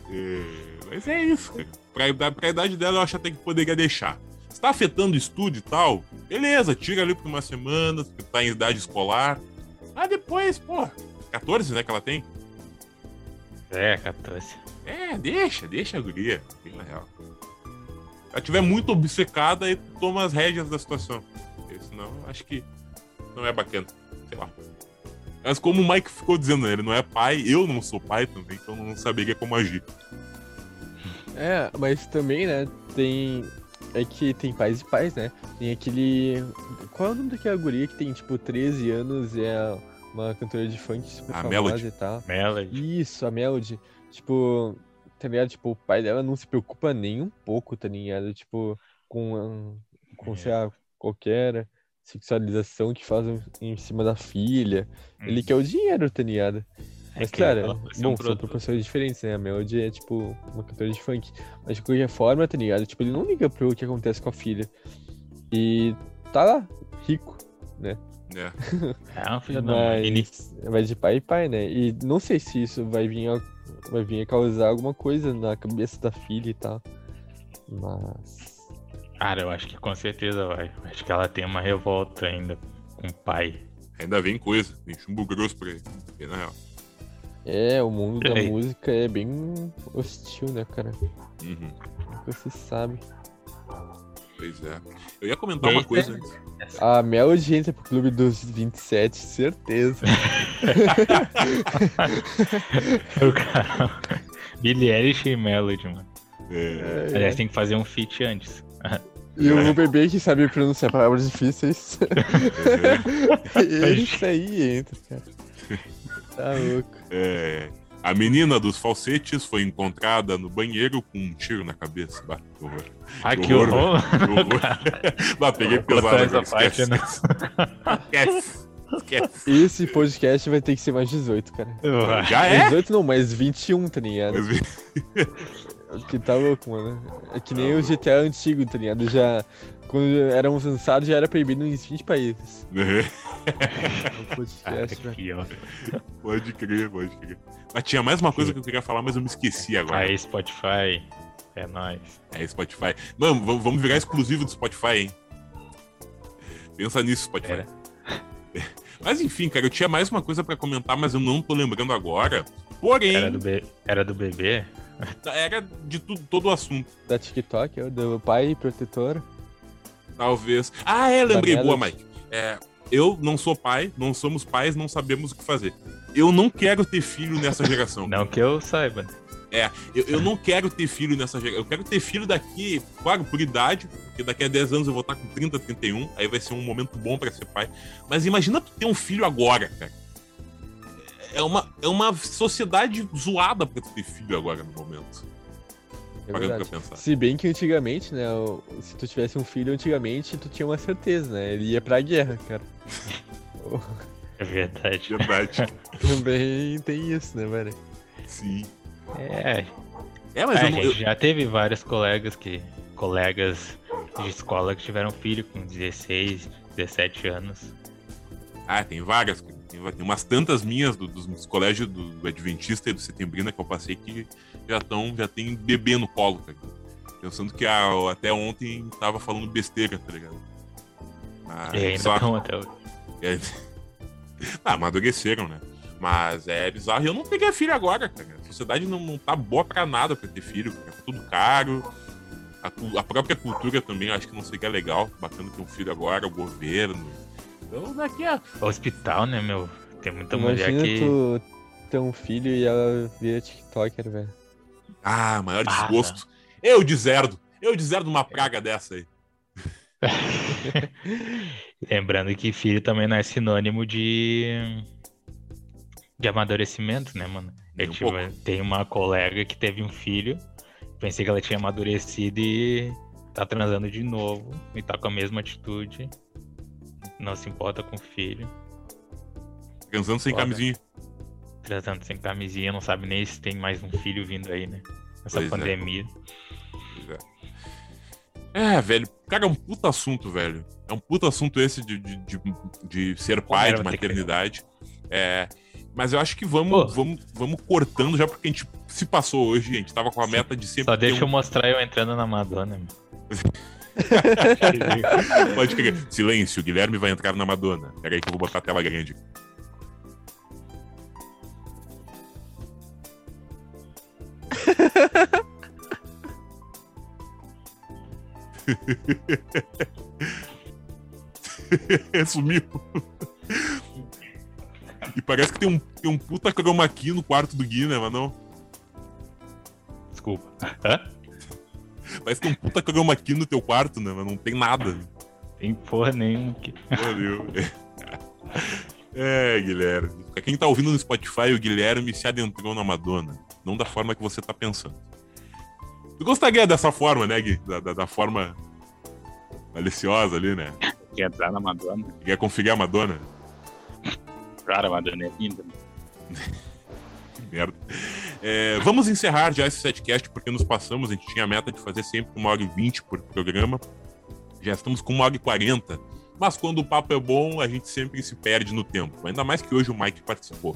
Speaker 1: É, mas é isso, cara. Pra, pra idade dela, eu acho até que poderia deixar. Se tá afetando o estudo e tal, beleza, tira ali por uma semana, que tá em idade escolar. Mas depois, pô, 14, né, que ela tem?
Speaker 2: É, 14.
Speaker 1: É, deixa, deixa a guria, bem na real. Se ela tiver muito obcecada, aí tu toma as rédeas da situação. Porque senão, acho que não é bacana. Sei lá. Mas como o Mike ficou dizendo, né, ele não é pai, eu não sou pai também, então não saberia como agir.
Speaker 3: É, mas também, né, tem. É que tem pais e pais, né? Tem aquele. Qual é o nome daquela guria que tem, tipo, 13 anos e é uma cantora de funk super
Speaker 1: A
Speaker 3: famosa
Speaker 1: Melody.
Speaker 3: e tal?
Speaker 2: Melody.
Speaker 3: Isso, a Melody. Tipo, tá ligado? Tipo, o pai dela não se preocupa nem um pouco, tá ligado? Tipo, com, com
Speaker 2: É.
Speaker 3: sei lá, qualquer sexualização que fazem em cima da filha. Ele quer o dinheiro, tá ligado?
Speaker 2: É
Speaker 3: Mas, cara,
Speaker 2: vai ser um
Speaker 3: bom, são proporções diferentes, né? A Melody é, tipo, uma cantora de funk. Mas, de qualquer forma, tá ligado? Tipo, ele não liga pro que acontece com a filha. E tá lá, rico, né?
Speaker 1: né?
Speaker 2: É <laughs> um filho da mãe. Ele
Speaker 3: Mas vai de pai e pai, né? E não sei se isso vai vir a, vai vir a causar alguma coisa na cabeça da filha e tal. Mas.
Speaker 2: Cara, eu acho que com certeza vai. Acho que ela tem uma revolta ainda com o pai.
Speaker 1: Ainda vem coisa, vem chumbo grosso pra ele. na real.
Speaker 3: É, o mundo da música é bem hostil, né, cara?
Speaker 1: Uhum.
Speaker 3: Se sabe.
Speaker 1: Pois é. Eu ia comentar uma coisa antes.
Speaker 3: A Melody entra pro clube dos 27, certeza. <laughs>
Speaker 2: O cara... Billie Eilish e Melody, mano.
Speaker 1: É,
Speaker 2: Aliás, tem que fazer um feat antes.
Speaker 3: E o bebê que sabe pronunciar palavras difíceis. <laughs> Isso aí entra, cara. Tá louco.
Speaker 1: é, a menina dos falsetes foi encontrada no banheiro com um tiro na cabeça. Bah, que horror.
Speaker 2: Ah,
Speaker 1: Que horror,
Speaker 2: horror!
Speaker 1: Que horror. <laughs> <laughs> bah, peguei pesado
Speaker 2: essa parte,
Speaker 1: Esquece.
Speaker 2: né?
Speaker 1: Esquece. Esquece.
Speaker 3: Esse podcast vai ter que ser mais 18, cara.
Speaker 1: Já é?
Speaker 3: 18 não, mais 21, tá ligado?
Speaker 1: Mas- <laughs>
Speaker 3: Que tá louco, mano. É que nem o GTA antigo, tá ligado? Já. Quando eram lançados, já era proibido em 20 países. <laughs> O podcast,
Speaker 2: Ah,
Speaker 3: velho.
Speaker 2: que ó.
Speaker 1: pode crer, pode crer. Mas tinha mais uma coisa que eu queria falar, mas eu me esqueci agora.
Speaker 2: Aí, Spotify. É nóis.
Speaker 1: É Spotify. Mano, vamos vamos virar exclusivo do Spotify, hein? Pensa nisso, Spotify.
Speaker 2: Era. <laughs>
Speaker 1: Mas enfim, cara, eu tinha mais uma coisa pra comentar, mas eu não tô lembrando agora. Porém,
Speaker 2: Era do, be... Era do bebê? <laughs>
Speaker 1: era de tudo, todo o assunto.
Speaker 3: Da TikTok, é do pai protetor.
Speaker 1: Talvez. Ah, é, lembrei,
Speaker 3: Da
Speaker 1: boa,
Speaker 3: Melody.
Speaker 1: Mike. É, eu não sou pai, não somos pais, não sabemos o que fazer. Eu não quero ter filho nessa geração.
Speaker 2: Não que eu saiba. né?
Speaker 1: Eu, eu não quero ter filho nessa geração. Eu quero ter filho daqui, claro, por idade, porque daqui a 10 anos eu vou estar com 30, 31, aí vai ser um momento bom pra ser pai. Mas imagina tu ter um filho agora, cara. É uma, é uma sociedade zoada pra tu ter filho agora no momento.
Speaker 3: É
Speaker 1: Parando pra pensar.
Speaker 3: Se bem que antigamente, né? Se tu tivesse um filho antigamente, tu tinha uma certeza, né? Ele ia pra guerra, cara.
Speaker 2: É verdade.
Speaker 1: Verdade. <laughs>
Speaker 3: Também tem isso, né, velho?
Speaker 1: Sim.
Speaker 2: É,
Speaker 1: É, mas
Speaker 2: É,
Speaker 1: eu
Speaker 2: a
Speaker 1: não.
Speaker 2: gente
Speaker 1: eu-
Speaker 2: já teve vários colegas que. colegas de escola que tiveram filho com 16, 17 anos.
Speaker 1: Ah, tem várias. Cara. Tem, tem umas tantas minhas do- dos, dos colégios do, do Adventista e do Setembrina que eu passei que já estão, já tem bebê no colo, cara. Pensando que ah, até ontem tava falando besteira, tá ligado? Ah,
Speaker 2: E ainda
Speaker 1: só-
Speaker 2: estão até hoje.
Speaker 1: é... <laughs> ah, amadureceram, né? Mas é bizarro. Eu não peguei filho agora, cara. A sociedade não, não tá boa pra nada pra ter filho, cara. Tá tudo caro. A, a própria cultura também, acho que não sei que é legal. Bacana ter um filho agora, o governo. Então, daqui a.
Speaker 2: Hospital, né, meu? Tem muita mulher
Speaker 3: Imagina
Speaker 2: que.
Speaker 3: tu ter um filho e ela vira TikToker, velho.
Speaker 1: Ah, maior
Speaker 2: Ah,
Speaker 1: desgosto. Eu deserdo. Eu deserdo uma praga dessa aí. <laughs>
Speaker 2: Lembrando que filho também não é sinônimo de. de amadurecimento, né, mano? Eu
Speaker 1: um
Speaker 2: tive- uma colega que teve um filho, pensei que ela tinha amadurecido e tá transando de novo e tá com a mesma atitude. Não se importa com o filho,
Speaker 1: Transando sem
Speaker 2: Foda.
Speaker 1: camisinha.
Speaker 2: transando sem camisinha, não sabe nem se tem mais um filho vindo aí, né? Essa
Speaker 1: Pois é.
Speaker 2: pandemia.
Speaker 1: Pois É. É, velho. Cara, é um puta assunto, velho. É um puta assunto esse de, de, de, de ser pai, de maternidade. É. Mas eu acho que vamos,
Speaker 2: Pô.
Speaker 1: vamos, vamos cortando já, porque a gente se passou hoje, a gente tava com a meta de sempre.
Speaker 2: Só deixa eu
Speaker 1: um...
Speaker 2: mostrar eu entrando na Madonna, meu. <laughs> <laughs>
Speaker 1: Pode crer. Silêncio, Guilherme vai entrar na Madonna. Pera aí que eu vou botar a tela grande. <laughs> Sumiu. E parece que tem um, tem um puta chroma key no quarto do Gui, né, mas não?
Speaker 2: Desculpa. Hã?
Speaker 1: Parece que tem um puta chroma key no teu quarto, né, mas não tem nada.
Speaker 2: Tem porra nenhuma aqui.
Speaker 1: Valeu. <laughs> É, Guilherme. Pra quem tá ouvindo no Spotify, o Guilherme se adentrou na Madonna. Não da forma que você tá pensando. Tu gostaria dessa forma, né, Gui? Da, da, da forma maliciosa ali, né?
Speaker 9: Quer entrar na Madonna?
Speaker 1: Quer conferir a Madonna?
Speaker 9: Cara, a Madonna é linda.
Speaker 1: Que <laughs> merda. É, vamos encerrar já esse setcast, porque nos passamos. A gente tinha a meta de fazer sempre uma hora e vinte por programa. Já estamos com uma hora e quarenta. Mas quando o papo é bom, a gente sempre se perde no tempo. Ainda mais que hoje o Mike participou.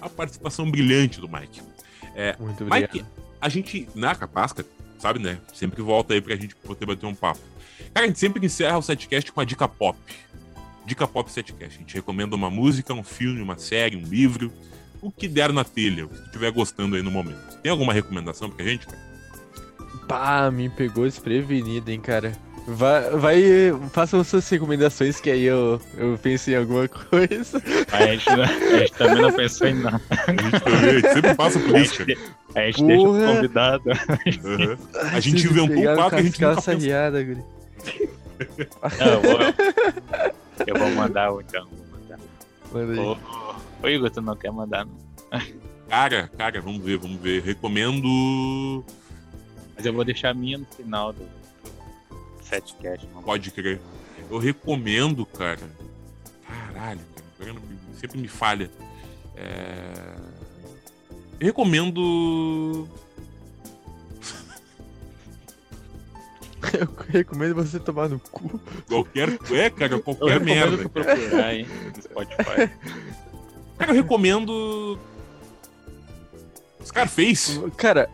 Speaker 1: A participação brilhante do Mike.
Speaker 3: Muito obrigado.
Speaker 1: Mike, a gente, na Capasca, sabe, né? Sempre volta aí pra gente poder bater um papo. Cara, a gente sempre encerra o setcast com a dica pop. Dica pop setcast. A gente recomenda uma música, um filme, uma série, um livro, o que der na telha, o que estiver gostando aí no momento. Tem alguma recomendação pra gente, cara?
Speaker 3: Pá, me pegou desprevenido, hein, cara. Vai, vai façam suas recomendações que aí eu, eu penso em alguma coisa.
Speaker 2: A gente, não- a gente também não pensou em nada.
Speaker 1: A gente, também, a gente sempre passa por
Speaker 2: A
Speaker 1: isso,
Speaker 2: gente,
Speaker 1: cara.
Speaker 2: de- a gente deixa o convidado.
Speaker 1: Aham. A gente inventou um quadro que a gente nunca pensou.
Speaker 3: riada, guri.
Speaker 2: Não, eu, vou, eu vou mandar o então. Vou mandar.
Speaker 3: Manda aí.
Speaker 2: Ô, Igor, tu não quer mandar, não?
Speaker 1: Cara, cara, vamos ver, vamos ver. Recomendo.
Speaker 2: Mas eu vou deixar a minha no final do, setcast.
Speaker 1: Pode crer. Eu recomendo, cara. Caralho, cara. Sempre me falha. É... Eu recomendo.
Speaker 3: Eu recomendo você tomar no cu.
Speaker 1: Qualquer. É, cara, qualquer merda.
Speaker 2: procurar, hein, no Spotify. <laughs>
Speaker 1: Cara, eu recomendo. Scarface.
Speaker 3: Cara,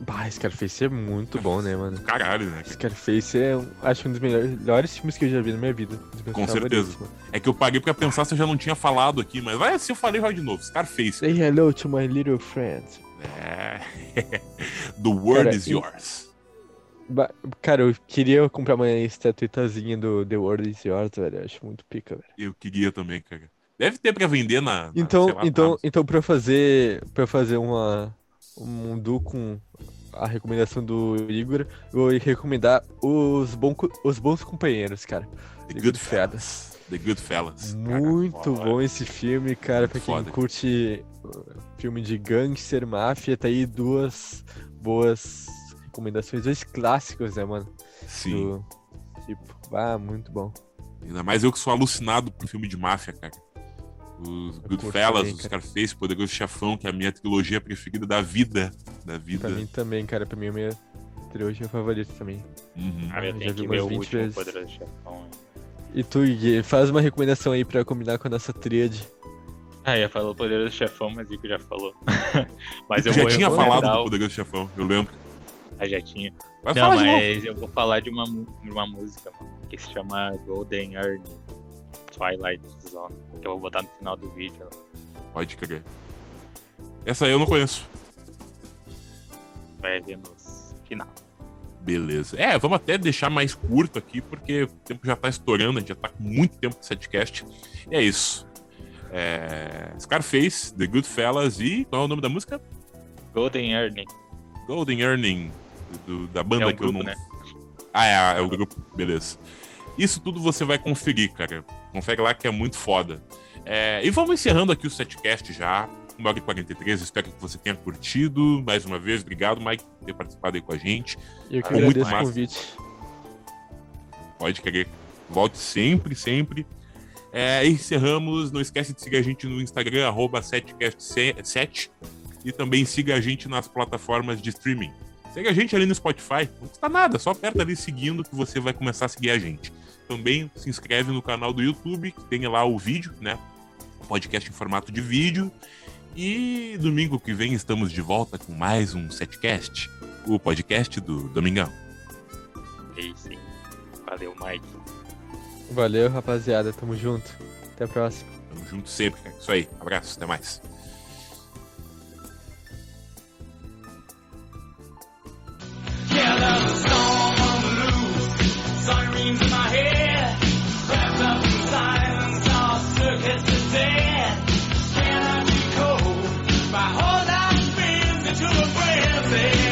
Speaker 3: bah, Scarface é muito bom, né, mano?
Speaker 1: Caralho, né? cara?
Speaker 3: Scarface é, acho que um dos melhores, melhores filmes que eu já vi na minha vida.
Speaker 1: Com certeza.
Speaker 3: mano.
Speaker 1: É que eu paguei pra pensar se eu já não tinha falado aqui, mas vai, se eu falei, vai de novo. Scarface.
Speaker 3: Say hello to my little friend.
Speaker 1: É. <laughs> The world
Speaker 3: Cara,
Speaker 1: is
Speaker 3: e-
Speaker 1: yours.
Speaker 3: Cara, eu queria comprar uma estatuetazinha do The World is Yours, velho. Eu acho muito pica, velho.
Speaker 1: Eu queria também, cara. Deve ter pra vender na. na,
Speaker 3: Então,
Speaker 1: lá, na
Speaker 3: então, então pra fazer, pra fazer uma, um duo com a recomendação do Igor, eu vou recomendar os, bom, os Bons Companheiros, cara.
Speaker 1: The
Speaker 3: The
Speaker 1: Good
Speaker 3: Fellas.
Speaker 1: The Good Fellas.
Speaker 3: Muito
Speaker 1: foda.
Speaker 3: bom esse filme, cara. Pra quem
Speaker 1: Foda.
Speaker 3: curte uh, filme de gangster, máfia, tá aí duas boas recomendações, dois clássicos, né, mano?
Speaker 1: Sim.
Speaker 3: Do, tipo, ah, muito bom.
Speaker 1: Ainda mais eu que sou alucinado por filme de máfia, cara. Os Goodfellas, os Scarface, Poderoso Chefão, que é a minha trilogia preferida da vida. Da vida.
Speaker 3: Pra mim também, cara. Pra mim é a minha trilogia favorita também.
Speaker 1: Uhum.
Speaker 2: Ah, eu
Speaker 3: Já
Speaker 2: tenho
Speaker 3: vi
Speaker 2: que ver o
Speaker 3: 20
Speaker 2: último
Speaker 3: vezes.
Speaker 2: Poderoso Chefão.
Speaker 3: E tu, Gui, faz uma recomendação aí pra combinar com a nossa tríade.
Speaker 2: Ah, ia falar o Poderoso Chefão, mas o Igor já falou. <laughs> mas eu
Speaker 1: já
Speaker 2: vou
Speaker 1: tinha falado
Speaker 2: recomendar
Speaker 1: do
Speaker 2: o-
Speaker 1: Poderoso Chefão, eu lembro.
Speaker 2: Ah, já tinha.
Speaker 1: Vai
Speaker 2: Não, mas eu vou falar de uma, de uma música mano, que se chama Golden Earn Twilight Zone, que eu vou botar no final do vídeo.
Speaker 1: Pode crer. Essa aí eu não conheço.
Speaker 2: Vai ver no final.
Speaker 1: Beleza. É, vamos até deixar mais curto aqui, porque o tempo já tá estourando, a gente já tá com muito tempo de setcast. E é isso. É... Scarface, The Goodfellas e. Qual é o nome da música?
Speaker 2: Golden Earning.
Speaker 1: Golden Earning, do- da banda
Speaker 2: É um
Speaker 1: que eu
Speaker 2: grupo,
Speaker 1: não.
Speaker 2: né?
Speaker 1: Ah, é, é o grupo, beleza. Isso tudo você vai conferir, cara. Confere lá que é muito foda. É, e vamos encerrando aqui o setcast já. 1 hora e 43, espero que você tenha curtido. Mais uma vez, obrigado, Mike, por ter participado aí com a gente.
Speaker 3: Eu que
Speaker 1: Ah, muito
Speaker 3: agradeço o
Speaker 1: massa.
Speaker 3: convite.
Speaker 1: Pode querer. Volte sempre, sempre. É, encerramos. Não esquece de seguir a gente no Instagram, arroba 7cast7. E também siga a gente nas plataformas de streaming. Segue a gente ali no Spotify. Não custa nada, só aperta ali seguindo que você vai começar a seguir a gente também se inscreve no canal do YouTube, que tem lá o vídeo, né? Podcast em formato de vídeo. E domingo que vem estamos de volta com mais um setcast, o podcast do Domingão.
Speaker 2: É Ei, sim. Valeu, Mike.
Speaker 3: Valeu, rapaziada. Tamo junto. Até a próxima.
Speaker 1: Tamo junto sempre, cara. Isso aí. Abraço. Até mais.
Speaker 4: dreams my head. Wrapped up in silence, circuits be cold. My into a.